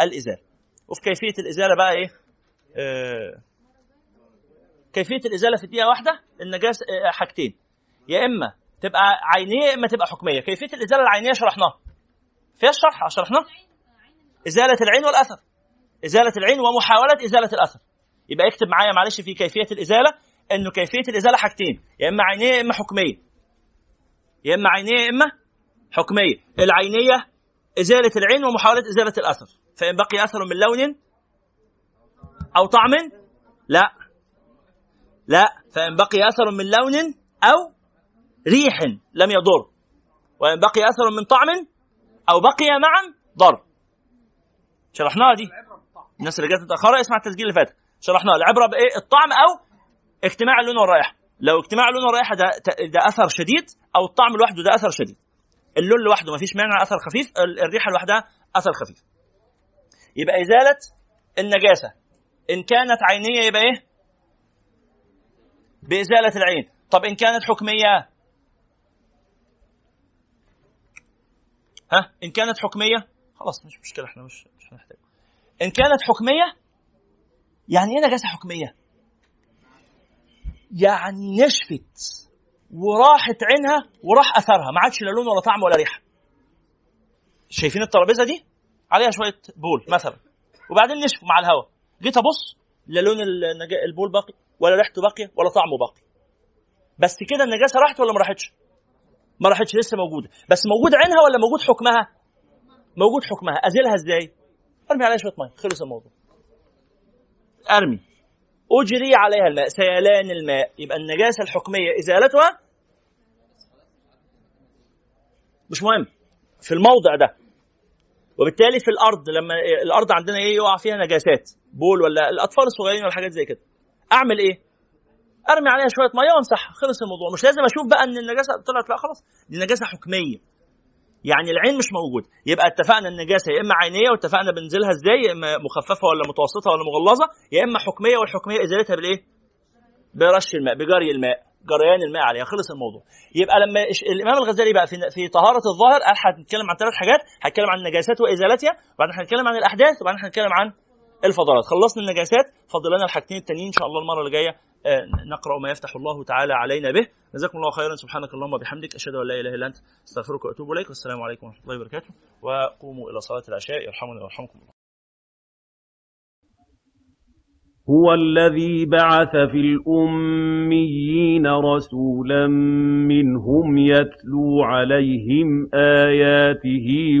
الإزالة. وفي كيفية الإزالة بقى إيه؟ آه كيفية الإزالة في دقيقة واحدة النجاسة آه حاجتين. يا إما تبقى عينية يا إما تبقى حكمية. كيفية الإزالة العينية شرحناها. فيها الشرح شرحناه إزالة العين والأثر. إزالة العين ومحاولة إزالة الأثر. يبقى اكتب معايا معلش في كيفية الإزالة. إنه كيفية الإزالة حاجتين يا إما عينيه يا إما حكميه يا إما عينيه يا إما حكميه العينية إزالة العين ومحاولة إزالة الأثر. فإن بقي أثر من لون أو طعم لا. لا. فإن بقي أثر من لون أو ريح لم يضر. وإن بقي أثر من طعم أو بقي معا ضر. شرحناها دي؟ الناس اللي جت متاخره اسمع التسجيل اللي فات. شرحناها. العبرة بإيه؟ الطعم أو اجتماع اللون والرائحة. لو اجتماع اللون والرائحة ده ده أثر شديد أو الطعم لوحده ده أثر شديد. اللون لوحده ما فيش مانع أثر خفيف ال- الريحة لوحدها أثر خفيف. يبقى ازاله النجاسة إن كانت عينية يبقى إيه؟ بإزالة العين. طب إن كانت حكمية؟ ها؟ إن كانت حكمية؟ خلاص مش مشكلة إحنا مش مش هنحتاج إن كانت حكمية يعني إيه نجاسة حكمية؟ يعني نشفت وراحت عينها وراح أثرها. ما عادش لا لون ولا طعم ولا ريحة. شايفين الترابيزة دي؟ عليها شوية بول مثلا. وبعدين نشفوا مع الهواء. جيت أبص لا لون البول باقي ولا ريحته باقية ولا طعمه باقي. بس كده النجاسة راحت ولا ما راحتش؟ ما راحتش لسه موجودة. بس موجود عينها ولا موجود حكمها؟ موجود حكمها. أزيلها إزاي؟ أرمي عليها شوية مية. خلص الموضوع. أرمي. أجري عليها الماء سيلان الماء. يبقى النجاسة الحكمية إزالتها مش مهم في الموضع ده. وبالتالي في الأرض لما الأرض عندنا إيه يقع فيها نجاسات بول ولا الأطفال الصغيرين ولا حاجات زي كده. أعمل إيه؟ أرمي عليها شوية مية وأمسحها خلص الموضوع. مش لازم أشوف بقى إن النجاسة طلعت لا خلاص دي نجاسة حكمية. يعني العين مش موجود. يبقى اتفقنا النجاسه يا إما عينية واتفقنا بنزلها إزاي يا إما مخففة ولا متوسطة ولا مغلظة يا إما حكمية والحكمية إزالتها بالإيه؟ برش الماء بجري الماء جريان الماء عليها. خلص الموضوع. يبقى لما الإمام الغزالي بقى في في طهارة الظاهر قال هنتكلم عن ثلاث حاجات هنتكلم عن النجاسات وإزالتها وبعدين هنتكلم عن الأحداث وبعدين هنتكلم عن الفضلات. خلصنا النجاسات فاضل لنا الحاجتين التانيين إن شاء الله المرة اللي جاية نقرأ ما يفتح الله تعالى علينا به. جزاكم الله خيرا. سبحانك اللهم وبحمدك. أشهد أن لا إله إلا أنت. أستغفرك وأتوب إليك. والسلام عليكم ورحمة الله وبركاته. وقوموا إلى صلاة العشاء. يرحمني ويرحمكم الله. هو الذي بعث في الأميين رسولا منهم يتلو عليهم آياته